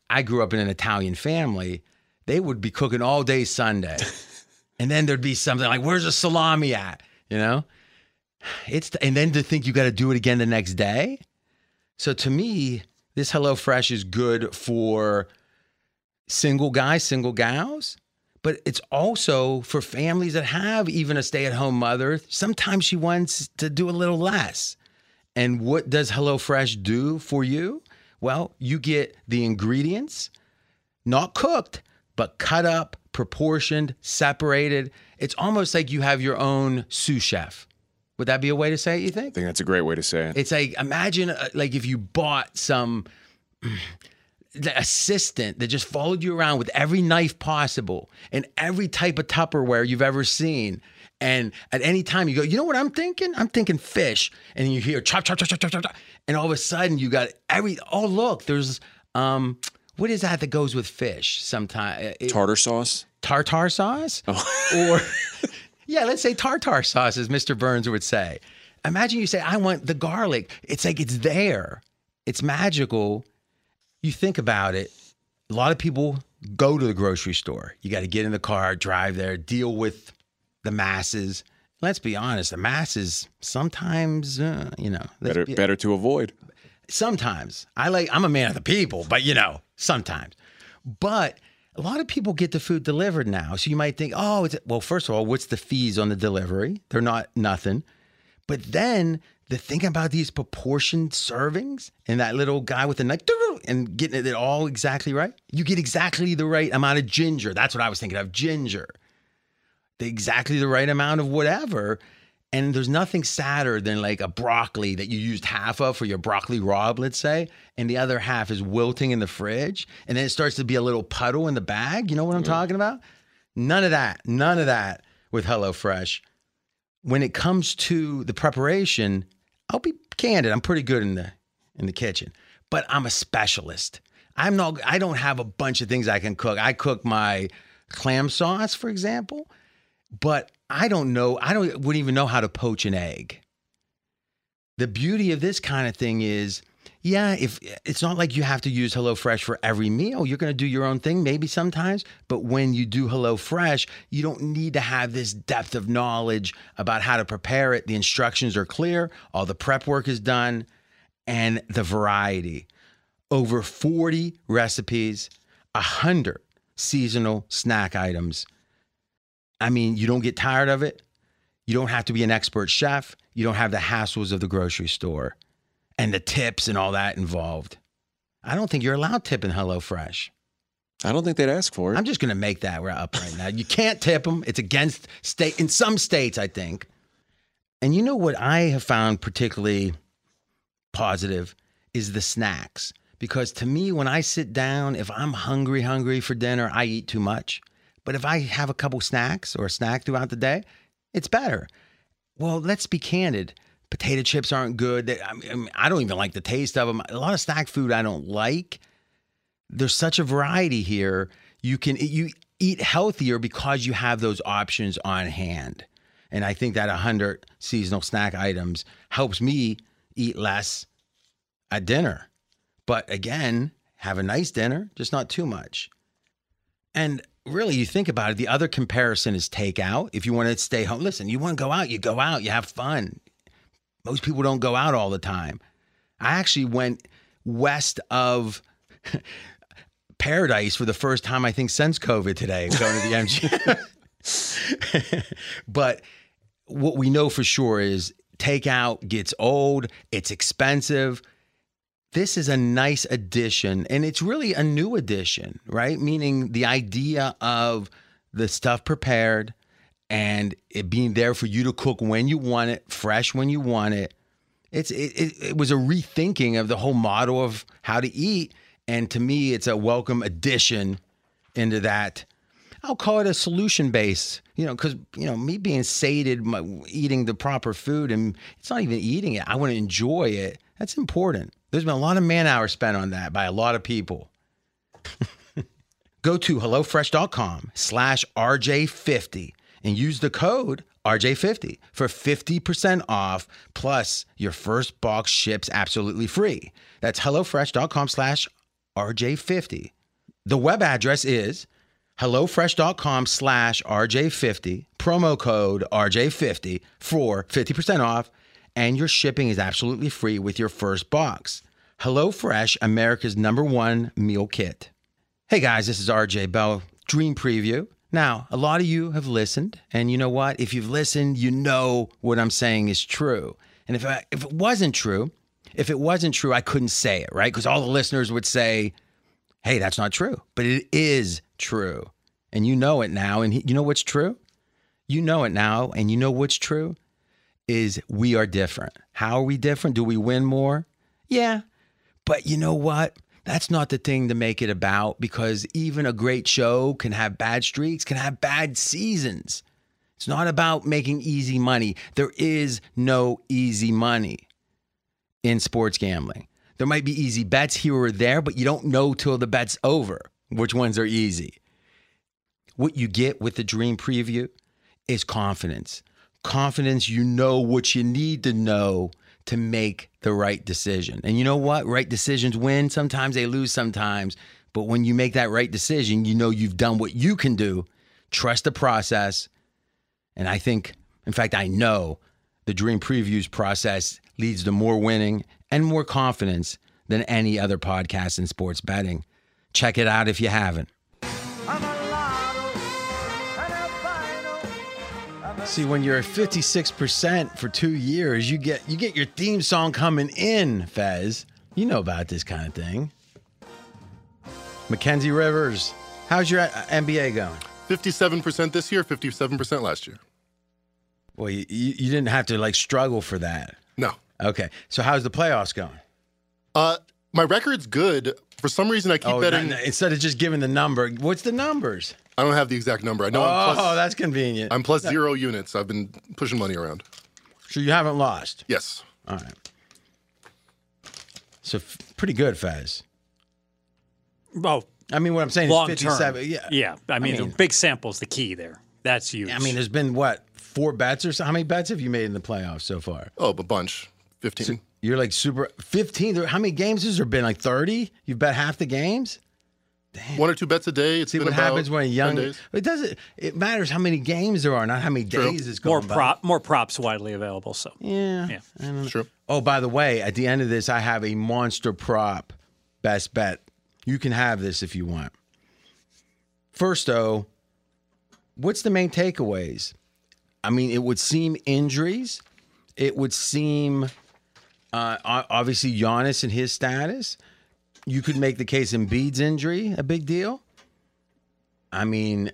I grew up in an Italian family. They would be cooking all day Sunday. <laughs> and then there'd be something like, where's the salami at? You know? It's and then to think you got to do it again the next day. So to me, this HelloFresh is good for single guys, single gals, but it's also for families that have even a stay-at-home mother. Sometimes she wants to do a little less. And what does HelloFresh do for you? Well, you get the ingredients, not cooked, but cut up, proportioned, separated. It's almost like you have your own sous chef. Would that be a way to say it, you think? I think that's a great way to say it. It's like imagine uh, like if you bought some <clears throat> assistant that just followed you around with every knife possible and every type of Tupperware you've ever seen. And at any time you go, you know what I'm thinking? I'm thinking fish. And you hear chop, chop, chop, chop, chop, chop, chop. And all of a sudden you got every, oh, look, there's, um, what is that that goes with fish sometimes? Tartar sauce. tartar sauce Oh. <laughs> or yeah let's say tartar sauce as mr burns would say imagine you say i want the garlic it's like it's there it's magical you think about it a lot of people go to the grocery store you got to get in the car drive there deal with the masses let's be honest the masses sometimes uh, you know Better, be- better to avoid. Sometimes I like I'm a man of the people, but you know, sometimes. But a lot of people get the food delivered now. So you might think, oh, it's well, first of all, what's the fees on the delivery? They're not nothing. But then the thing about these proportioned servings and that little guy with the knife <laughs> and getting it all exactly right, you get exactly the right amount of ginger. That's what I was thinking of ginger. The exactly the right amount of whatever. And there's nothing sadder than like a broccoli that you used half of for your broccoli rabe, let's say, and the other half is wilting in the fridge, and then it starts to be a little puddle in the bag. You know what I'm mm-hmm. talking about? None of that. None of that with HelloFresh. When it comes to the preparation, I'll be candid. I'm pretty good in the in the kitchen, but I'm a specialist. I'm not. I don't have a bunch of things I can cook. I cook my clam sauce, for example, but I don't know. I don't wouldn't even know how to poach an egg. The beauty of this kind of thing is, yeah, if it's not like you have to use HelloFresh for every meal, you're going to do your own thing maybe sometimes, but when you do HelloFresh, you don't need to have this depth of knowledge about how to prepare it. The instructions are clear, all the prep work is done, and the variety. Over 40 recipes, 100 seasonal snack items. I mean, you don't get tired of it. You don't have to be an expert chef. You don't have the hassles of the grocery store and the tips and all that involved. I don't think you're allowed tip in HelloFresh. I don't think they'd ask for it. I'm just going to make that up right now. You can't tip them. It's against state in some states, I think. And you know what I have found particularly positive is the snacks. Because to me, when I sit down, if I'm hungry, hungry for dinner, I eat too much. But if I have a couple snacks or a snack throughout the day, it's better. Well, let's be candid. Potato chips aren't good. They- I mean, I don't even like the taste of them. A lot of snack food I don't like. There's such a variety here. You can you eat healthier because you have those options on hand. And I think that 100 seasonal snack items helps me eat less at dinner. But again, have a nice dinner, just not too much. And really, you think about it, the other comparison is takeout. If you want to stay home, listen, you want to go out, you go out, you have fun. Most people don't go out all the time. I actually went west of <laughs> paradise for the first time, I think, since COVID today, <laughs> going to the MG. <laughs> but what we know for sure is takeout gets old, it's expensive. This is a nice addition, and it's really a new addition, right? Meaning the idea of the stuff prepared and it being there for you to cook when you want it, fresh when you want it. It's it, it, it was a rethinking of the whole model of how to eat, and to me, it's a welcome addition into that. I'll call it a solution base, you know, because you know me being sated, my, eating the proper food, and it's not even eating it. I want to enjoy it. That's important. There's been a lot of man hours spent on that by a lot of people. <laughs> Go to hellofresh.com slash RJ50 and use the code RJ50 for 50% off plus your first box ships absolutely free. That's hellofresh.com slash RJ50. The web address is hellofresh.com slash RJ50, promo code RJ50 for 50% off, and your shipping is absolutely free with your first box. HelloFresh, America's number one meal kit. Hey guys, this is RJ Bell, Dream Preview. Now, a lot of you have listened, and you know what? If you've listened, you know what I'm saying is true. And if, I, if it wasn't true, if it wasn't true, I couldn't say it, right? Because all the listeners would say, hey, that's not true. But it is true. And you know it now. And he- you know what's true? You know it now. And you know what's true? Is we are different. How are we different? Do we win more? Yeah. But you know what? That's not the thing to make it about because even a great show can have bad streaks, can have bad seasons. It's not about making easy money. There is no easy money in sports gambling. There might be easy bets here or there, but you don't know till the bet's over which ones are easy. What you get with the dream preview is confidence. Confidence, you know what you need to know to make the right decision. And you know what? Right decisions win. Sometimes they lose, sometimes. But when you make that right decision, you know you've done what you can do. Trust the process. And I think, in fact, I know the Dream Previews process leads to more winning and more confidence than any other podcast in sports betting. Check it out if you haven't. See, when you're at 56% for two years, you get you get your theme song coming in, Fez. You know about this kind of thing. Mackenzie Rivers, how's your uh, NBA going? 57% this year, 57% last year. Well, you, you you didn't have to like struggle for that. No. Okay, so how's the playoffs going? Uh, my record's good. For some reason, I keep Oh, betting. n- instead of just giving the number, what's the numbers? I don't have the exact number. I know Oh, I'm, plus, oh, that's convenient. I'm plus zero units. I've been pushing money around. so you haven't lost. Yes. All right. So f- pretty good, Fez. Well, I mean, what I'm saying long is term. Yeah. yeah. I mean, mean- the big sample's the key there. That's huge. I mean, there's been what four bets or so. How many bets have you made in the playoffs so far? Oh, a bunch. 15. You're like super 15. How many games has there been? Like 30? You've bet half the games. One or two bets a day. It's See been what happens when a young. It doesn't. It matters how many games there are, not how many True. days it's more going. by. prop, more props widely available. So Yeah. Yeah. I. Sure. Oh, by the way, at the end of this, I have a monster prop best bet. You can have this if you want. First, though, what's the main takeaways? I mean, it would seem injuries. It would seem, uh, obviously, Giannis and his status. You could make the case Embiid's injury a big deal. I mean,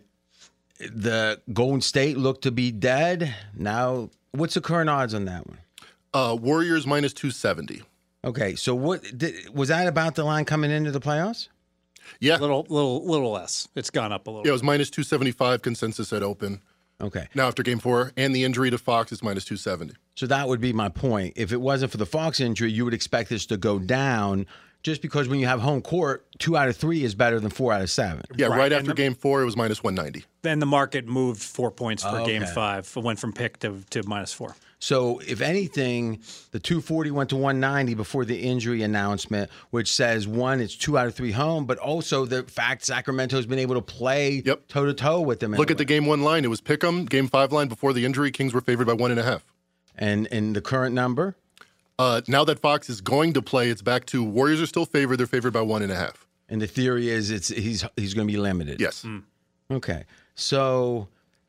the Golden State looked to be dead. Now, what's the current odds on that one? Uh, Warriors minus 270. Okay, so what did, was that about the line coming into the playoffs? Yeah. Little, little, little less. It's gone up a little. Yeah, it was minus 275 consensus at open. Okay. Now after game four and the injury to Fox, is minus 270. So that would be my point. If it wasn't for the Fox injury, you would expect this to go down just because when you have home court, two out of three is better than four out of seven. Yeah, right, and after the- game four, it was minus 190. Then the market moved four points for game Okay. five. It went from pick to, to minus four. So, if anything, the 240 went to 190 before the injury announcement, which says one, it's two out of three home, but also the fact Sacramento's been able to play Yep. toe to toe with them. Look a at the game one line. It was Pick'em. Game five line before the injury, Kings were favored by one and a half. and and the current number. Uh, now that Fox is going to play, it's back to Warriors are still favored. They're favored by one and a half. And the theory is it's he's he's going to be limited. Yes. Okay. So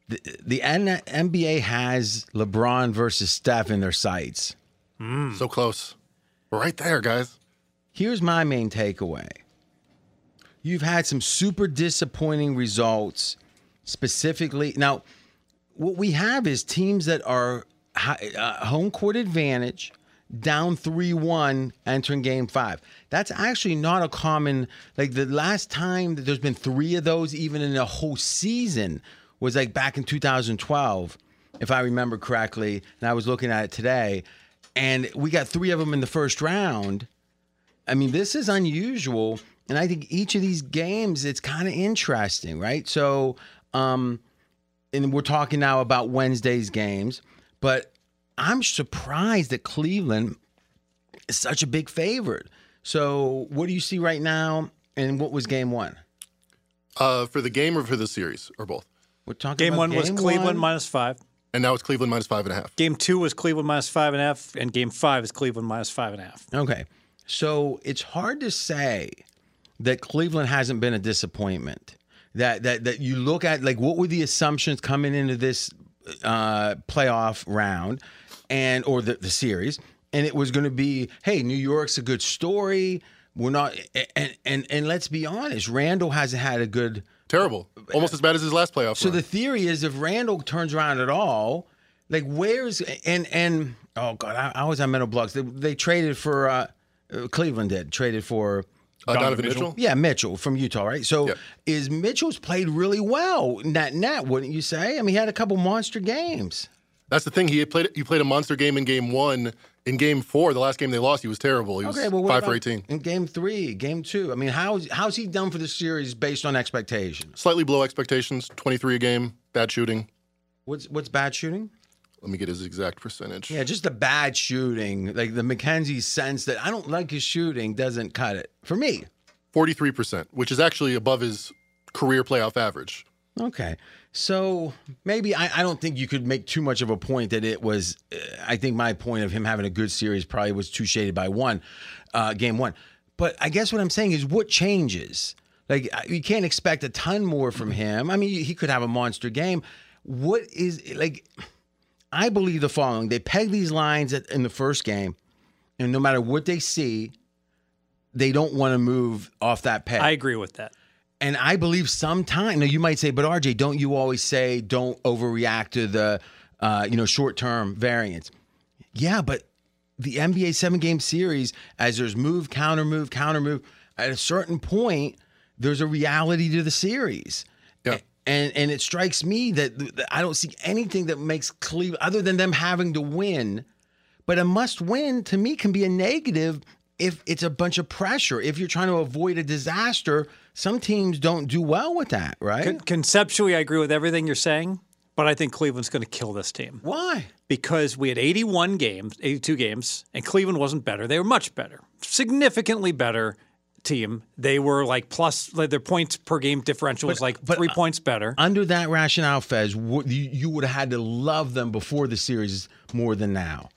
the the N- NBA has LeBron versus Steph in their sights. So close. Right there, guys. Here's my main takeaway. You've had some super disappointing results, specifically. Now, what we have is teams that are hi- uh, home court advantage, down 3 1, entering game five. That's actually not a common, like the last time that there's been three of those, even in a whole season, was like back in 2012, if I remember correctly. And I was looking at it today. And we got three of them in the first round. I mean, this is unusual, and I think each of these games it's kind of interesting, right? So, um, and we're talking now about Wednesday's games, but I'm surprised that Cleveland is such a big favorite. So, what do you see right now, and what was game one? Uh, for the game or for the series or both? We're talking Game about one was Cleveland one? minus five. And now it's Cleveland minus five and a half. Game two was Cleveland minus five and a half, and game five is Cleveland minus five and a half. Okay. So it's hard to say that Cleveland hasn't been a disappointment. That that that you look at like what were the assumptions coming into this uh, playoff round and or the, the series, and it was going to be, hey, New York's a good story. We're not, and and and let's be honest, Randle hasn't had a good. Terrible. Almost as bad as his last playoff. So run. the theory is if Randle turns around at all, like where's and and oh god, I, I was on mental blocks. They, they traded for uh, uh, Cleveland did traded for uh, Donovan Mitchell? Mitchell. yeah Mitchell from Utah, right? So Yep. is Mitchell's played really well net net, wouldn't you say? I mean, he had a couple monster games. That's the thing. He played. He played a monster game in game one. In game four, the last game they lost, he was terrible. He was Okay, well, what five for eighteen. in game three, game two? I mean, how's how's he done for the series based on expectations? Slightly below expectations. Twenty three a game. Bad shooting. What's what's bad shooting? Let me get his exact percentage. Yeah, just the bad shooting, like the Mackenzie sense that I don't like his shooting doesn't cut it for me. Forty three percent, which is actually above his career playoff average. Okay. So maybe I, I don't think you could make too much of a point that it was. Uh, I think my point of him having a good series probably was too shaded by one, uh, game one. But I guess what I'm saying is what changes? Like you can't expect a ton more from him. I mean, he could have a monster game. What is like? I believe the following: they peg these lines at, in the first game, and no matter what they see, they don't want to move off that peg. I agree with that. And I believe sometime, now you might say, but RJ, don't you always say don't overreact to the, uh, you know, short term variance? Yeah, but the NBA seven game series, as there's move, counter move, counter move, at a certain point, there's a reality to the series. Yeah. And and it strikes me that, that I don't see anything that makes Cleveland other than them having to win. But a must win to me can be a negative if it's a bunch of pressure. If you're trying to avoid a disaster, some teams don't do well with that, right? Con- conceptually, I agree with everything you're saying, but I think Cleveland's going to kill this team Why? because we had 81 games, 82 games, and Cleveland wasn't better. They were much better, significantly better team. They were like plus like their points per game differential was like but, three uh, points better. Under that rationale, Fez, you would have had to love them before the series more than now.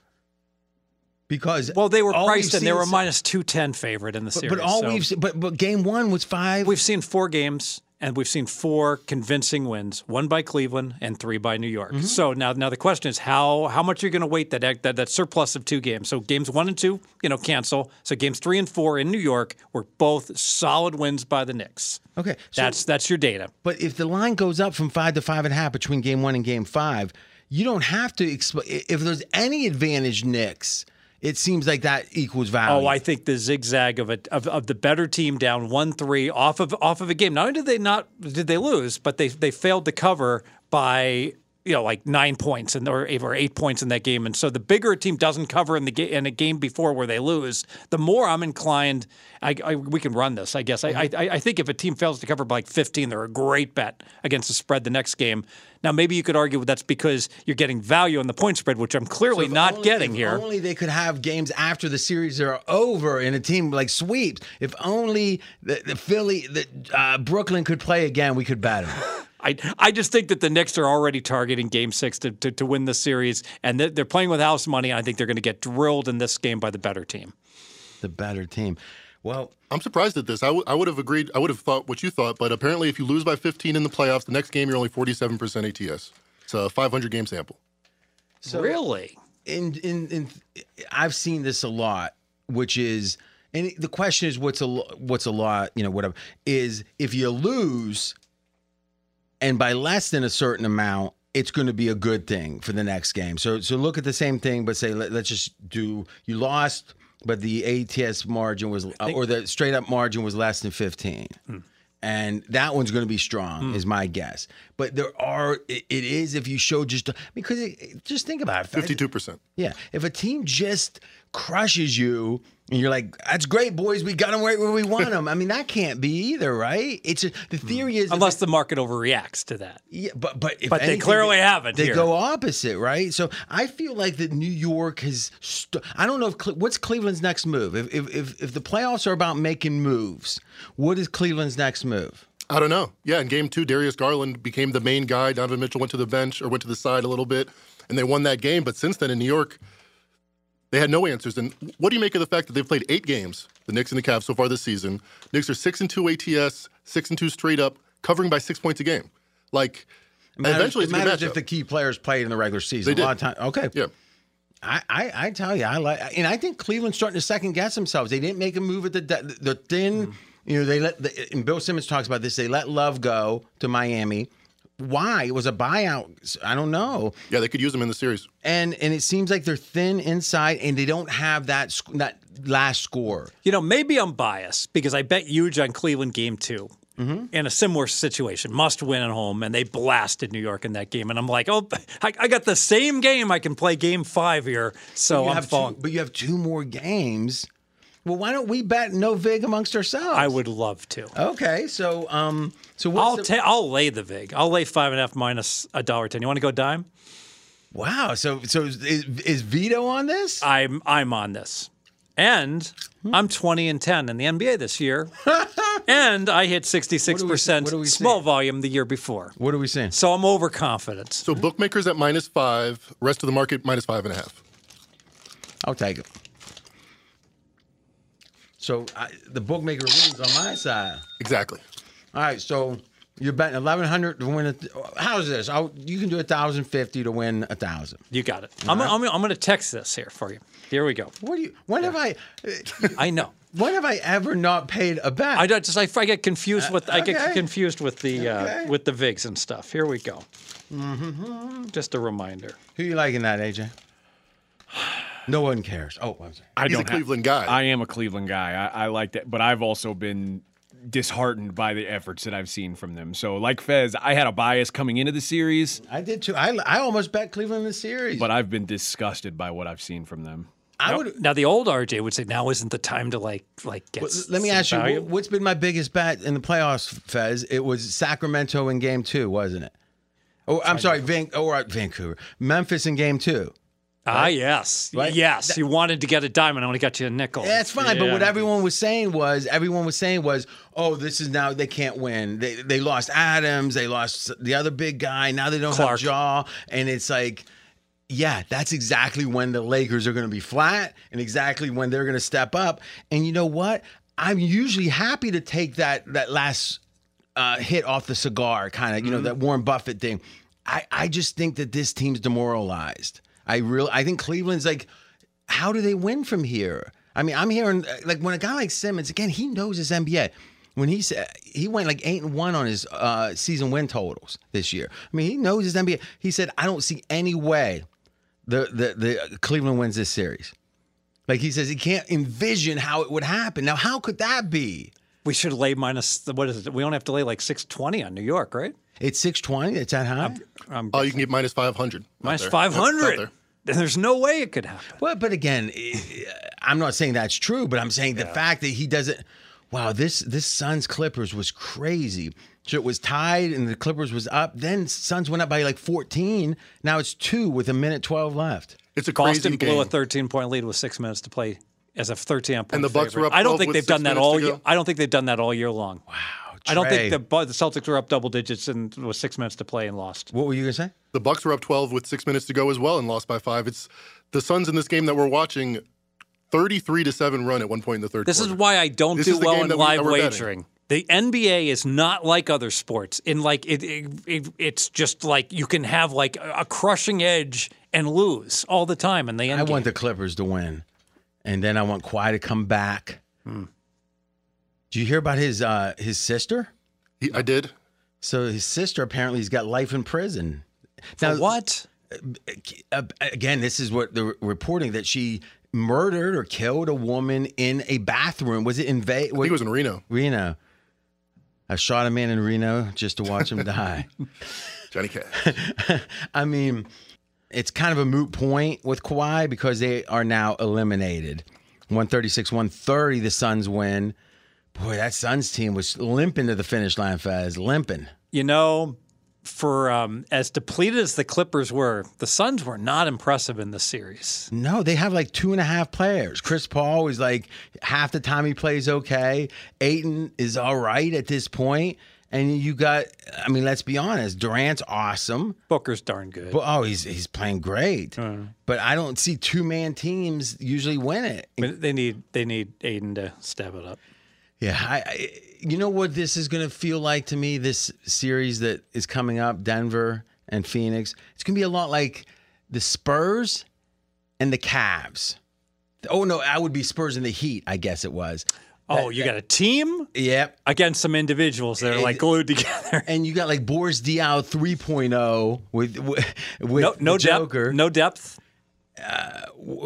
Because Well, they were priced and they were minus 210 favorite in the But, series. but all so we've seen, but but game one was five. we've seen four games and we've seen four convincing wins, one by Cleveland and three by New York. Mm-hmm. So now now the question is how how much are you going to weight that, that that surplus of two games? So games 1 and 2, you know, cancel. So games 3 and 4 in New York were both solid wins by the Knicks. okay, so, That's that's your data. But if the line goes up from five to five and a half between game one and game five, you don't have to. Exp- if there's any advantage Knicks, It seems like that equals value. Oh, I think the zigzag of it of, of the better team down one three off of off of a game. Not only did they not did they lose, but they they failed to cover by you know like nine points and or eight, or eight points in that game. And so the bigger a team doesn't cover in the ga- in a game before where they lose, the more I'm inclined. I, I we can run this. I guess I, I I think if a team fails to cover by like 15, they're a great bet against the spread the next game. Now maybe you could argue that's because you're getting value on the point spread, which I'm clearly If not only- getting if here. Only they could have games after the series are over in a team like sweeps. If only the, the Philly, the uh, Brooklyn could play again, we could bet them. <laughs> I, I just think that the Knicks are already targeting Game Six to, to, to win the series, and they're, they're playing with house money. And I think they're going to get drilled in this game by the better team. the better team. Well, I'm surprised at this. I, w- I would have agreed. I would have thought what you thought, but apparently, if you lose by 15 in the playoffs, the next game you're only 47% ATS. It's a 500 game sample. So really? in in in I've seen this a lot, which is and the question is what's a lo- what's a lot, you know, whatever is if you lose and by less than a certain amount, it's going to be a good thing for the next game. So so look at the same thing, but say let, us just do you lost, but the ATS margin was uh, or the straight up margin was less than fifteen. And that one's going to be strong, is my guess. But there are, it, it is if you show just because it, just think about it. 52%. Yeah. If a team just crushes you and you're like, that's great, boys, we got them right where we <laughs> want them. I mean, that can't be either, right? It's a, the hmm. theory is Unless the market overreacts to that. yeah, but but if But they anything, clearly haven't They here. go opposite, right? So I feel like that New York has. St- I don't know if Cle- what's Cleveland's next move. If, if if if the playoffs are about making moves, what is Cleveland's next move? I don't know. Yeah, in game two, Darius Garland became the main guy. Donovan Mitchell went to the bench or went to the side a little bit, and they won that game. But since then in New York, they had no answers. And what do you make of the fact that they've played eight games, the Knicks and the Cavs, so far this season? Knicks are six and two ATS, six and two straight up, covering by six points a game. Like, It matters, eventually it it's a good matters if the key players played in the regular season. They a lot of did. time. Okay. yeah. I, I, I tell you, I like, and I think Cleveland's starting to second guess themselves. They didn't make a move at the de- the thin. Mm-hmm. You know, they let the, and Bill Simmons talks about this. They let Love go to Miami. Why? It was a buyout. I don't know. Yeah, they could use them in the series. And and it seems like they're thin inside, and they don't have that sc- that last score. You know, maybe I'm biased because I bet huge on Cleveland game 2 mm-hmm. in a similar situation, must win at home, and they blasted New York in that game. And I'm like, oh, <laughs> I, I got the same game. I can play game five here. So I'm have falling. two, but you have two more games. Well, why don't we bet no vig amongst ourselves? I would love to. Okay, so um, so I'll what's the, ta- I'll lay the vig. I'll lay five and a half minus a dollar ten. You want to go dime? wow. So so is, is Vito on this? I'm I'm on this, and I'm 20 and 10 in the NBA this year, <laughs> and I hit 66 What do we- percent what do we small volume the year before. What are we saying? So I'm overconfident. So bookmakers at minus five, rest of the market minus five and a half. I'll take it. So I, the bookmaker wins on my side. Exactly. All right, so you're betting eleven hundred to win. A, how's this? I'll, you can do a thousand fifty to win a thousand. You got it. I'm, I'm, I'm going to text this here for you. Here we go. What do you? When have I? <laughs> I know. When have I ever not paid a bet? I don't just I, I get confused with I okay. get confused with the uh, with the vigs and stuff. Here we go. Just a reminder. Who you liking that, AJ? <sighs> <sighs> <sighs> No one cares. Oh, I'm sorry. I He's a don't have- Cleveland guy. I am a Cleveland guy. I, I like that, but I've also been disheartened by the efforts that I've seen from them. So, like Fez, I had a bias coming into the series, I did too. I, I almost bet Cleveland in the series, but I've been disgusted by what I've seen from them. I Now, would. now the old RJ would say now isn't the time to like like get. Well, Let me ask you, value. wh- what's been my biggest bet in the playoffs, Fez? It was Sacramento in Game Two, wasn't it? Oh, I'm sorry, Van, or uh, Vancouver, Memphis in Game Two. Ah, yes, Right? yes. you wanted to get a diamond. I only got you a nickel. That's fine, but what everyone was saying was everyone was saying was, "Oh, this is now they can't win. They they lost Adams, they lost the other big guy. Now they don't Clarke. have Ja." And it's like, yeah, that's exactly when the Lakers are going to be flat, and exactly when they're going to step up. And you know what? I'm usually happy to take that that last uh, hit off the cigar, kind of, you know, that Warren Buffett thing. I, I just think that this team's demoralized. I really, I think Cleveland's like, how do they win from here? I mean, I'm hearing like when a guy like Simmons, again, he knows his NBA. When he said he went like eight and one on his uh, season win totals this year. I mean, he knows his NBA. He said, I don't see any way the the, the Cleveland wins this series. Like he says, he can't envision how it would happen. Now, how could that be? We should lay minus what is it? We only have to lay like six twenty on New York, right? It's six twenty. It's that high. Oh, you can get minus 500. out minus there. five Yep, it's out hundred. There. And there's no way it could happen. Well, but again, I'm not saying that's true, but I'm saying the fact that he doesn't. Wow, this this Suns Clippers was crazy. So it was tied, and the Clippers was up. Then Suns went up by like 14. Now it's two with a minute 12 left. It's a crazy Boston blew game. a 13 point lead with six minutes to play as a 13 point. point And the Bucks favorite. were up I don't think they've done that all year. I don't think they've done that all year long. Wow. I don't think the, the Celtics were up double digits and with six minutes to play and lost. What were you gonna say? The Bucks were up 12 with six minutes to go as well and lost by five. It's the Suns in this game that we're watching, 33 to seven run at one point in the third. This is why I don't This do well in live we're betting. wagering. The NBA is not like other sports. In like it, it, it, it's just like you can have like a crushing edge and lose all the time in the end. I game. want the Clippers to win, and then I want Kawhi to come back. Hmm. Did you hear about his uh, his sister? He- I did. So his sister apparently has got life in prison. For what? uh, again, this is what the reporting that she murdered or killed a woman in a bathroom. Was it in Vegas? I think it was in Reno. Reno. I shot a man in Reno just to watch him die. <laughs> Johnny Cash. <laughs> I mean, it's kind of a moot point with Kawhi because they are now eliminated. 136 130, the Suns win. Boy, that Suns team was limping to the finish line, Fez. Limping. You know, for um, as depleted as the Clippers were, the Suns were not impressive in this series. No, they have like two and a half players. Chris Paul is like half the time he plays okay. Ayton is all right at this point. And you got, I mean, let's be honest, Durant's awesome. Booker's darn good. But oh, he's he's playing great. But I don't see two man teams usually win it. But they need they need Ayton to step it up. Yeah, I, I you know what this is going to feel like to me. This series that is coming up, Denver and Phoenix. It's going to be a lot like the Spurs and the Cavs. Oh no, I would be Spurs and the Heat. I guess it was. Oh, you got a team Yep. against some individuals that are like glued together. <laughs> And you got like Boris Diaw 3.0 with with, with No, no the depth. No depth.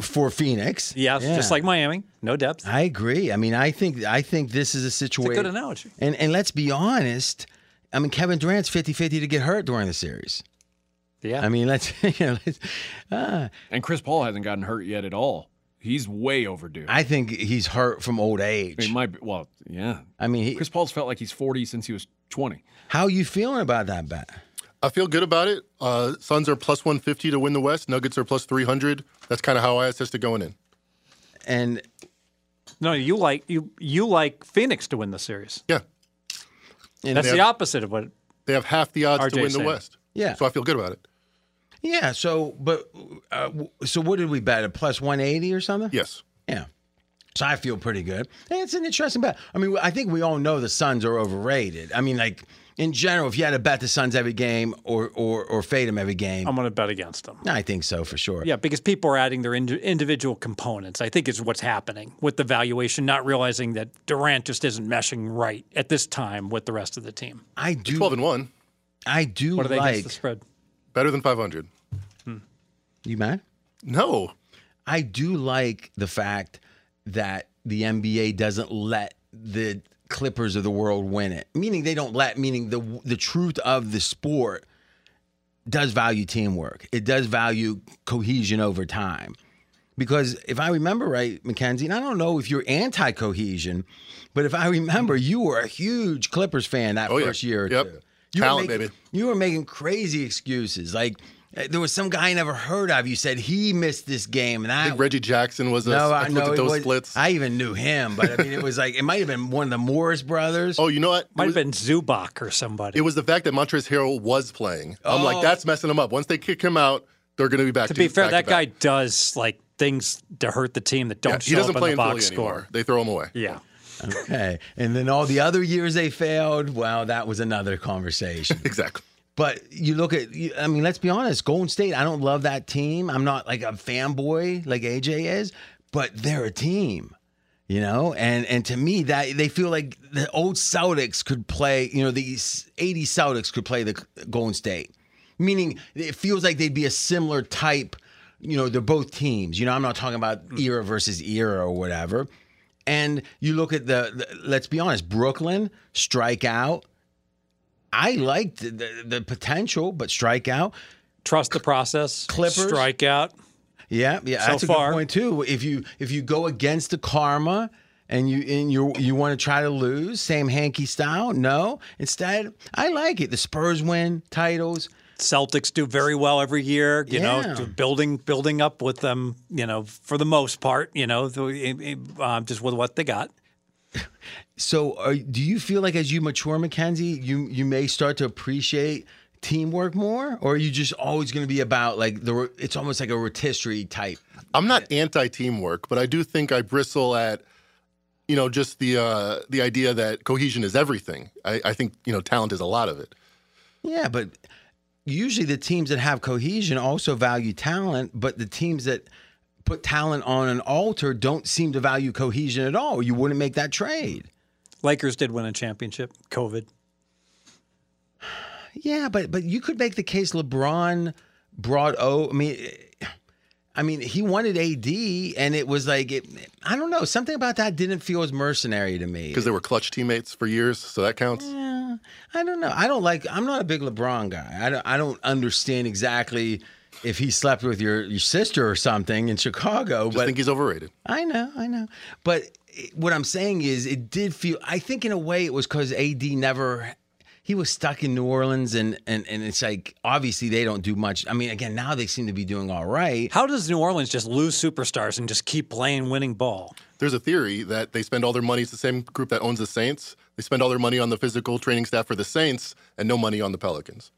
For Phoenix. Yes, Yeah. just like Miami. No depth. I agree. I mean, I think I think this is a situation. good analogy. And and let's be honest. I mean, Kevin Durant's 50-50 to get hurt during the series. Yeah. I mean, let's <laughs> you know, let's, uh, And Chris Paul hasn't gotten hurt yet at all. He's way overdue. I think he's hurt from old age. I mean, might be, well, yeah. I mean, he, Chris Paul's felt like he's 40 since he was 20. how you feeling about that bet? I feel good about it. Uh, Suns are plus 150 to win the West. Nuggets are plus 300. That's kind of how I assessed it going in. And no, you like you you like Phoenix to win the series. Yeah. And That's the have- opposite of what They have half the odds RJ to win the saying. West. Yeah. So I feel good about it. yeah, so but uh, so what did we bet? A plus 180 or something? Yes. Yeah. So I feel pretty good. And it's an interesting bet. I mean, I think we all know the Suns are overrated. I mean, like in general, if you had to bet the Suns every game or or, or fade them every game, I'm going to bet against them. I think so for sure. Yeah, because people are adding their indi- individual components. I think is what's happening with the valuation, not realizing that Durant just isn't meshing right at this time with the rest of the team. I do. 12 and 1. I do What are they like. against the spread? Better than 500. Hmm. You mad? No. I do like the fact that the NBA doesn't let the Clippers of the world win it. Meaning they don't let. Meaning the the truth of the sport does value teamwork. It does value cohesion over time. Because if I remember right, Mackenzie, and I don't know if you're anti cohesion, but if I remember, you were a huge Clippers fan that Oh, yeah. first year or Yep. two. You were Talent, making- baby. You were making crazy excuses. Like Uh, there was some guy I never heard of. You said he missed this game, and I I think Reggie Jackson was a. no, I I looked know at those was, splits. I even knew him, but I mean, it was like it might have been one of the Morris brothers. oh, you know what? It Might was, have been Zubac or somebody. it was the fact that Montrezl Harrell was playing. I'm Oh. like, that's messing them up. Once they kick him out, they're going to be back to be fair, that guy does like things to hurt the team that don't Yeah, show he doesn't up play in in the Philly box anymore. score. They throw him away. Yeah. Okay, and then all the other years they failed. Well, that was another conversation. <laughs> Exactly. But you look at, I mean, let's be honest. Golden State, I don't love that team. I'm not like a fanboy like AJ is, but they're a team, you know. And and to me, that they feel like the old Celtics could play. You know, the '80 Celtics could play the Golden State, meaning it feels like they'd be a similar type you know, they're both teams. You know, I'm not talking about mm. era versus era or whatever. And you look at the, the let's be honest, Brooklyn strike out. I liked the, the, potential, but strike out. Trust the process. Clippers. Strikeout. Yeah, yeah, So that's a far. good point too. If you if you go against the karma and you and you you want to try to lose, same hanky style, no. Instead, I like it. The Spurs win titles. Celtics do very well every year. You Yeah. know, building building up with them. You know, for the most part. You know, the, um, just with what they got. So, are, do you feel like as you mature, Mackenzie, you you may start to appreciate teamwork more, or are you just always going to be about like the? It's almost like a rotisserie type. I'm not anti teamwork, but I do think I bristle at, you know, just the uh, the idea that cohesion is everything. I, I think you know talent is a lot of it. Yeah, but usually the teams that have cohesion also value talent, but the teams that put talent on an altar don't seem to value cohesion at all. You wouldn't make that trade. Lakers did win a championship. COVID. <sighs> Yeah, but but you could make the case LeBron brought O. I mean, I mean he wanted AD, and it was like it, I don't know something about that didn't feel as mercenary to me. because they were clutch teammates for years, so that counts. Yeah, I don't know. I don't like. I'm not a big LeBron guy. I don't. I don't understand exactly if he slept with your your sister or something in Chicago. Just but think he's overrated. I know, I know. But it- what I'm saying is, it did feel. I think in a way it was because AD never. He was stuck in New Orleans, and and and it's like obviously they don't do much. I mean, again, now they seem to be doing all right. How does New Orleans just lose superstars and just keep playing winning ball? There's a theory that they spend all their money. It's the same group that owns the Saints. They spend all their money on the physical training staff for the Saints and no money on the Pelicans.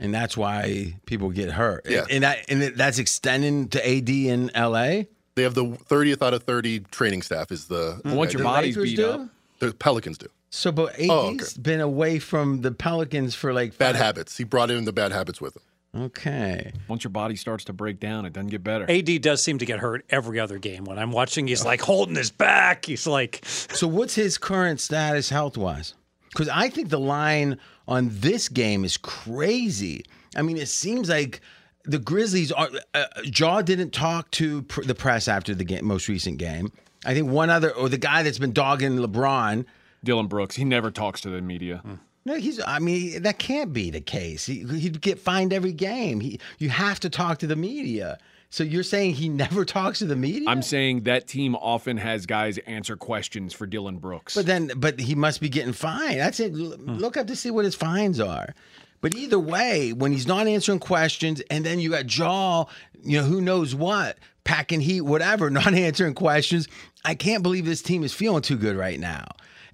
And that's why people get hurt. Yeah. and that and that's extending to AD in LA. They have the 30th out of 30 training staff is the Once your body's Lakers beat do? up, the Pelicans do. So, but AD's Oh, okay. been away from the Pelicans for like Bad five- habits. He brought in the bad habits with him. Okay. once your body starts to break down, it doesn't get better. AD does seem to get hurt every other game. When I'm watching, he's like holding his back. He's like, So, what's his current status health wise? Because I think the line on this game is crazy. I mean, it seems like the Grizzlies are. Uh, Ja didn't talk to pr- the press after the game, most recent game. I think one other, or the guy that's been dogging LeBron. Dillon Brooks, he never talks to the media. No, he's. I mean, that can't be the case. He, he'd get fined every game. He, you have to talk to the media. So you're saying he <laughs> never talks to the media? I'm saying that team often has guys answer questions for Dillon Brooks. But then, but he must be getting fined. That's it. L- hmm. Look up to see what his fines are. But either way, when he's not answering questions, and then you got Ja, you know, who knows what, packing heat, whatever, <laughs> not answering questions. I can't believe this team is feeling too good right now.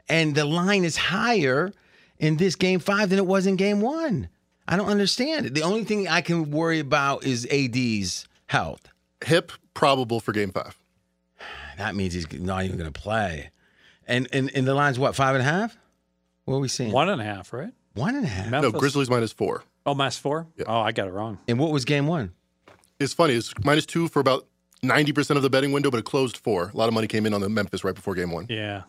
And the line is higher in this game five than it was in game one. I don't understand it. The only thing I can worry about is AD's health. Hip probable for game five. That means he's not even going to play. And, and and the line's what five and a half? What are we seeing? one and a half, right? One and a half. No, Grizzlies minus four. Oh, minus four? Yeah. Oh, I got it wrong. And what was game one? It's funny. It's minus two for about 90% of the betting window, but it closed four. A lot of money came in on the Memphis right before game one. Yeah.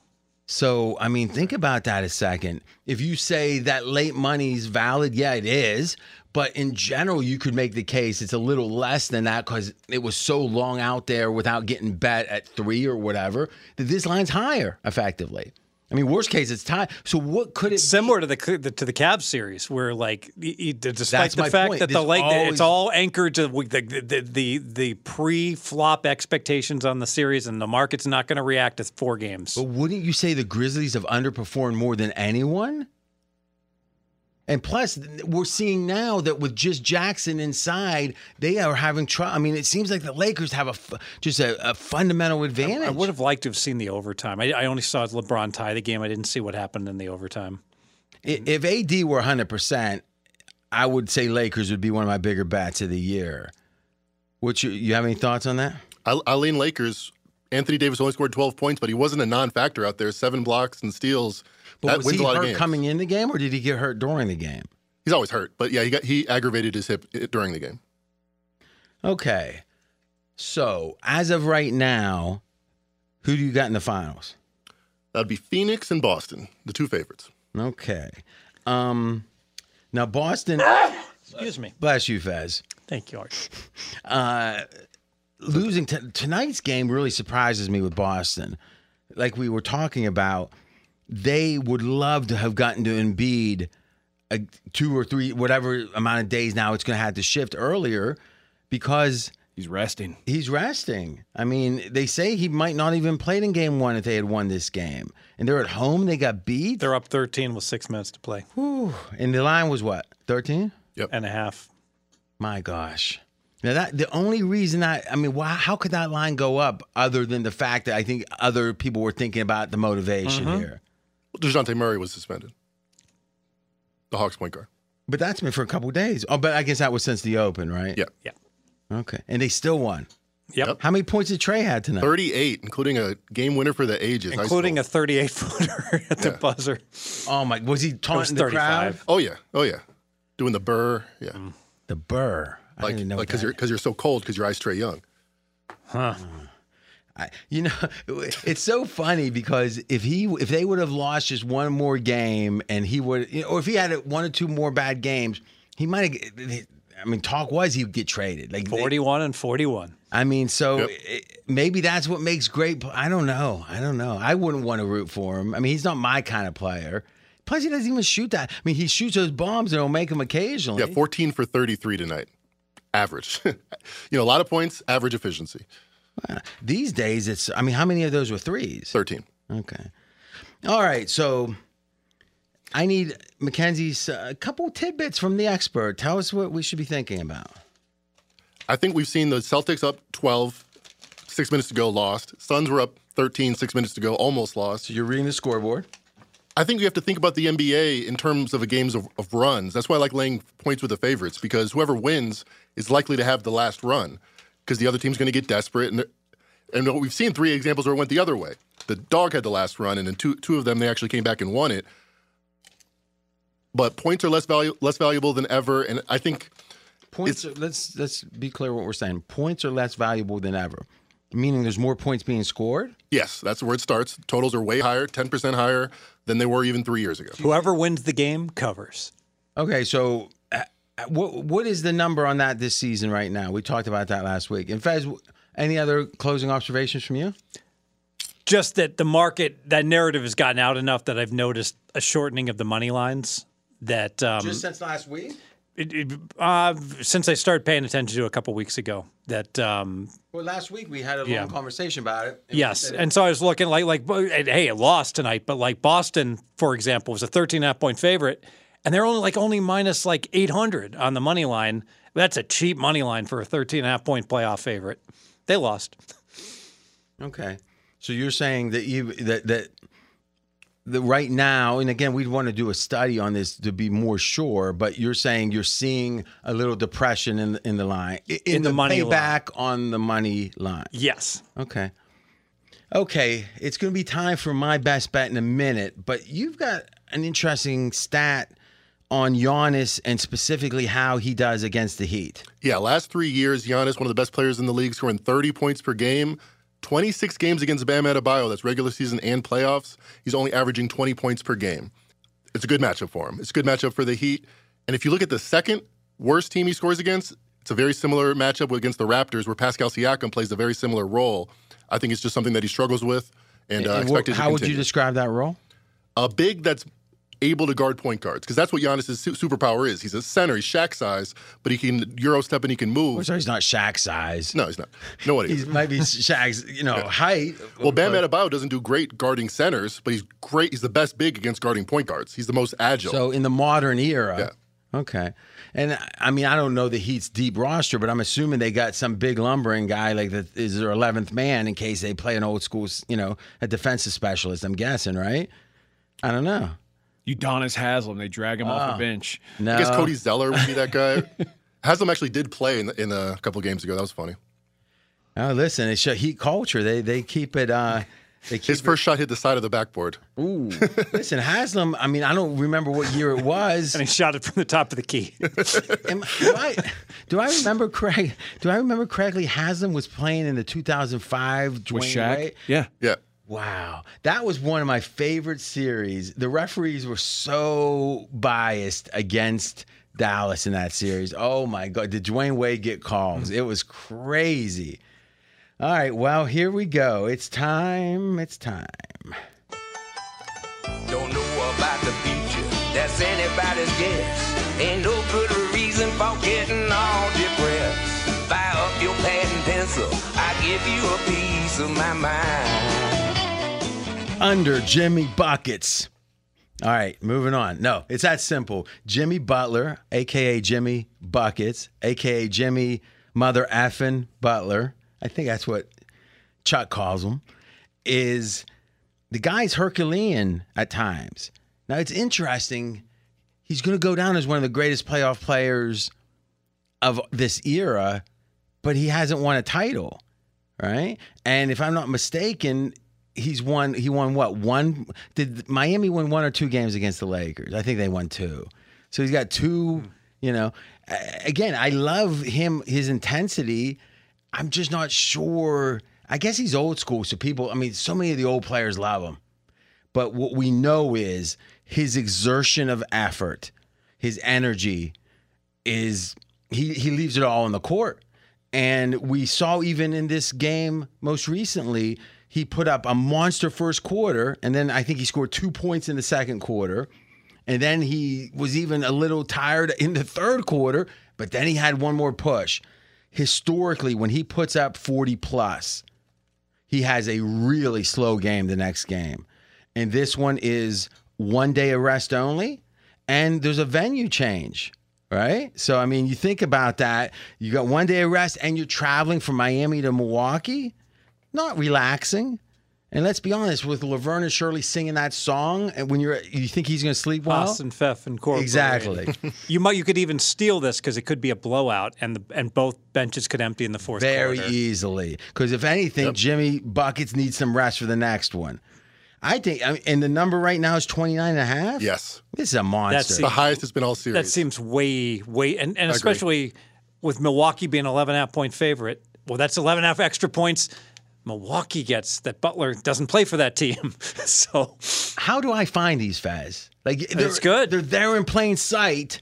So, I mean, think about that a second. If you say that late money's valid, yeah, it is. But in general, you could make the case it's a little less than that because it was so long out there without getting bet at three or whatever that this line's higher effectively. I mean, worst case, it's tied. So, what could it Similar to the to the Cavs series, where like despite That's the fact point. that the There's like always- it's all anchored to the the the, the pre flop expectations on the series, and the market's not going to react to four games. But wouldn't you say the Grizzlies have underperformed more than anyone? And plus, we're seeing now that with just Jackson inside, they are having trouble. I mean, it seems like the Lakers have a f- just a, a fundamental advantage. I would have liked to have seen the overtime. I, I only saw LeBron tie the game. I didn't see what happened in the overtime. I- If AD were 100%, I would say Lakers would be one of my bigger bats of the year. Which you, you have any thoughts on that? I, I lean Lakers. Anthony Davis only scored 12 points, but he wasn't a non-factor out there. Seven blocks and steals. But that was he a lot of hurt coming in the game, or did he get hurt during the game? He's always hurt, but yeah, he got he aggravated his hip during the game. Okay. So, as of right now, who do you got in the finals? That'd be Phoenix and Boston, the two favorites. Okay. Um now Boston Excuse me. Bless you, Fez. Thank you, Art. <laughs> Uh, losing t- tonight's game really surprises me with Boston. Like we were talking about, they would love to have gotten to Embiid a, two or three, whatever amount of days now it's going to have to shift earlier because He's resting. he's resting. I mean, they say he might not even played in game one if they had won this game. And they're at home, they got beat. They're up 13 with six minutes to play Whew. And the line was what, 13? Yep. and a half. My gosh. Now that the only reason I I mean, why, how could that line go up other than the fact that I think other people were thinking about the motivation mm-hmm. here? Dejounte Murray was suspended. The Hawks point guard. But that's been for a couple days. Oh, but I guess that was since the Open, right? Yeah. Yeah. Okay, and they still won. Yep. How many points did Trae had tonight? 38, including a game winner for the ages. high Including a 38 footer <laughs> at the buzzer. Oh my! Was he taunting the crowd? 35. Oh, yeah. Oh, yeah. Doing the burr. Yeah. The burr. I Like, don't know like because that- you're, cause you're so cold because your eyes Trae Young. Hmm. I, you know, <laughs> it's so funny because if he if they would have lost just one more game and he would, you know, or if he had one or two more bad games, he might have. I mean, talk was he would get traded. Like they- 41 and 41. I mean, so Yep. it, maybe that's what makes great. I don't know. I don't know. I wouldn't want to root for him. I mean, he's not my kind of player. Plus, he doesn't even shoot that. I mean, he shoots those bombs and it'll make him occasionally. Yeah, 14 for 33 tonight. Average. <laughs> you know, a lot of points, average efficiency. These days, it's. I mean, how many of those were threes? 13. Okay. All right. So I need Mackenzie's uh, a couple tidbits from the expert. Tell us what we should be thinking about. I think we've seen the Celtics up 12, six minutes to go, lost. Suns were up 13, six minutes to go, almost lost. So you're reading the scoreboard. I think you have to think about the NBA in terms of a games of, of runs. That's why I like laying points with the favorites because whoever wins is likely to have the last run because the other team's going to get desperate. And and we've seen three examples where it went the other way. The dog had the last run, and in two two of them they actually came back and won it. But points are less value less valuable than ever, and I think Points. Are, let's let's be clear what we're saying. Points are less valuable than ever, meaning there's more points being scored. yes, that's where it starts. Totals are way higher, ten percent higher than they were even three years ago. Whoever wins the game covers. Okay, so what what is the number on that this season right now? We talked about that last week. And Fez, any other closing observations from you? Just that the market, that narrative has gotten out enough that I've noticed a shortening of the money lines. That um, since last week. it, it, uh, since I started paying attention to it a couple weeks ago, that um, Well, last week we had a long conversation about it. and yes, and so I was looking like like hey, it lost tonight, but like Boston, for example, was a 13 and a half point favorite, and they're only like only minus like 800 on the money line. That's a cheap money line for a 13 and a half point playoff favorite. They lost. Okay. So you're saying that you that that the right now, and again, we'd want to do a study on this to be more sure. But you're saying you're seeing a little depression in the, in the line in, In the money line. payback on the money line. Yes. Okay. Okay, it's going to be time for my best bet in a minute, but you've got an interesting stat on Giannis and specifically how he does against the Heat. Yeah, last three years, Giannis, one of the best players in the league, scoring 30 points per game. 26 games against Bam Adebayo, that's regular season and playoffs. He's only averaging 20 points per game. It's a good matchup for him. It's a good matchup for the Heat. And if you look at the second worst team he scores against, it's a very similar matchup against the Raptors, where Pascal Siakam plays a very similar role. I think it's just something that he struggles with, and, uh, And expected how would you describe that role? a big that's able to guard point guards because that's what Giannis' su- superpower is. He's a center, he's Shaq size, but he can euro step and he can move. Oh, so he's not Shaq size. No, he's not. No, what he <laughs> He's is. maybe Shaq's, you know, height. Well, Bam Adebayo doesn't do great guarding centers, but he's great. He's the best big against guarding point guards. He's the most agile. So in the modern era. Yeah. Okay. And I mean, I don't know the Heat's deep roster, but I'm assuming they got some big lumbering guy like that is their 11th man in case they play an old school, you know, a defensive specialist. I'm guessing, right? I don't know. Udonis Haslem, they drag him off the bench. No. I guess Cody Zeller would be that guy. <laughs> Haslem actually did play in, in a couple games ago. That was funny. Oh, listen, it's a Heat culture. They they keep it. uh They keep His first shot hit the side of the backboard. Ooh, <laughs> listen, Haslem. I mean, I don't remember what year it was. And he shot it from the top of the key. <laughs> Am, do I do I remember correct? Do I remember correctly? Haslem was playing in the 2005 With Shaq. Wade? Yeah. Yeah. Wow, that was one of my favorite series. The referees were so biased against Dallas in that series. Oh my God. Did Dwyane Wade get calls? It was crazy. All right. Well, here we go. It's time. It's time. Don't know about the future, that's anybody's guess. Ain't no good reason for getting all depressed. Fire up your pad and pencil, I give you a piece of my mind. Under Jimmy Buckets. All right, moving on. No, it's that simple. Jimmy Butler, aka Jimmy Buckets, aka Jimmy Mother Effin Butler. I think that's what Chuck calls him. Is the guy's Herculean at times. Now it's interesting. He's going to go down as one of the greatest playoff players of this era, but he hasn't won a title, right? And if I'm not mistaken, he's won. He won what? One? Did Miami win one or two games against the Lakers? I think they won two. So he's got two. Hmm. You know, again, I love him. His intensity. I'm just not sure. I guess he's old school, so people. I mean, so many of the old players love him. But what we know is his exertion of effort, his energy is he he leaves it all on the court. And we saw even in this game most recently, he put up a monster first quarter, and then I think he scored two points in the second quarter. And then he was even a little tired in the third quarter, but then he had one more push. Historically, when he puts up 40 plus, he has a really slow game the next game. And this one is one day of rest only, and there's a venue change, right? So, I mean, you think about that. You got one day of rest, and you're traveling from Miami to Milwaukee, not relaxing. And let's be honest, with Laverne and Shirley singing that song, and when you're, you think he's going to sleep well? Austin Pfeff Incorporated. Exactly. <laughs> You might you could even steal this because it could be a blowout and the and both benches could empty in the fourth Very quarter. easily. Because if anything, Jimmy Buckets needs some rest for the next one. I think, I mean, and the number right now is 29 and a half? Yes. This is a monster. That's The highest it's been all series. That seems way way and, and especially with Milwaukee being 11 and a half point favorite. Well, that's 11 and a half extra points Milwaukee gets that Butler doesn't play for that team. <laughs> so How do I find these Fez? Like they're, It's good. They're there in plain sight,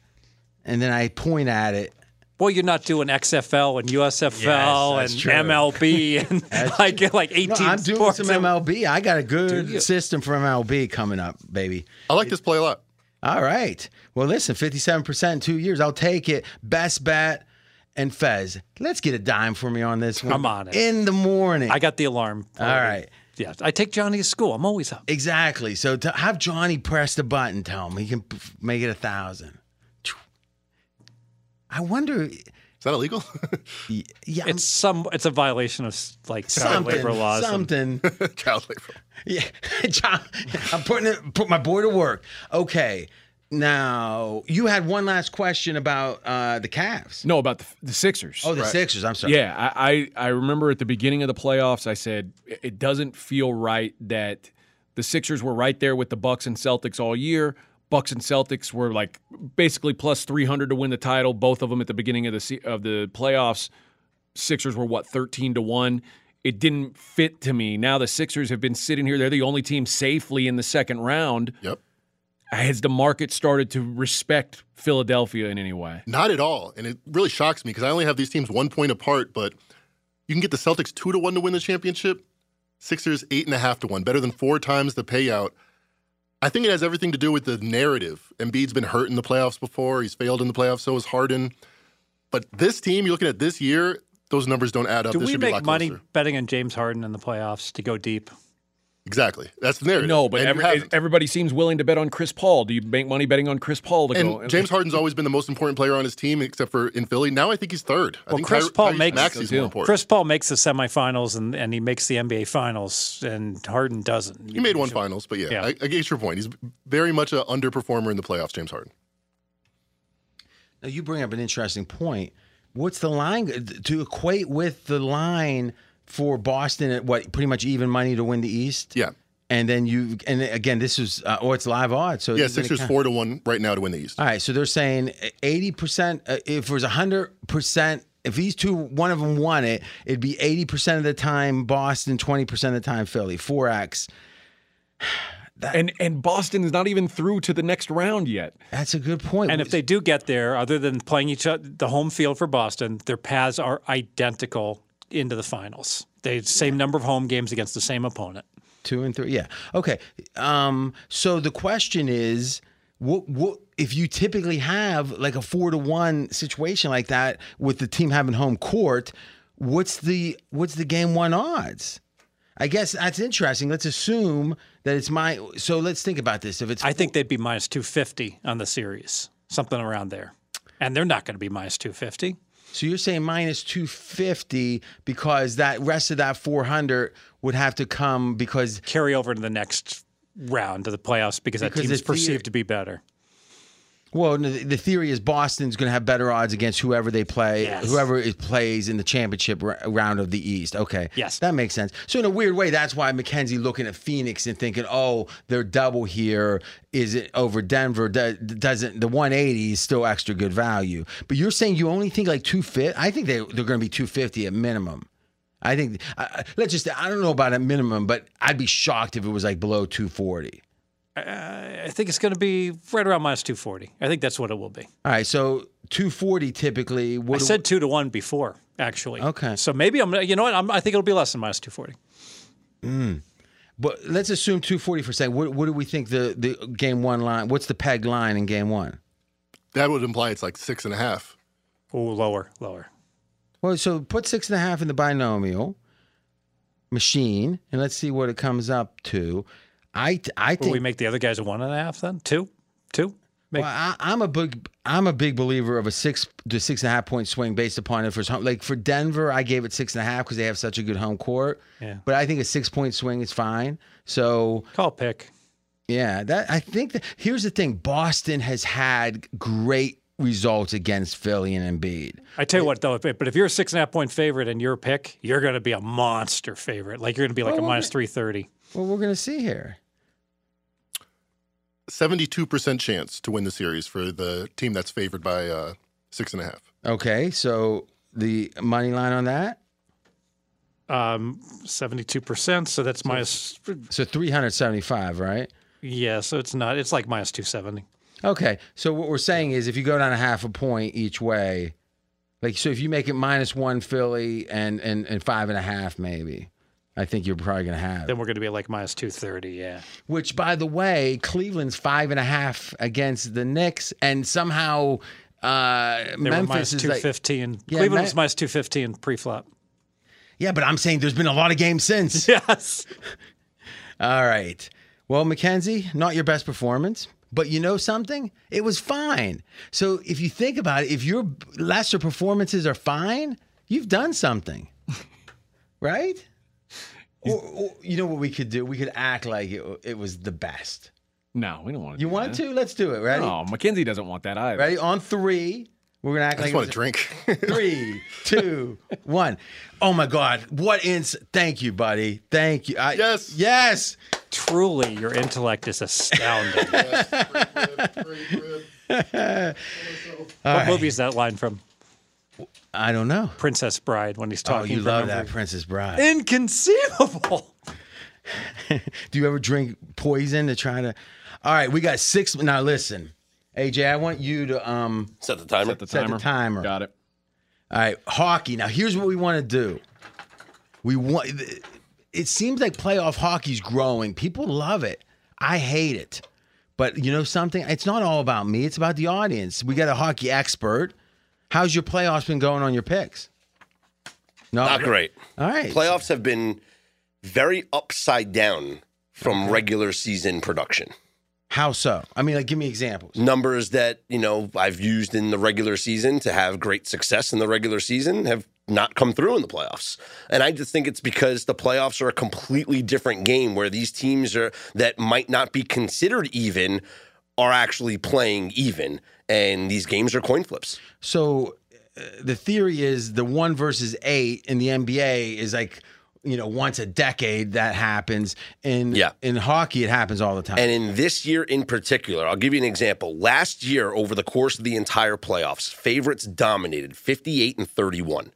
and then I point at it. Well, you're not doing XFL and USFL Yes, and true. MLB <laughs> and <laughs> like like 18 No, I'm doing sports. some MLB. I got a good system for MLB coming up, baby. I like this play a lot. All right. Well, listen, 57% in two years. I'll take it. Best bet. And Fez, let's get a dime for me on this one. I'm on it. In the morning. I got the alarm. All right. Yeah, I take Johnny to school. I'm always up. Exactly. So to have Johnny press the button, tell him he can make it a thousand. I wonder. Is that illegal? <laughs> Yeah, I'm- It's some. It's a violation of like child labor laws. and- Something. <laughs> Child labor. Yeah, <laughs> John, I'm putting it, put my boy to work. Okay, now you had one last question about uh, the Cavs. No, about the, the Sixers. Oh, the Sixers. I'm sorry. Yeah, I, I I remember at the beginning of the playoffs, I said "It- it doesn't feel right that the Sixers were right there with the Bucks and Celtics all year. Bucks and Celtics were like basically plus three hundred to win the title. Both of them at the beginning of the of the playoffs. Sixers were what thirteen to one. It didn't fit to me. Now the Sixers have been sitting here; they're the only team safely in the second round. Yep. Has the market started to respect Philadelphia in any way? Not at all. And it really shocks me because I only have these teams one point apart, but you can get the Celtics two to one to win the championship. Sixers eight and a half to one, better than four times the payout. I think it has everything to do with the narrative. Embiid's been hurt in the playoffs before. He's failed in the playoffs. So has Harden. But this team, you're looking at this year, those numbers don't add up. Do this we should be a make lot money closer. betting on James Harden in the playoffs to go deep? Exactly. That's the narrative. No, but every, everybody seems willing to bet on Chris Paul. Do you make money betting on Chris Paul to And go? James Harden's always been the most important player on his team, except for in Philly. Now I think he's third. I Well, think Chris Tyre- Paul Tyrese makes- Maxey's too. more important. Chris Paul makes the semifinals and, and he makes the NBA finals, and Harden doesn't. He made one finals, but yeah, Yeah. I, I get your point. He's very much an underperformer in the playoffs, James Harden. Now you bring up an interesting point. What's the line to equate with the line for Boston at what pretty much even money to win the East? Yeah. And then you and again this is uh, oh it's live odds so Yeah, Sixers four to one right now to win the East. All right, so they're saying eighty percent. uh, If it was hundred percent, if these two, one of them won it, it'd be eighty percent of the time Boston, twenty percent of the time Philly. Four X. <sighs> and and Boston is not even through to the next round yet. That's a good point. And if they do get there, other than playing each other, the home field for Boston, their paths are identical into the finals. They same number of home games against the same opponent. Two and three. Yeah. Okay. Um, so the question is, what what if you typically have like a four to one situation like that with the team having home court? What's the what's the game one odds? I guess that's interesting. Let's assume that it's my. So let's think about this. If it's I think they'd be minus 250 on the series, something around there. And they're not going to be minus 250. So, you're saying minus two fifty because that rest of that four hundred would have to come because Carry over to the next round of the playoffs because that Because team is perceived to be better. Well, the theory is Boston's going to have better odds against whoever they play, Yes. whoever it plays in the championship round of the East. Okay. Yes. That makes sense. So, in a weird way, that's why Mackenzie looking at Phoenix and thinking, oh, they're double here is it over Denver. Doesn't the 180 is still extra good value? But you're saying you only think like 250? I think they, they're going to be 250 at minimum. I think, uh, let's just, I don't know about a minimum, but I'd be shocked if it was like below 240. I think it's going to be right around minus 240. I think that's what it will be. All right. So, 240 typically. What I do- said two to one before, actually. Okay. So maybe I'm, you know what? I'm, I think it'll be less than minus 240. Hmm. But let's assume 240 for a second. What, what do we think the, the game one line? What's the peg line in game one? That would imply it's like six and a half. Oh, lower, lower. Well, so put six and a half in the binomial machine, and let's see what it comes up to. I I Will think we make the other guys a one and a half then? Two? Two? Make, well, I, I'm a big I'm a big believer of a six to six and a half point swing based upon if it's home. Like for Denver, I gave it six and a half because they have such a good home court. Yeah. But I think a six point swing is fine. So call pick. Yeah, that I think that here's the thing. Boston has had great results against Philly and Embiid. I tell you what, though, if- but if you're a six and a half point favorite and you're a pick, you're going to be a monster favorite. Like you're going to be like a Well, minus 330. Well, we're gonna see here. 72% chance to win the series for the team that's favored by uh, six and a half. Okay, so the money line on that. Um, 72%. So that's minus, So 375, right? yeah, so it's not, it's like minus 270. Okay, so what we're saying is if you go down a half a point each way, like so if you make it minus one Philly and and, and five and a half maybe, I think you're probably gonna have. Then we're going to be like minus 230. Yeah. Which by the way, Cleveland's five and a half against the Knicks, and somehow uh, They Memphis minus is like 215. Yeah, Cleveland Ma- was minus 215 pre flop. yeah, but I'm saying there's been a lot of games since. <laughs> Yes. All right. Well, Mackenzie, not your best performance, but you know something? It was fine. So if you think about it, if your lesser performances are fine, you've done something, <laughs> right? Or, or you know what we could do? We could act like it, it was the best. No, we don't want to. You want to? Let's do it. Ready? No, Mackenzie doesn't want that either. Ready? On three. We're gonna act I like just want was- to drink. <laughs> Three, two, one. Oh my God! What ins? Thank you, buddy. Thank you. I, Yes. Yes. Truly, your intellect is astounding. <laughs> <laughs> what movie is that line from? I don't know. Princess Bride when he's talking. Oh, you love memory. that Princess Bride. Inconceivable. <laughs> Do you ever drink poison to try to? All right, we got six. Now listen, AJ, I want you to um Set the timer. Set the set the timer. Got it. All right, hockey. Now here's what we want to do. We want. It seems like playoff hockey's growing. People love it. I hate it. But you know something? It's not all about me. It's about the audience. We got a hockey expert. How's your playoffs been going on your picks? No, Not great. All right. Playoffs have been very upside down from regular season production. How so? I mean, like, give me examples. Numbers that, you know, I've used in the regular season to have great success in the regular season have not come through in the playoffs. And I just think it's because the playoffs are a completely different game where these teams are that might not be considered even are actually playing even and these games are coin flips. So uh, the theory is the one versus eight in the NBA is like you know once a decade that happens. In Yeah. in hockey, it happens all the time. And in this year in particular, I'll give you an example. Last year, over the course of the entire playoffs, favorites dominated 58 and 31.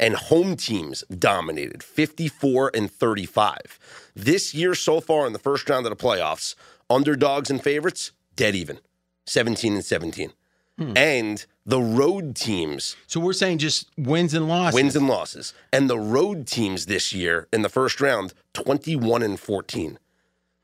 and home teams dominated 54 and 35. This year so far in the first round of the playoffs, underdogs and favorites dead even, 17 and 17. Hmm. And the road teams So we're saying just wins and losses. wins and losses. And the road teams this year in the first round, 21 and 14.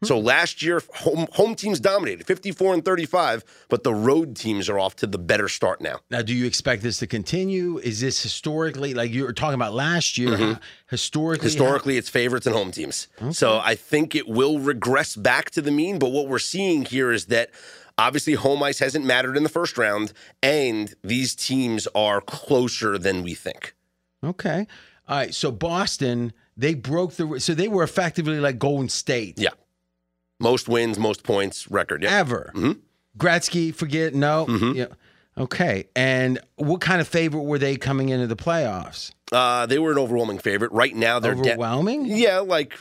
So last year, home home teams dominated 54 and 35, but the road teams are off to the better start now. Now, do you expect this to continue? Is this historically, like you were talking about last year, uh, historically? Historically, it's favorites and home teams. So I think it will regress back to the mean. But what we're seeing here is that obviously home ice hasn't mattered in the first round, and these teams are closer than we think. Okay. All right. So Boston, they broke the, so they were effectively like Golden State. Yeah. Most wins, most points record. Yeah. Ever. Mhm. Gretzky, forget, no. Mhm. Yeah. Okay. And what kind of favorite were they coming into the playoffs? Uh, they were an overwhelming favorite. Right now, they're de- Overwhelming? yeah, like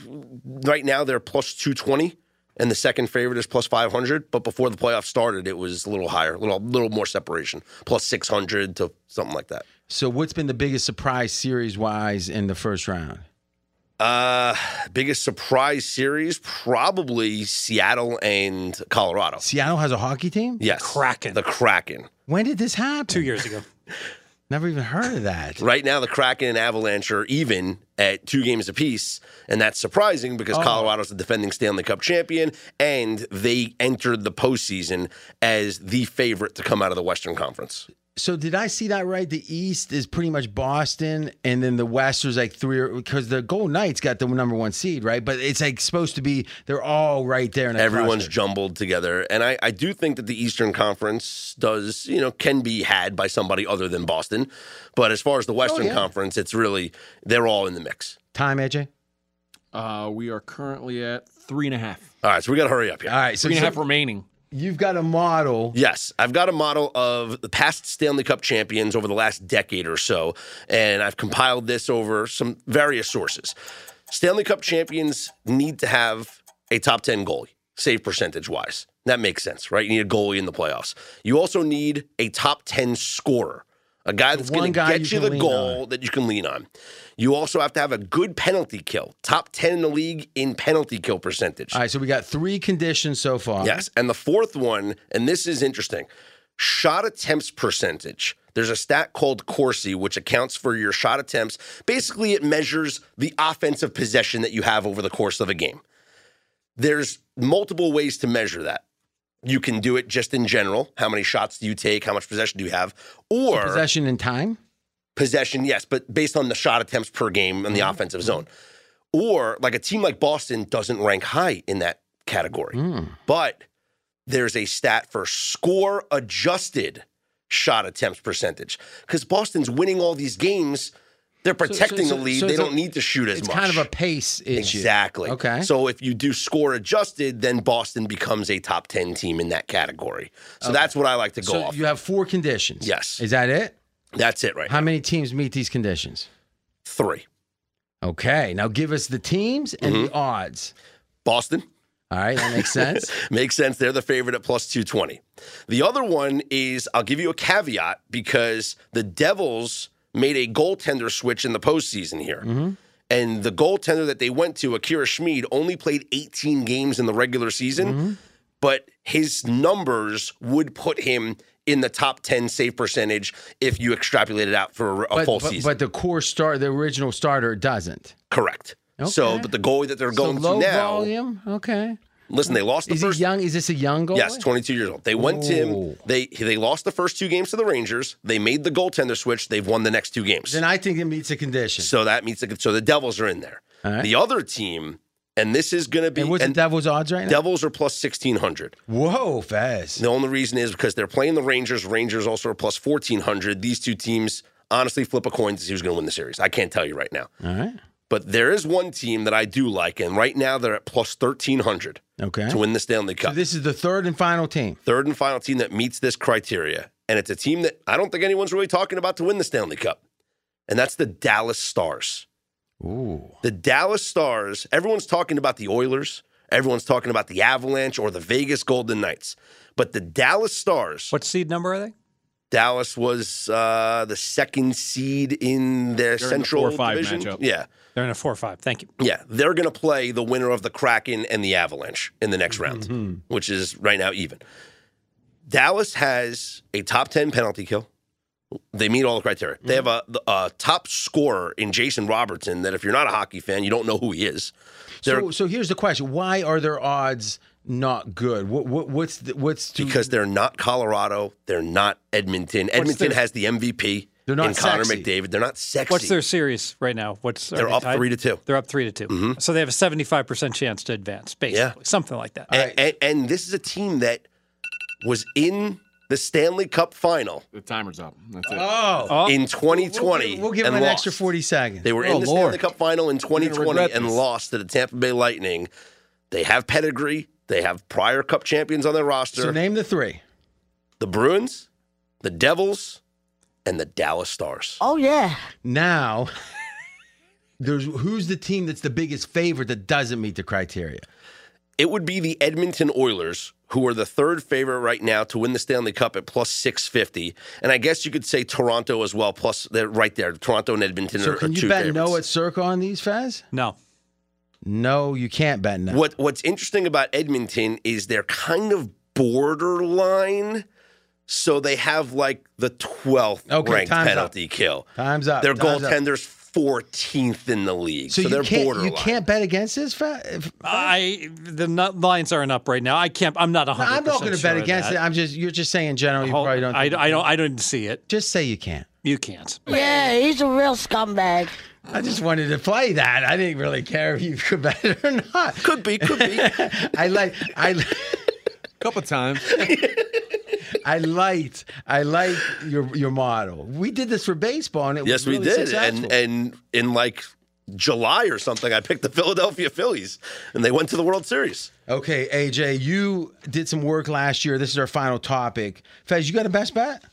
right now they're plus two twenty, and the second favorite is plus five hundred. But before the playoffs started, it was a little higher, a little, little more separation, plus six hundred to something like that. So what's been the biggest surprise series wise in the first round? Uh, biggest surprise series probably Seattle and Colorado. Seattle has a hockey team? Yes, Kraken. The Kraken. When did this happen? Two years ago. <laughs> Never even heard of that. Right now, the Kraken and Avalanche are even at two games apiece, and that's surprising because Oh. Colorado's the defending Stanley Cup champion, and they entered the postseason as the favorite to come out of the Western Conference. So did I see that right? The East is pretty much Boston, and then the West is like three or because the Golden Knights got the number one seed, right? But it's like supposed to be they're all right there. In a Everyone's cluster. jumbled together, and I, I do think that the Eastern Conference does, you know, can be had by somebody other than Boston. But as far as the Western yeah. Conference, it's really they're all in the mix. time, AJ. Uh, we are currently at three and a half. All right, so we got to hurry up here. All right, so, Three and a so half remaining. You've got a model. Yes, I've got a model of the past Stanley Cup champions over the last decade or so, and I've compiled this over some various sources. Stanley Cup champions need to have a top 10 goalie, save percentage wise. That makes sense, right? You need a goalie in the playoffs. You also need a top 10 scorer, a guy that's going to get you the goal that you can lean on. You also have to have a good penalty kill, top 10 in the league in penalty kill percentage. All right, so we got three conditions so far. Yes. And the fourth one, and this is interesting shot attempts percentage. There's a stat called Corsi, which accounts for your shot attempts. Basically, it measures the offensive possession that you have over the course of a game. There's multiple ways to measure that. You can do it just in general. How many shots do you take? How much possession do you have? Or Possession in time. Possession, yes, but based on the shot attempts per game in the Mm-hmm. offensive zone. Or like a team like Boston doesn't rank high in that category. Mm. But there's a stat for score adjusted shot attempts percentage because Boston's winning all these games. They're protecting so- the lead. so they don't need to shoot as It's much. kind of a pace issue. Exactly. Okay. So if you do score adjusted, then Boston becomes a top 10 team in that category. So that's what I like to go so off. you have four conditions. Yes. Is that it? That's it right How now. many teams meet these conditions? Three. Okay. Now give us the teams and Mm-hmm. the odds. Boston, All right, that makes sense. <laughs> Makes sense. They're the favorite at plus 220. The other one is I'll give you a caveat because the Devils made a goaltender switch in the postseason here. And the goaltender that they went to, Akira Schmid, only played 18 games in the regular season, but his numbers would put him in the top 10 save percentage if you extrapolate it out for a, but, full but, season. but the core star, the original starter, doesn't. Correct. So, but the goalie that they're So going low to now, volume. Okay. listen, they lost the Is first he young? Is this a young goalie? Yes, 22 years old. They went to him. They they lost the first two games to the Rangers. They made the goaltender switch. They've won the next two games. Then I think it meets the condition. so that means the, so the Devils are in there. Right. The other team, and this is going to be and what's the Devils' odds right now? Devils are plus 1600. Whoa, fast. The only reason is because they're playing the Rangers. Rangers also are plus 1400. These two teams honestly flip a coin to see who's going to win the series. I can't tell you right now. All right. But there is one team that I do like, and right now they're at plus 1300 Okay. to win the Stanley Cup. So this is the third and final team. third and final team that meets this criteria. And it's a team that I don't think anyone's really talking about to win the Stanley Cup. And that's the Dallas Stars. Ooh. The Dallas Stars, everyone's talking about the Oilers, everyone's talking about the Avalanche or the Vegas Golden Knights. But the Dallas Stars, What seed number are they? Dallas was uh, the second seed in their the Central 4-5 division. matchup. Yeah, They're in a four or five. Thank you. yeah, they're going to play the winner of the Kraken and the Avalanche in the next round, Mm-hmm. which is right now even. Dallas has a top ten penalty kill. They meet all the criteria. They mm-hmm. have a, a top scorer in Jason Robertson. That if you're not a hockey fan, you don't know who he is. They're, So, so here's the question: Why are their odds not good? What, what what's the, what's to, because they're not Colorado. They're not Edmonton. Edmonton their- has the MVP. They're not in Connor sexy. McDavid. They're not sexy. What's their series right now? What's are They're they up tied? three to two. They're up three to 2 mm-hmm. So they have a seventy-five percent chance to advance, basically, Yeah. something like that. and, and, and this is a team that was in the Stanley Cup final The timer's up. That's it. oh, oh. in 2020. we'll give them an lost. extra forty seconds. They were Oh, in the Lord. Stanley Cup final in 2020 and this. lost to the Tampa Bay Lightning. They have pedigree. They have prior Cup champions on their roster. so name the three. the Bruins, the Devils, and the Dallas Stars. Oh, yeah. Now, <laughs> there's who's the team that's the biggest favorite that doesn't meet the criteria? It would be the Edmonton Oilers, who are the third favorite right now to win the Stanley Cup at plus 650. And I guess you could say Toronto as well, plus they're right there. Toronto and Edmonton So are, can are you two bet favorites. no at Circa on these, Fez? no, No, you can't bet no. What What's interesting about Edmonton is they're kind of borderline. So they have like the 12th Okay, ranked time's up. penalty kill. Time's up. Their time's up. Goaltender's 14th in the league. So, So, they're you can't borderline. you can't bet against this. Fe- I the nut lines aren't up right now. I can't. I'm not No, hundred. I'm not going to bet against it. I'm just you're just saying in general. You probably don't. I, think- I don't. I don't see it. Just say you can't. You can't. Yeah, he's a real scumbag. I just wanted to play that. I didn't really care if you could bet it or not. Could be, could be. <laughs> I like I couple times. <laughs> I liked I liked your your model. We did this for baseball and it yes, was we did. successful. And and in like July or something, I picked the Philadelphia Phillies, and they went to the World Series. okay, AJ, you did some work last year. This is our final topic. Fez, you got a best bet?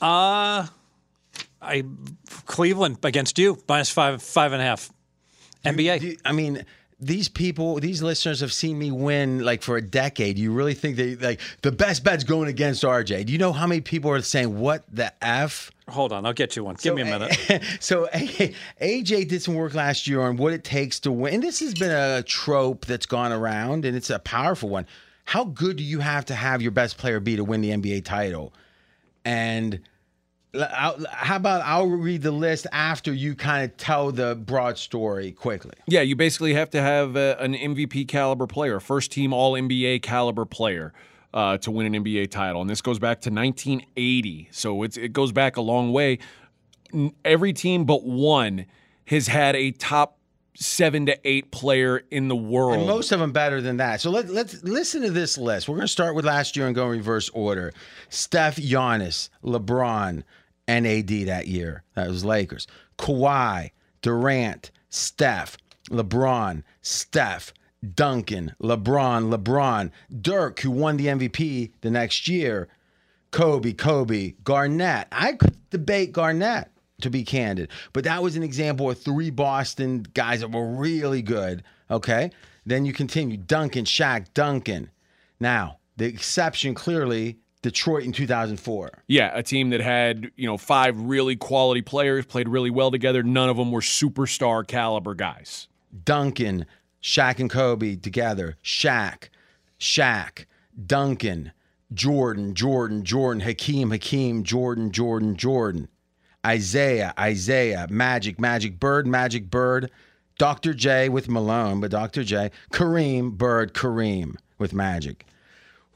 Uh I Cleveland against you minus five five and a half. NBA. Do you- I mean, these people, these listeners have seen me win like for a decade. You really think they like the best bet's going against RJ? Do you know how many people are saying what the f? Hold on, I'll get you one. Give me a minute. <laughs> so AJ did some work last year on what it takes to win. And this has been a trope that's gone around, and it's a powerful one. How good do you have to have your best player be to win the NBA title? And how about I'll read the list after you kind of tell the broad story quickly. Yeah, you basically have to have uh, an MVP caliber player, first team All NBA caliber player. Uh, to win an NBA title, and this goes back to 1980, so it's, it goes back a long way. Every team but one has had a top seven to eight player in the world. And most of them better than that. So let, let's listen to this list. We're going to start with last year and go in reverse order. Steph, Giannis, LeBron, and AD that year. That was Lakers. Kawhi, Durant, Steph, LeBron, Steph, Duncan, LeBron, LeBron, Dirk, who won the MVP the next year, Kobe, Kobe, Garnett. I could debate Garnett, to be candid, but that was an example of three Boston guys that were really good. Okay. Then you continue Duncan, Shaq, Duncan. Now, the exception clearly Detroit in 2004. Yeah, a team that had, you know, five really quality players, played really well together. None of them were superstar caliber guys. Duncan, Shaq and Kobe together. Shaq, Shaq, Duncan, Jordan, Jordan, Jordan, Hakeem, Hakeem, Jordan, Jordan, Jordan. Isiah, Isiah, Magic, Magic Bird, Magic Bird, Dr. J with Malone, but Dr. J, Kareem, Bird, Kareem with Magic.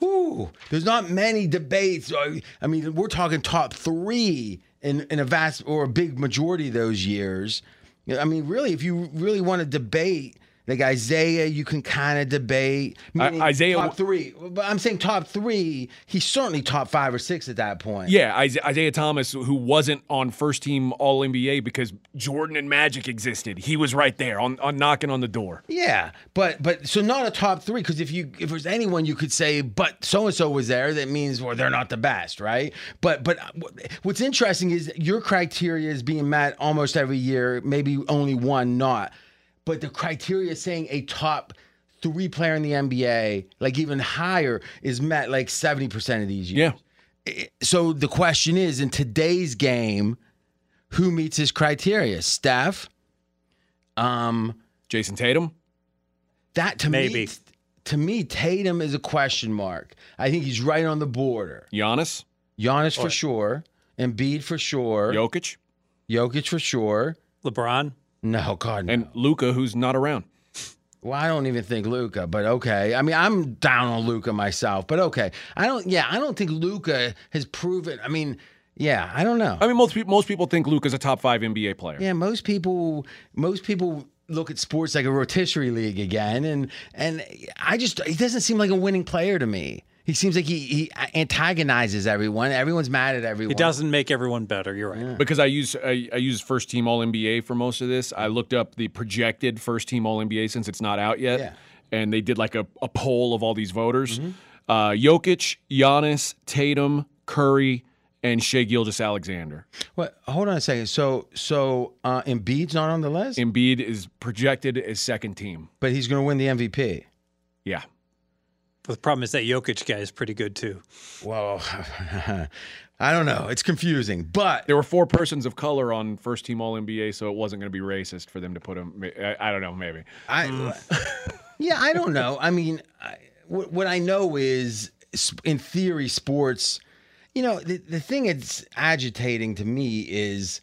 Ooh, there's not many debates. I I mean, we're talking top three in, in a vast or a big majority of those years. I mean, really, if you really want to debate, like Isiah, you can kind of debate. Meaning Isiah- top three, but I'm saying top three. He's certainly top five or six at that point. Yeah, Isiah Thomas, who wasn't on first team All NBA because Jordan and Magic existed. He was right there on, on knocking on the door. Yeah, but but so not a top three because if you if there's anyone you could say, but so and so was there, that means well they're not the best, right? But but uh, what's interesting is your criteria is being met almost every year, maybe only one not. But the criteria saying a top three player in the NBA, like even higher, is met like seventy percent of these years. Yeah. so the question is in today's game, who meets his criteria? Steph. Um, Jayson Tatum. that to Maybe. me, to me, Tatum is a question mark. I think he's right on the border. Giannis. Giannis for sure, Embiid for sure, Jokic. Jokic for sure. LeBron. No, God, no. And Luka, who's not around. Well, I don't even think Luka, but okay. I mean, I'm down on Luka myself, but okay. I don't. Yeah, I don't think Luka has proven. I mean, yeah, I don't know. I mean, most people most people think Luka's a top five NBA player. Yeah, most people, most people look at sports like a rotisserie league again, and and I just he doesn't seem like a winning player to me. He seems like he he antagonizes everyone. Everyone's mad at everyone. It doesn't make everyone better. You're right. Because I use I, I use first team All NBA for most of this. I looked up the projected first team All NBA since it's not out yet, Yeah. and they did like a, a poll of all these voters. Uh, Jokic, Giannis, Tatum, Curry, and Shai Gilgeous-Alexander. What? Hold on a second. So so uh, Embiid's not on the list, Embiid is projected as second team. but he's going to win the MVP. Yeah. But the problem is that Jokic guy is pretty good too. Well, <laughs> I don't know. It's confusing, but There were four persons of color on first team All NBA, so it wasn't going to be racist for them to put him. I, I don't know, maybe. I, hmm. <laughs> yeah, I don't know. I mean, I, what, what I know is, in theory, sports. You know, the the thing that's agitating to me is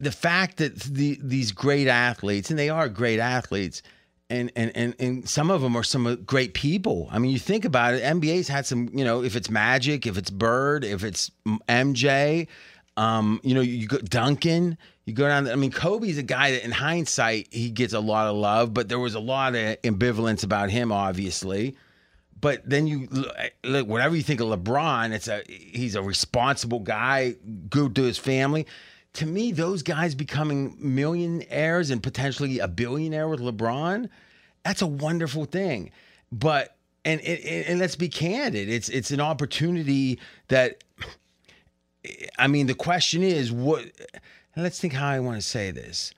the fact that the these great athletes, and they are great athletes, and and and and some of them are some great people. I mean, you think about it. NBA's had some. You know, if it's Magic, if it's Bird, if it's MJ, um, you know, you go Duncan. You go down. I mean, Kobe's a guy that, in hindsight, he gets a lot of love, but there was a lot of ambivalence about him, obviously. But then you look, look whatever you think of LeBron, it's a he's a responsible guy, good to his family. To me, those guys becoming millionaires and potentially a billionaire with LeBron, that's a wonderful thing. But and and, and let's be candid, it's it's an opportunity that I mean, the question is what let's think how I want to say this.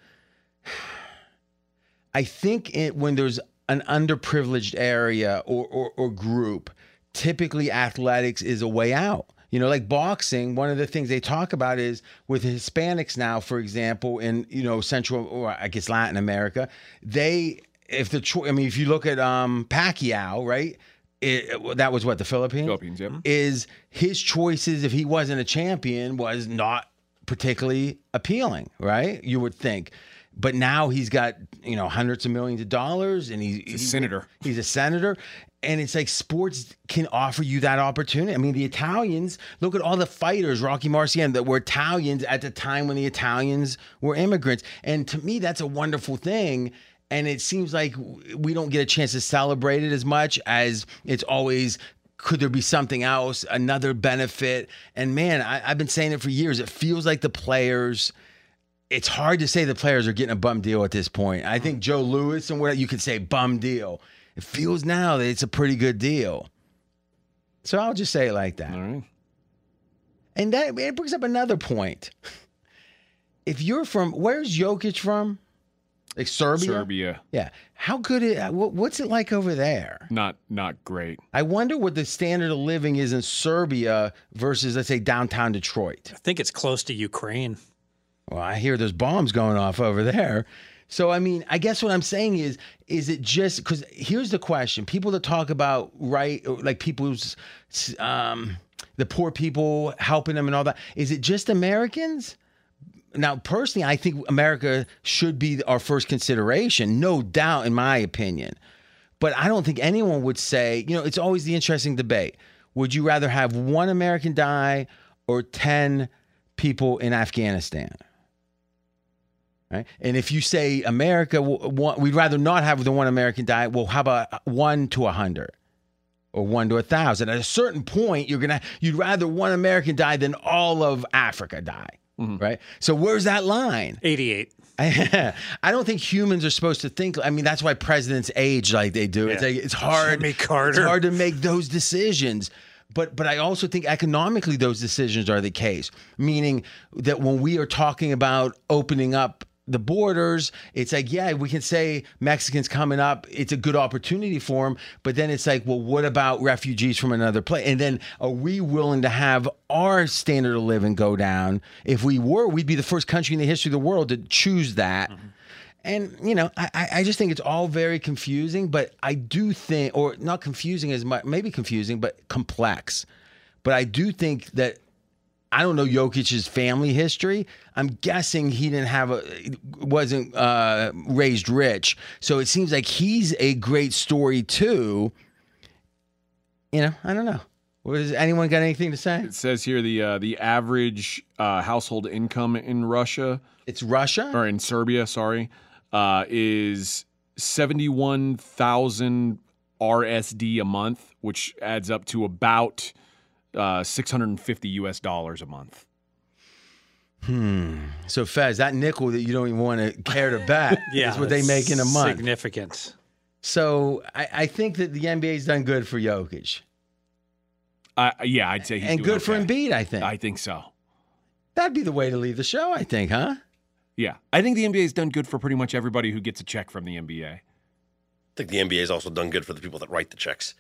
<sighs> I think it, when there's an underprivileged area or, or, or group, typically athletics is a way out. You know, like boxing, one of the things they talk about is with Hispanics now, for example, in, you know, Central or I guess Latin America, they, if the, cho- I mean, if you look at um, Pacquiao, right? It, that was what the Philippines. Philippines, yep. Is his choices if he wasn't a champion was not particularly appealing, right? You would think. But now he's got, you know, hundreds of millions of dollars and he's, a senator. He's a senator. And it's like sports can offer you that opportunity. I mean, the Italians, look at all the fighters, Rocky Marciano, that were Italians at the time when the Italians were immigrants. And to me, that's a wonderful thing. And it seems like we don't get a chance to celebrate it as much as it's always could there be something else, another benefit? And man, I, I've been saying it for years. It feels like the players. It's hard to say the players are getting a bum deal at this point. I think Joe Louis and what you could say bum deal. It feels now that it's a pretty good deal. So I'll just say it like that. All right. And that it brings up another point. If you're from, where's Jokic from? Like Serbia. Serbia, Yeah. How good? It, what's it like over there? not not great. I wonder what the standard of living is in Serbia versus, let's say, downtown Detroit. I think it's close to Ukraine. Well, I hear there's bombs going off over there. So, I mean, I guess what I'm saying is, is it just because here's the question: people that talk about right, like people's, um, the poor people helping them and all that, is it just Americans? Now, personally, I think America should be our first consideration, no doubt, in my opinion. But I don't think anyone would say, you know, it's always the interesting debate. Would you rather have one American die or 10 people in Afghanistan? Right? And if you say America, we'd rather not have the one American die. Well, how about one to a hundred, or one to a thousand? At a certain point, you're gonna you'd rather one American die than all of Africa die, mm-hmm. right? So where's that line? 88. <laughs> I, don't think humans are supposed to think. I mean, that's why presidents age like they do. It's like, it's hard. Jimmy Carter. It's hard to make those decisions. But but I also think economically those decisions are the case. Meaning that when we are talking about opening up the borders. It's like, yeah, we can say Mexicans coming up, it's a good opportunity for them. But then it's like, well, what about refugees from another place? And then are we willing to have our standard of living go down? If we were, we'd be the first country in the history of the world to choose that. Mm-hmm. And you know, I, I- I just think it's all very confusing. But I do think, or not confusing as much, maybe confusing, but complex. But I do think that I don't know Jokic's family history. I'm guessing he didn't have a wasn't uh, raised rich, so it seems like he's a great story too. You know, I don't know. What is anyone got anything to say? It says here the uh, the average uh, household income in Russia It's Russia. or in Serbia, sorry, uh, is seventy one thousand RSD a month, which adds up to about uh, six hundred and fifty US dollars a month. Hmm. So Fez, that nickel that you don't even want to care to bet <laughs> Yeah, is what they make in a month. Significant. So I, I think that the NBA's done good for Jokic Uh, yeah, I'd say he's and doing good for okay. Embiid. I think I think so. that'd be the way to leave the show. I think, huh? Yeah, I think the NBA's done good for pretty much everybody who gets a check from the NBA. I think the NBA has also done good for the people that write the checks.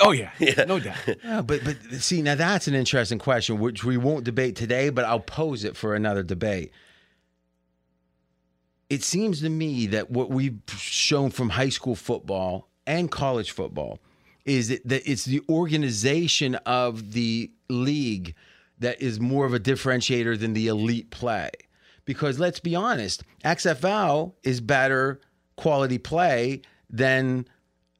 Oh yeah, <laughs> yeah. no doubt. Yeah, but but see now that's an interesting question, which we won't debate today, but I'll pose it for another debate. It seems to me that what we've shown from high school football and college football is that, that it's the organization of the league that is more of a differentiator than the elite play. Because let's be honest, XFL is better quality play than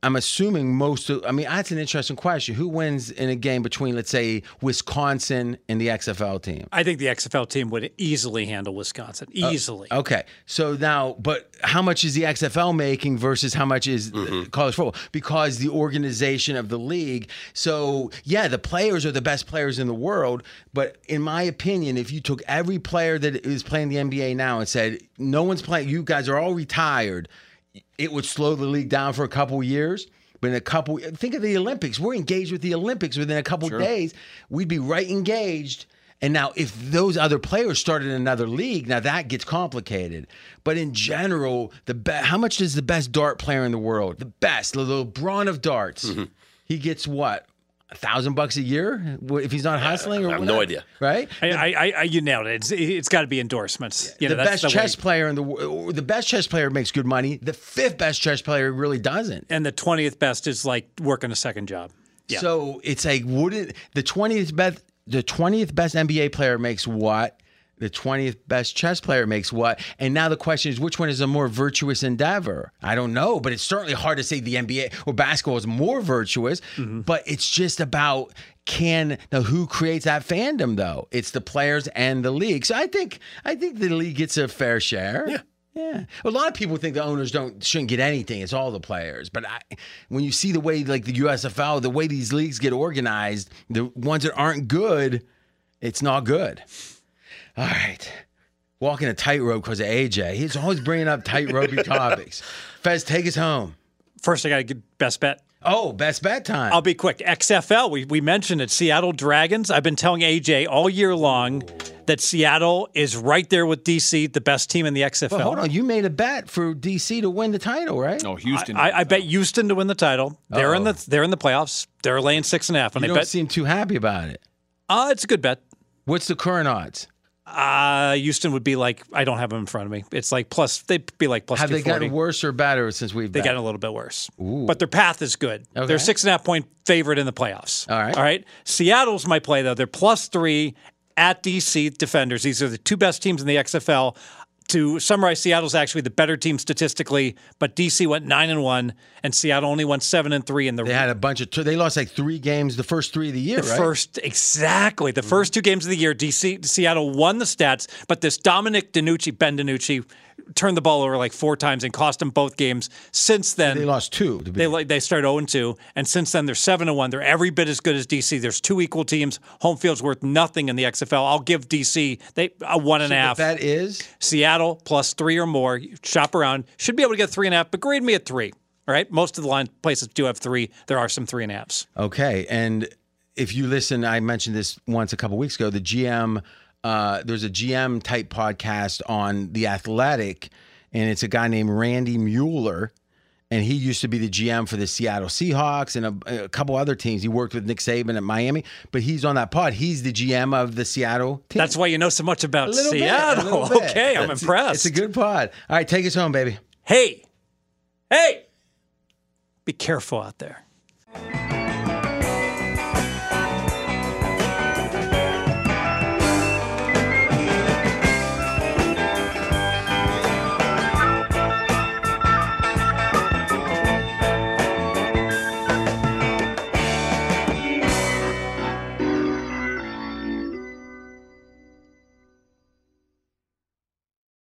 I'm assuming most of, I mean, that's an interesting question. Who wins in a game between, let's say, Wisconsin and the XFL team? I think the XFL team would easily handle Wisconsin easily. Okay. So now, but how much is the XFL making versus how much is uh, college football? Because the organization of the league. So, yeah, the players are the best players in the world. But in my opinion, if you took every player that is playing the NBA now and said, no one's playing, you guys are all retired, it would slow the league down for a couple years. But in a couple, think of the Olympics. We're engaged with the Olympics within a couple days. We'd be right engaged. And now, if those other players started another league, now that gets complicated. But in general, the be- how much does the best dart player in the world, the best, the LeBron of darts, mm-hmm. he gets what? A thousand bucks a year if he's not uh, hustling, or I have no idea. right? I, I, I, you nailed it. It's, it's got to be endorsements. You know, the that's best the way- chess player in the world, the best chess player makes good money. The fifth best chess player really doesn't. and the twentieth best is like working a second job. Yeah. So it's like wouldn't the twentieth best the twentieth best NBA player makes what? The twentieth best chess player makes what? And now the question is, which one is a more virtuous endeavor? I don't know, but it's certainly hard to say the NBA or basketball is more virtuous. Mm-hmm. But it's just about can now who creates that fandom though? It's the players and the league. So I think I think the league gets a fair share. Yeah. Yeah, a lot of people think the owners don't shouldn't get anything. It's all the players. But I, when you see the way like the USFL, the way these leagues get organized, the ones that aren't good, it's not good. All right, walking a tightrope because of AJ. He's always bringing up tightropey <laughs> topics. Fez, take us home. First, I got to get best bet. Oh, best bet time. I'll be quick. XFL, we, we mentioned it. Seattle Dragons. I've been telling AJ all year long that Seattle is right there with DC, the best team in the XFL. but hold on, you made a bet for DC to win the title, right? No, Houston. I, I bet Houston to win the title. They're in the they're in the playoffs. They're laying six and a half, and you I don't bet seem too happy about it. uh, it's a good bet. What's the current odds? Uh, Houston would be like I don't have them in front of me. It's like plus they'd be like plus Have they 240. gotten worse or better since we've? They gotten a little bit worse, but their path is good. Okay. They're six and a half point favorite in the playoffs. All right. all right. Seattle's my play though. They're plus three at DC Defenders. These are the two best teams in the XFL. To summarize, Seattle's actually the better team statistically, but DC went nine and one, and Seattle only went seven and three in the They had a bunch of. They lost like three games the first three of the year, the right? first exactly the mm-hmm. first two games of the year. DC Seattle won the stats, but this Dominic DiNucci, Ben DiNucci, turned the ball over like four times and cost them both games. Since then, They lost two. to be- they like they started 0 2, and since then they're 7 1. They're every bit as good as DC. There's two equal teams. Home field's worth nothing in the XFL. I'll give DC they a one and a half. bet is Seattle plus three or more. Shop around. Should be able to get three and a half, but grade me at three. All right. Most of the line places do have three. There are some three and a halves. okay. And if you listen, I mentioned this once a couple weeks ago. The GM uh, there's a GM type podcast on the Athletic, and it's a guy named Randy Mueller, and he used to be the GM for the Seattle Seahawks and a, a couple other teams. He worked with Nick Saban at Miami, but he's on that pod. He's the GM of the Seattle team. That's why you know so much about little bit, Seattle. <laughs> bit. Okay, I'm It's- impressed. It's a good pod. All right, take us home, baby. Hey, hey, be careful out there.